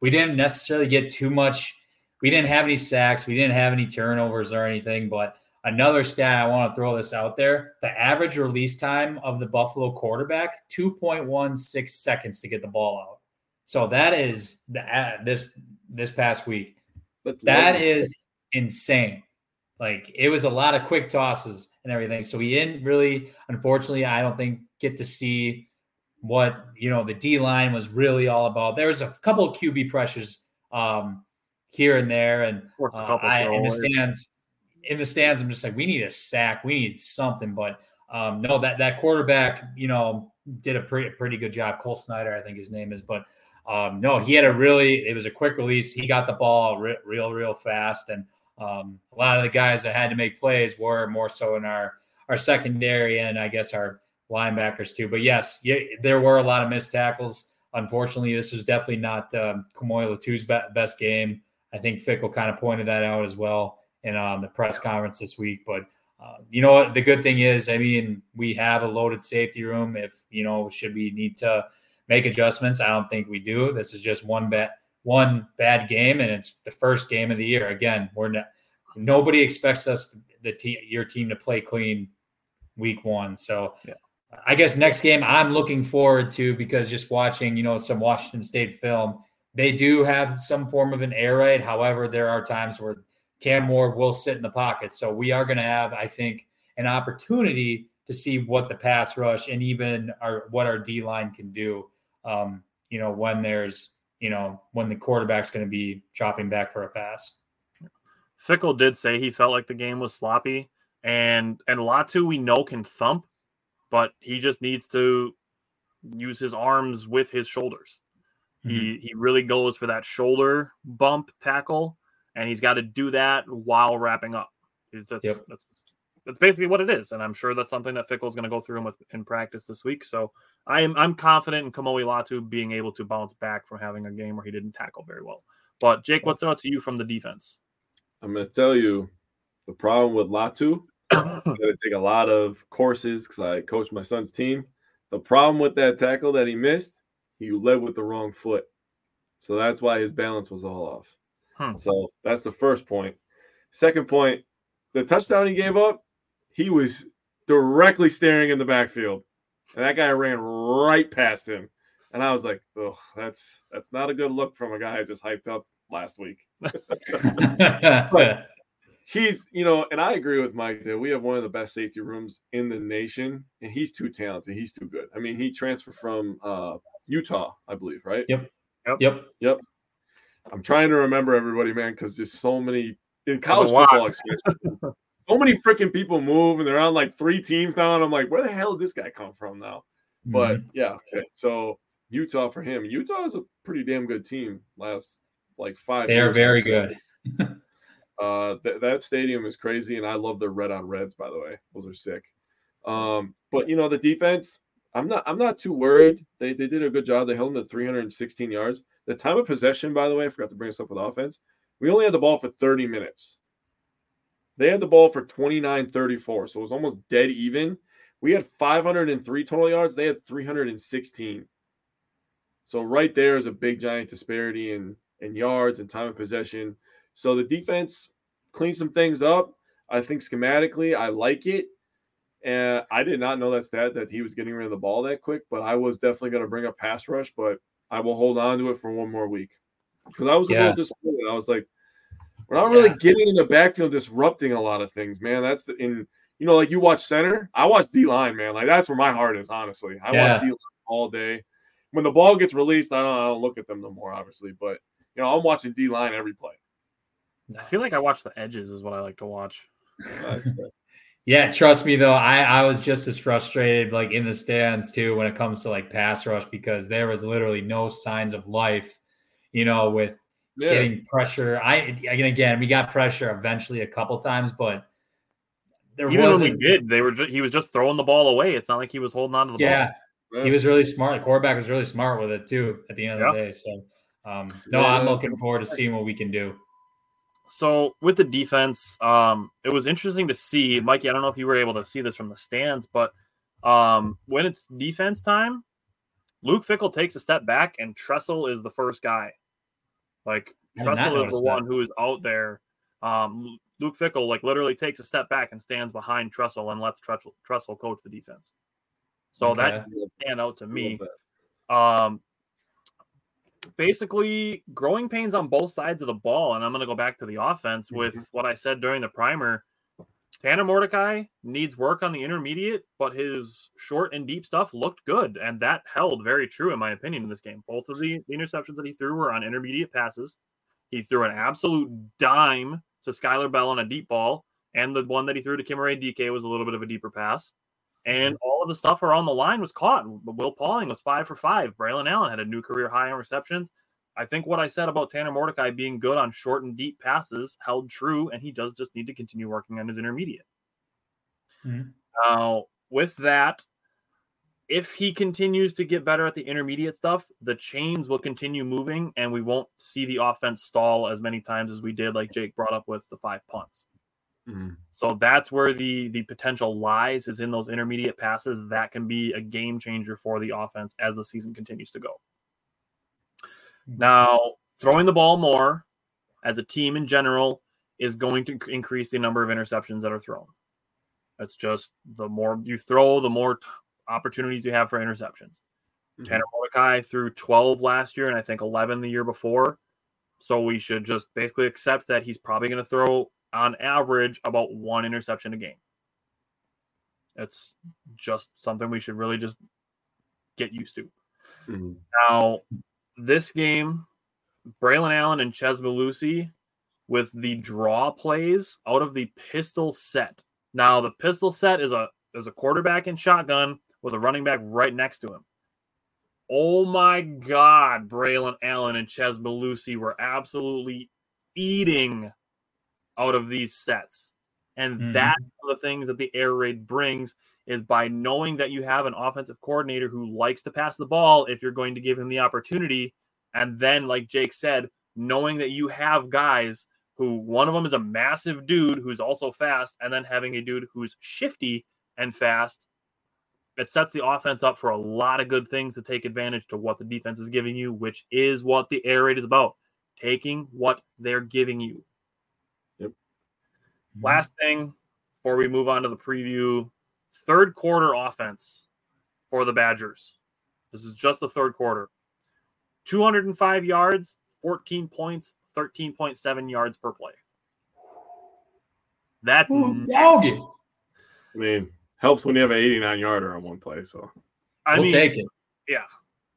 We didn't necessarily get too much. We didn't have any sacks. We didn't have any turnovers or anything. But another stat, I want to throw this out there the average release time of the Buffalo quarterback, 2.16 seconds to get the ball out. So that is the uh, this this past week. But That is insane. Like it was a lot of quick tosses and everything. So we didn't really, unfortunately, I don't think get to see what you know the D line was really all about. There was a couple of QB pressures um, here and there, and uh, I, in the stands, in the stands, I'm just like, we need a sack, we need something. But um, no, that that quarterback, you know, did a pretty pretty good job. Cole Snider, I think his name is, but um, no, he had a really. It was a quick release. He got the ball re- real real fast, and um, a lot of the guys that had to make plays were more so in our our secondary and I guess our linebackers too. But yes, yeah, there were a lot of missed tackles. Unfortunately, this was definitely not um, Kamo'i Latu's be- best game. I think Fickell kind of pointed that out as well in um, the press conference this week. But uh, you know what? The good thing is, I mean, we have a loaded safety room. If you know, should we need to make adjustments? I don't think we do. This is just one bad one bad game, and it's the first game of the year. Again, we're not. Nobody expects us the te- your team to play clean week one. So Yeah. I guess next game I'm looking forward to because just watching, you know, some Washington State film, they do have some form of an air raid. However, there are times where Cam Moore will sit in the pocket. So we are going to have, I think, an opportunity to see what the pass rush and even our what our D line can do. Um, you know, when there's, you know, when the quarterback's going to be chopping back for a pass. Fickell did say he felt like the game was sloppy, and and Latu we know can thump, but he just needs to use his arms with his shoulders. He mm-hmm. he really goes for that shoulder bump tackle, and he's got to do that while wrapping up. It's that's, Yep. that's that's basically what it is, and I'm sure that's something that Fickell's going to go through with in practice this week. So I'm I'm confident in Kamo'i Latu being able to bounce back from having a game where he didn't tackle very well. But Jake, what's out to you from the defense? I'm going to tell you the problem with Latu. I'm going to take a lot of courses because I coach my son's team. The problem with that tackle that he missed, he led with the wrong foot. So that's why his balance was all off. Hmm. So that's the first point. Second point, the touchdown he gave up, he was directly staring in the backfield. And that guy ran right past him. And I was like, oh, that's that's not a good look from a guy I just hyped up last week. But- he's you know and i agree with mike that we have one of the best safety rooms in the nation and he's too talented he's too good i mean he transferred from uh utah i believe right Yep. Yep. Yep. I'm trying to remember everybody man because there's so many in college football especially so many freaking people move and they're on like three teams now and i'm like where the hell did this guy come from now but Mm-hmm. yeah okay so Utah for him. Utah is a pretty damn good team. Last like five. They are years, very good. Uh, th- that stadium is crazy, and I love their red on reds. By the way, those are sick. Um, but you know the defense, I'm not. I'm not too worried. They they did a good job. They held them to 316 yards. The time of possession, by the way, I forgot to bring this up with offense. We only had the ball for 30 minutes. They had the ball for 29 34, so it was almost dead even. We had 503 total yards. They had 316. So right there is a big giant disparity in in yards and time of possession. So the defense cleaned some things up. I think schematically, I like it. And I did not know that stat that he was getting rid of the ball that quick, but I was definitely going to bring up pass rush, but I will hold on to it for one more week because I was a little disappointed. I was like, we're not really Yeah. getting in the backfield, disrupting a lot of things, man. That's the, in you know, like you watch center. I watch D line, man. Like that's where my heart is, honestly. I Yeah. watch D line all day. When the ball gets released, I don't, I don't look at them no more, obviously, but you know, I'm watching D line every play. I feel like I watch the edges is what I like to watch. Yeah, trust me though, I I was just as frustrated like in the stands too when it comes to like pass rush because there was literally no signs of life, you know, with yeah. getting pressure. I again again we got pressure eventually a couple times, but there Even when we did, they were just, he was just throwing the ball away. It's not like he was holding on to the ball. yeah, Yeah. he was really smart. The quarterback was really smart with it too. At the end of the day, so um, no, Yeah. I'm looking forward to seeing what we can do. So with the defense, um, it was interesting to see, Mikey. I don't know if you were able to see this from the stands, but um, when it's defense time, Luke Fickell takes a step back, and Tressel is the first guy. Like I did not Tressel is the that. one who is out there. Um, Luke Fickell like literally takes a step back and stands behind Tressel and lets Tressel, Tressel coach the defense. So that Okay. did stand out to me. Um, basically, growing pains on both sides of the ball. And I'm going to go back to the offense mm-hmm. with what I said during the primer. Tanner Mordecai needs work on the intermediate, but his short and deep stuff looked good. And that held very true, in my opinion, in this game. Both of the interceptions that he threw were on intermediate passes. He threw an absolute dime to Skyler Bell on a deep ball. And the one that he threw to Chimere DK was a little bit of a deeper pass. And all of the stuff around the line was caught. Will Pauling was five for five. Braylon Allen had a new career high on receptions. I think what I said about Tanner Mordecai being good on short and deep passes held true, and he does just need to continue working on his intermediate. Mhm. Now, with that, if he continues to get better at the intermediate stuff, the chains will continue moving, and we won't see the offense stall as many times as we did, like Jake brought up with the five punts. Mhm. So that's where the the potential lies is in those intermediate passes. That can be a game changer for the offense as the season continues to go. Now, throwing the ball more as a team in general is going to increase the number of interceptions that are thrown. It's just the more you throw, the more t- opportunities you have for interceptions. Mhm. Tanner Mordecai threw 12 last year and I think 11 the year before. So we should just basically accept that he's probably going to throw on average about one interception a game. It's just something we should really just get used to. Mhm. Now, this game, Braylon Allen and Chez Mellusi with the draw plays out of the pistol set. Now, the pistol set is a is a quarterback in shotgun with a running back right next to him. Oh my God, Braylon Allen and Chez Mellusi were absolutely eating out of these sets. And Mhm. that's one of the things that the air raid brings is by knowing that you have an offensive coordinator who likes to pass the ball if you're going to give him the opportunity. And then, like Jake said, knowing that you have guys who one of them is a massive dude who's also fast, and then having a dude who's shifty and fast, it sets the offense up for a lot of good things to take advantage to what the defense is giving you, which is what the air raid is about taking what they're giving you. Mm-hmm. Last thing before we move on to the preview third quarter offense for the Badgers. This is just the third quarter 205 yards, 14 points, 13.7 yards per play. That's Ooh, nasty. I mean, helps when you have an 89 yarder on one play. So I we'll mean, take it.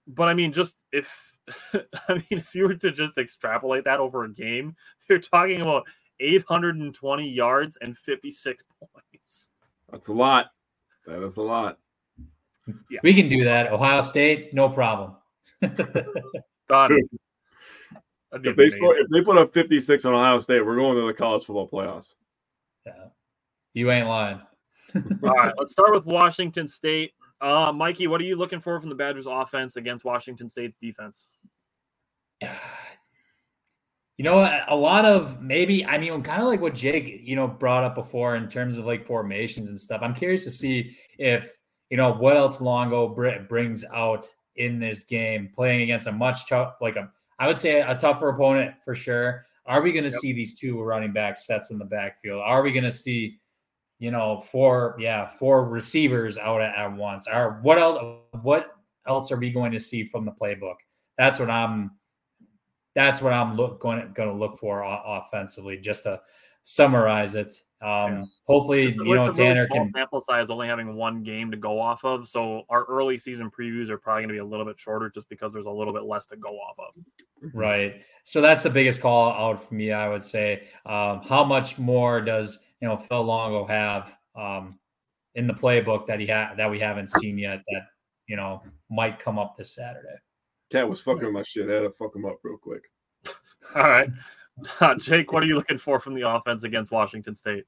but I mean, just if I mean, if you were to just extrapolate that over a game, you're talking about 820 yards and 56 points. that's a lot. That is a lot. We can do that. Ohio State, no problem. Done. If they, score, if they put up 56 on Ohio State, we're going to the college football playoffs. Yeah. You ain't lying. All right, let's start with Washington State. Uh, Mikey, what are you looking for from the Badgers offense against Washington State's defense? You know, a lot of maybe, I mean, kind of like what Jake, you know, brought up before in terms of like formations and stuff. I'm curious to see if, you know, what else Longo brings out in this game, playing against a much tough, like a, I would say a tougher opponent for sure. Are we going to yep. see these two running back sets in the backfield? Are we going to see, you know, four, yeah, four receivers out at, at once? Are what else? What else are we going to see from the playbook? That's what I'm that's what I'm look, going to, going to look for offensively. Just to summarize it, um, yeah. hopefully you know Tanner can sample size only having one game to go off of. So our early season previews are probably going to be a little bit shorter, just because there's a little bit less to go off of. Mm-hmm. Right. So that's the biggest call out for me. I would say, um, how much more does you know Phil Longo have um, in the playbook that he had that we haven't seen yet that you know might come up this Saturday. Cat was fucking my shit. I had to fuck him up real quick. All right. Uh, Jake, what are you looking for from the offense against Washington State?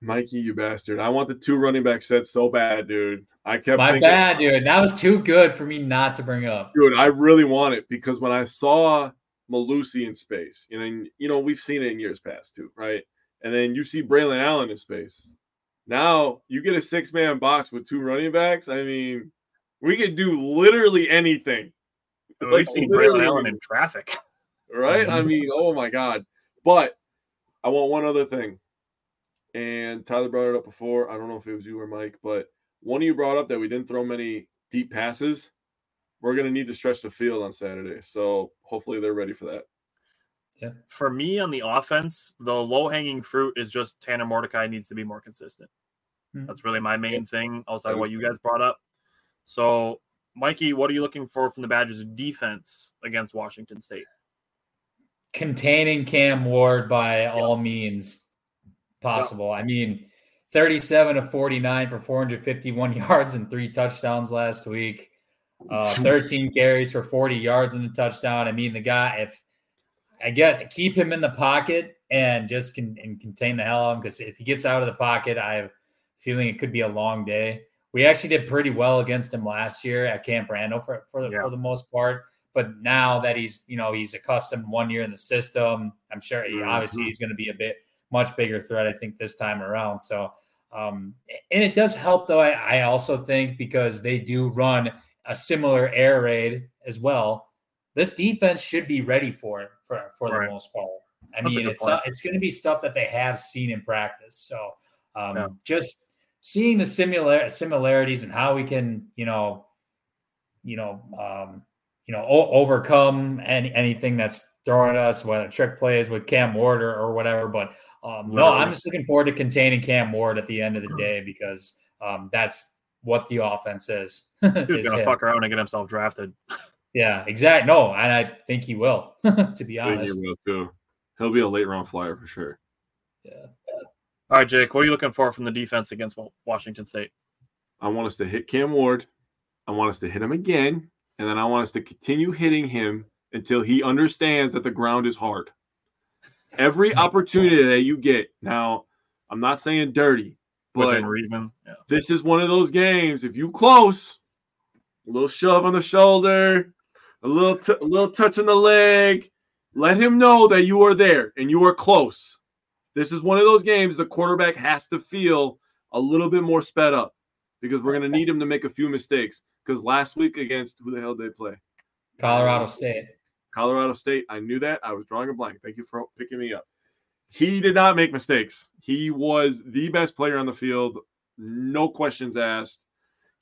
Mikey, you bastard. I want the two running back sets so bad, dude. I kept My thinking, bad, dude. That was too good for me not to bring up. Dude, I really want it because when I saw Mellusi in space, you know, you know, we've seen it in years past too, right? And then you see Braylon Allen in space. Now you get a six man box with two running backs. I mean, we could do literally anything. At like, see Braylon Allen in traffic. Right? I mean, oh my God. But I want one other thing. And Tyler brought it up before. I don't know if it was you or Mike, but one of you brought up that we didn't throw many deep passes. We're going to need to stretch the field on Saturday. So hopefully they're ready for that. Yeah. For me on the offense, the low hanging fruit is just Tanner Mordecai needs to be more consistent. Mm-hmm. That's really my main thing outside of what you guys brought up. So, Mikey, what are you looking for from the Badgers' defense against Washington State? Containing Cam Ward by yep. all means possible. Yep. I mean, 37 of 49 for 451 yards and three touchdowns last week. Uh, 13 carries for 40 yards and a touchdown. I mean, the guy, if I guess keep him in the pocket and just can and contain the hell out of him because if he gets out of the pocket, I have a feeling it could be a long day we actually did pretty well against him last year at Camp Randall for for the, yeah. for the most part. But now that he's you know he's accustomed one year in the system, I'm sure he, mm-hmm. obviously he's going to be a bit much bigger threat. I think this time around. So um, and it does help though. I, I also think because they do run a similar air raid as well. This defense should be ready for it for for right. the most part. I That's mean, it's it's going to be stuff that they have seen in practice. So um, yeah. just seeing the similar similarities and how we can, you know, you know, um, you know, o- overcome any anything that's throwing at us, whether trick plays with Cam Ward or, or whatever. But um, no, I'm just looking forward to containing Cam Ward at the end of the day because um, that's what the offense is. Dude's gonna him. fuck around and get himself drafted. Yeah, exactly. No, and I think he will. to be honest, he will too. He'll be a late round flyer for sure. Yeah. All right, Jake, what are you looking for from the defense against Washington State? I want us to hit Cam Ward. I want us to hit him again. And then I want us to continue hitting him until he understands that the ground is hard. Every opportunity that you get. Now, I'm not saying dirty, but within reason. Yeah. This is one of those games. If you close, a little shove on the shoulder, a little t- a little touch on the leg, let him know that you are there and you are close. This is one of those games the quarterback has to feel a little bit more sped up because we're going to need him to make a few mistakes. Because last week against who the hell did they play? Colorado State. Colorado State. I knew that. I was drawing a blank. Thank you for picking me up. He did not make mistakes. He was the best player on the field. No questions asked.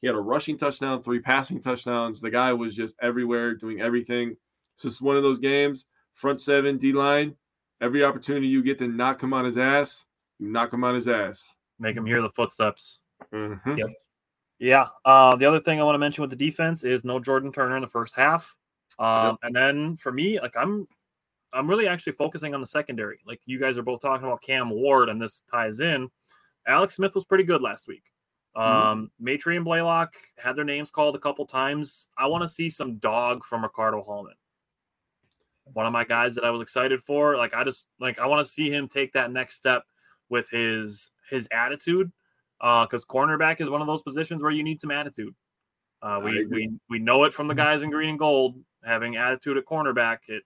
He had a rushing touchdown, three passing touchdowns. The guy was just everywhere, doing everything. So it's one of those games. Front seven, D line, Every opportunity you get to knock him on his ass, you knock him on his ass. Make him hear the footsteps. Mm-hmm. Yep. Yeah. Uh, the other thing I want to mention with the defense is no Jordan Turner in the first half. Um, yep. And then for me, like I'm, I'm really actually focusing on the secondary. Like you guys are both talking about Cam Ward, and this ties in. Alex Smith was pretty good last week. Um, Maitre and Blaylock had their names called a couple times. I want to see some dog from Ricardo Hallman. One of my guys that I was excited for. Like I just like I want to see him take that next step with his his attitude. Uh, because cornerback is one of those positions where you need some attitude. Uh, we we we know it from the guys in green and gold having attitude at cornerback. It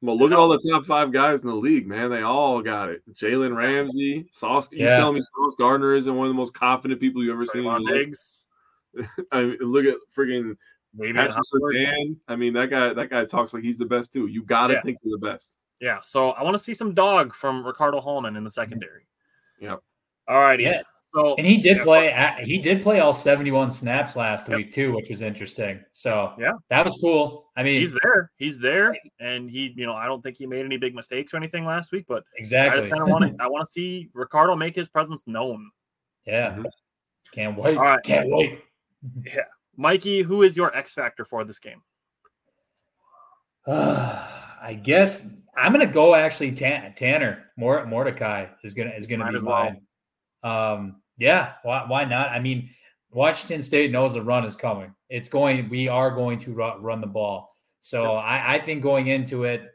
Well, look at all the top five guys in the league, man. They all got it. Jalen Ramsey, Sauce. You Yeah. telling me Sauce Gardner isn't one of the most confident people you've ever seen? in your Trevon life? Diggs, I mean, look at freaking David Patrick Howard. Surtain. I mean, that guy. That guy talks like he's the best too. You got to Yeah. think you're the best. Yeah, so I want to see some dog from Ricardo Hallman in the secondary. Yep. All righty. Yeah. So And he did yeah, play. He did play all seventy-one snaps last Yep. week too, which was interesting. So Yeah. that was cool. I mean, He's there. He's there, and he, you know, I don't think he made any big mistakes or anything last week, but I exactly. just kind of want to. I want to see Ricardo make his presence known. Yeah, Mhm. can't wait. All right. Can't wait. Mikey, who is your X factor for this game? I guess I'm gonna go. Actually, Tan- Tanner Mor- Mordecai is gonna is gonna Might be as well. mine. Um, yeah, why, why not? I mean, Washington State knows the run is coming. It's going. We are going to run, run the ball. So I, I think going into it,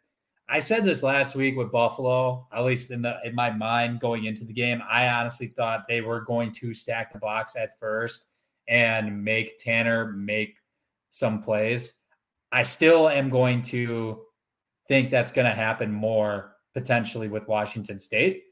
I said this last week with Buffalo. At least in the in my mind going into the game, I honestly thought they were going to stack the box at first and make Tanner make some plays. I still am going to think that's going to happen more potentially with Washington State,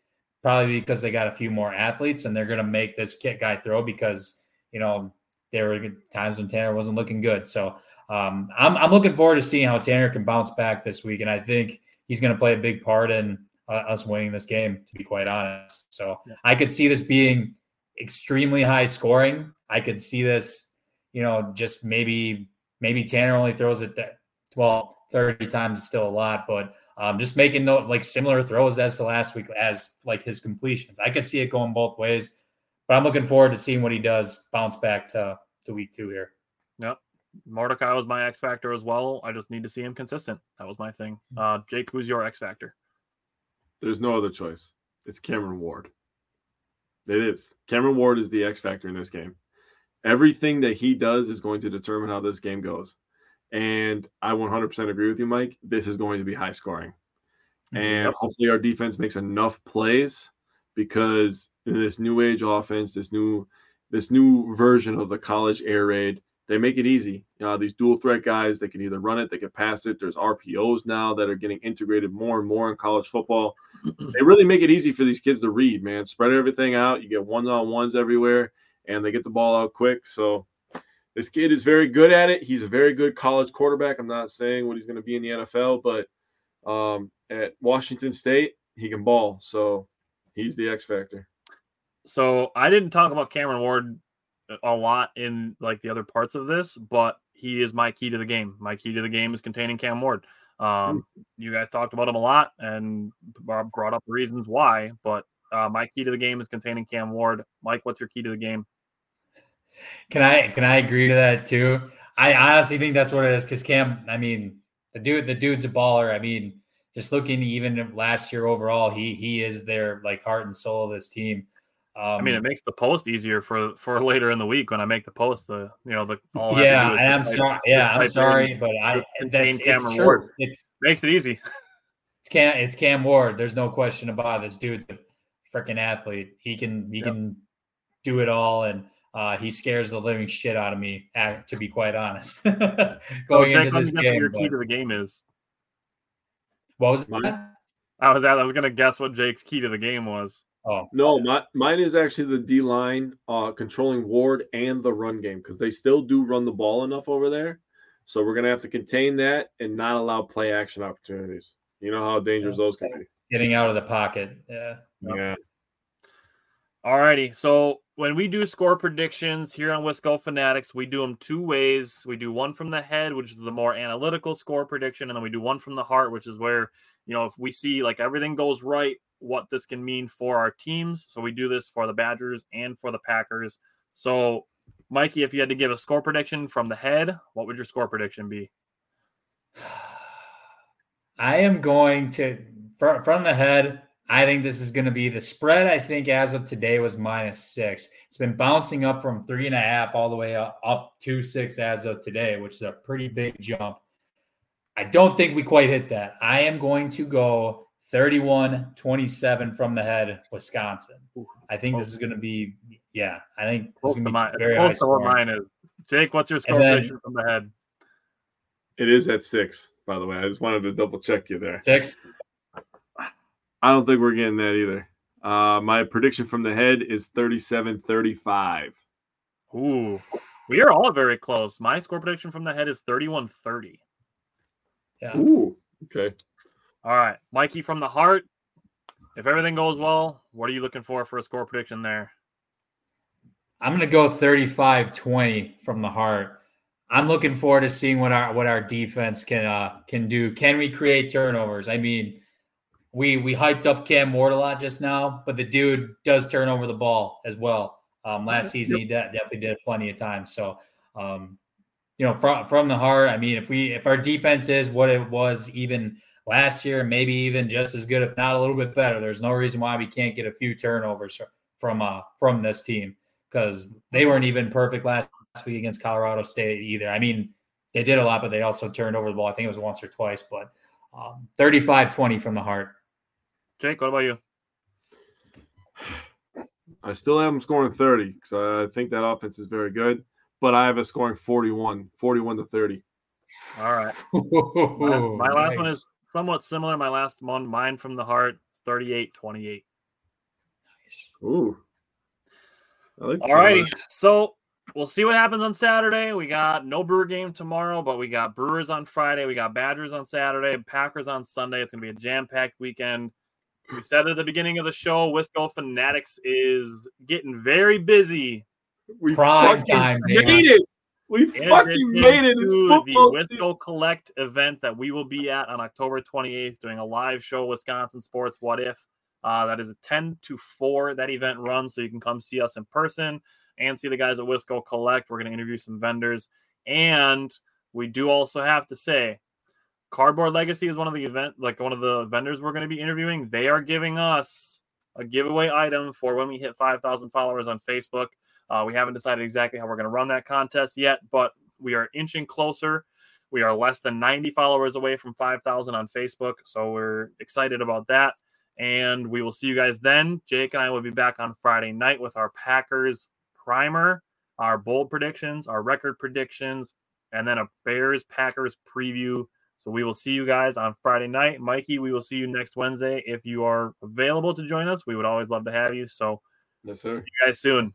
probably because they got a few more athletes and they're going to make this kit guy throw because you know there were times when Tanner wasn't looking good. So um, I'm I'm looking forward to seeing how Tanner can bounce back this week, and I think he's going to play a big part in uh, us winning this game. To be quite honest, so Yeah. I could see this being extremely high scoring. I could see this, you know, just maybe maybe Tanner only throws it that well 30 times is still a lot, but um, just making no like similar throws as to last week as like his completions. I could see it going both ways, but I'm looking forward to seeing what he does bounce back to to week two here. Yep. Mordecai was my X factor as well. I just need to see him consistent. That was my thing. Uh, Jake, who's your X factor? There's no other choice. It's Cameron Ward. It is. Cameron Ward is the X factor in this game. Everything that he does is going to determine how this game goes. And I 100% agree with you, Mike. This is going to be high scoring. Mm-hmm. And hopefully our defense makes enough plays because in this new age offense, this new this new version of the college air raid, they make it easy. Uh, these dual threat guys, they can either run it, they can pass it. There's RPOs now that are getting integrated more and more in college football. they really make it easy for these kids to read, man. Spread everything out. You get one on ones everywhere, and they get the ball out quick. So this kid is very good at it. He's a very good college quarterback. I'm not saying what he's going to be in the NFL, but um, at Washington State, he can ball. So he's the X factor. So I didn't talk about Cameron Ward a lot in like the other parts of this, but he is my key to the game. My key to the game is containing Cam Ward. Um, you guys talked about him a lot and Bob brought up reasons why, but uh, my key to the game is containing Cam Ward. Mike, what's your key to the game? Can I can I agree to that too? I honestly think that's what it is because Cam, I mean, the dude, the dude's a baller. I mean, just looking even last year overall, he he is their like heart and soul of this team. Um, I mean, it makes the post easier for for later in the week when I make the post. The you know the all I yeah, and I'm type- sorry. Yeah, I'm sorry, but I that's it's true. Ward. It's makes it easy. it's Cam it's Cam Ward. There's no question about it. this dude's a freaking athlete. He can he Yep. can do it all, and uh, he scares the living shit out of me. To be quite honest, So, going Jake, into this game. your key but- to the game is. what was that? I was at, I was gonna guess what Jake's key to the game was. Oh, No, my, mine is actually the D line uh, controlling Ward and the run game because they still do run the ball enough over there. So we're gonna have to contain that and not allow play action opportunities. You know how dangerous those can be. getting out of the pocket. Yeah. Yeah. Alrighty, so when we do score predictions here on Wisco Fanatics, we do them two ways. We do one from the head, which is the more analytical score prediction, and then we do one from the heart, which is where you know if we see like everything goes right, what this can mean for our teams. So we do this for the Badgers and for the Packers. So, Mikey, if you had to give a score prediction from the head, what would your score prediction be? I am going to from, the head. I think this is going to be the spread. I think as of today was minus six. It's been bouncing up from three and a half all the way up, up to six as of today, which is a pretty big jump. I don't think we quite hit that. I am going to go 31 27 from the head, Wisconsin. I think this is going to be, yeah, I think this is going mine. to be very high to what scoring. mine is. Jake, what's your score then- prediction from the head? It is at six, by the way. I just wanted to double check you there. Six. I don't think we're getting that either. Uh, my prediction from the head is 37 35. Ooh, we are all very close. My score prediction from the head is 31 30. Yeah. Ooh, okay. All right, Mikey from the heart. If everything goes well, what are you looking for for a score prediction there? I'm going to go 35 20 from the heart. I'm looking forward to seeing what our what our defense can uh, can do. Can we create turnovers? I mean, we we hyped up Cam Ward a lot just now, but the dude does turn over the ball as well. Um, last season, he de- definitely did it plenty of times. So, um, you know, from from the heart, I mean, if we if our defense is what it was even last year, maybe even just as good, if not a little bit better, there's no reason why we can't get a few turnovers from uh from this team because they weren't even perfect last week against Colorado State either. I mean, they did a lot, but they also turned over the ball. I think it was once or twice, but um, 35-20 from the heart. Jake, what about you? I still have them scoring 30 because I think that offense is very good, but I have it scoring 41, 41 to 30. All right. My, my last one is somewhat similar. My last one, mine from the heart, is 38 28. Ooh. I All righty. So we'll see what happens on Saturday. We got no Brewer game tomorrow, but we got Brewers on Friday. We got Badgers on Saturday, Packers on Sunday. It's going to be a jam packed weekend. We said at the beginning of the show, Wisco Fanatics is getting very busy. We Prime time, made it. We In fucking made it. It's to football the. Wisco Collect event that we will be at on October 28th, doing a live show, Wisconsin Sports What If. Uh, that is a 10 to 4 that event runs, so you can come see us in person and see the guys at Wisco Collect. We're going to interview some vendors. And we do also have to say, Cardboard Legacy is one of the event, like one of the vendors we're going to be interviewing. They are giving us a giveaway item for when we hit 5,000 followers on Facebook. Uh, we haven't decided exactly how we're going to run that contest yet, but we are inching closer. We are less than 90 followers away from 5,000 on Facebook. So we're excited about that. And we will see you guys then. Jake and I will be back on Friday night with our Packers primer, our bold predictions, our record predictions, and then a Bears Packers preview. So we will see you guys on Friday night. Mikey, we will see you next Wednesday. If you are available to join us, we would always love to have you. So Yes, sir. see you guys soon.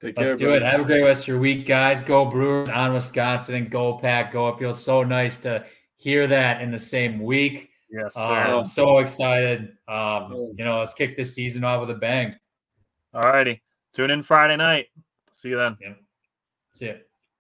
Take care. Let's do buddy. it. Have a great rest of your week, guys. Go Brewers on Wisconsin and go Pack. Go. It feels so nice to hear that in the same week. Yes, sir. Uh, I'm so excited. Um, you know, let's kick this season off with a bang. All righty. Tune in Friday night. See you then. Yep. That's it.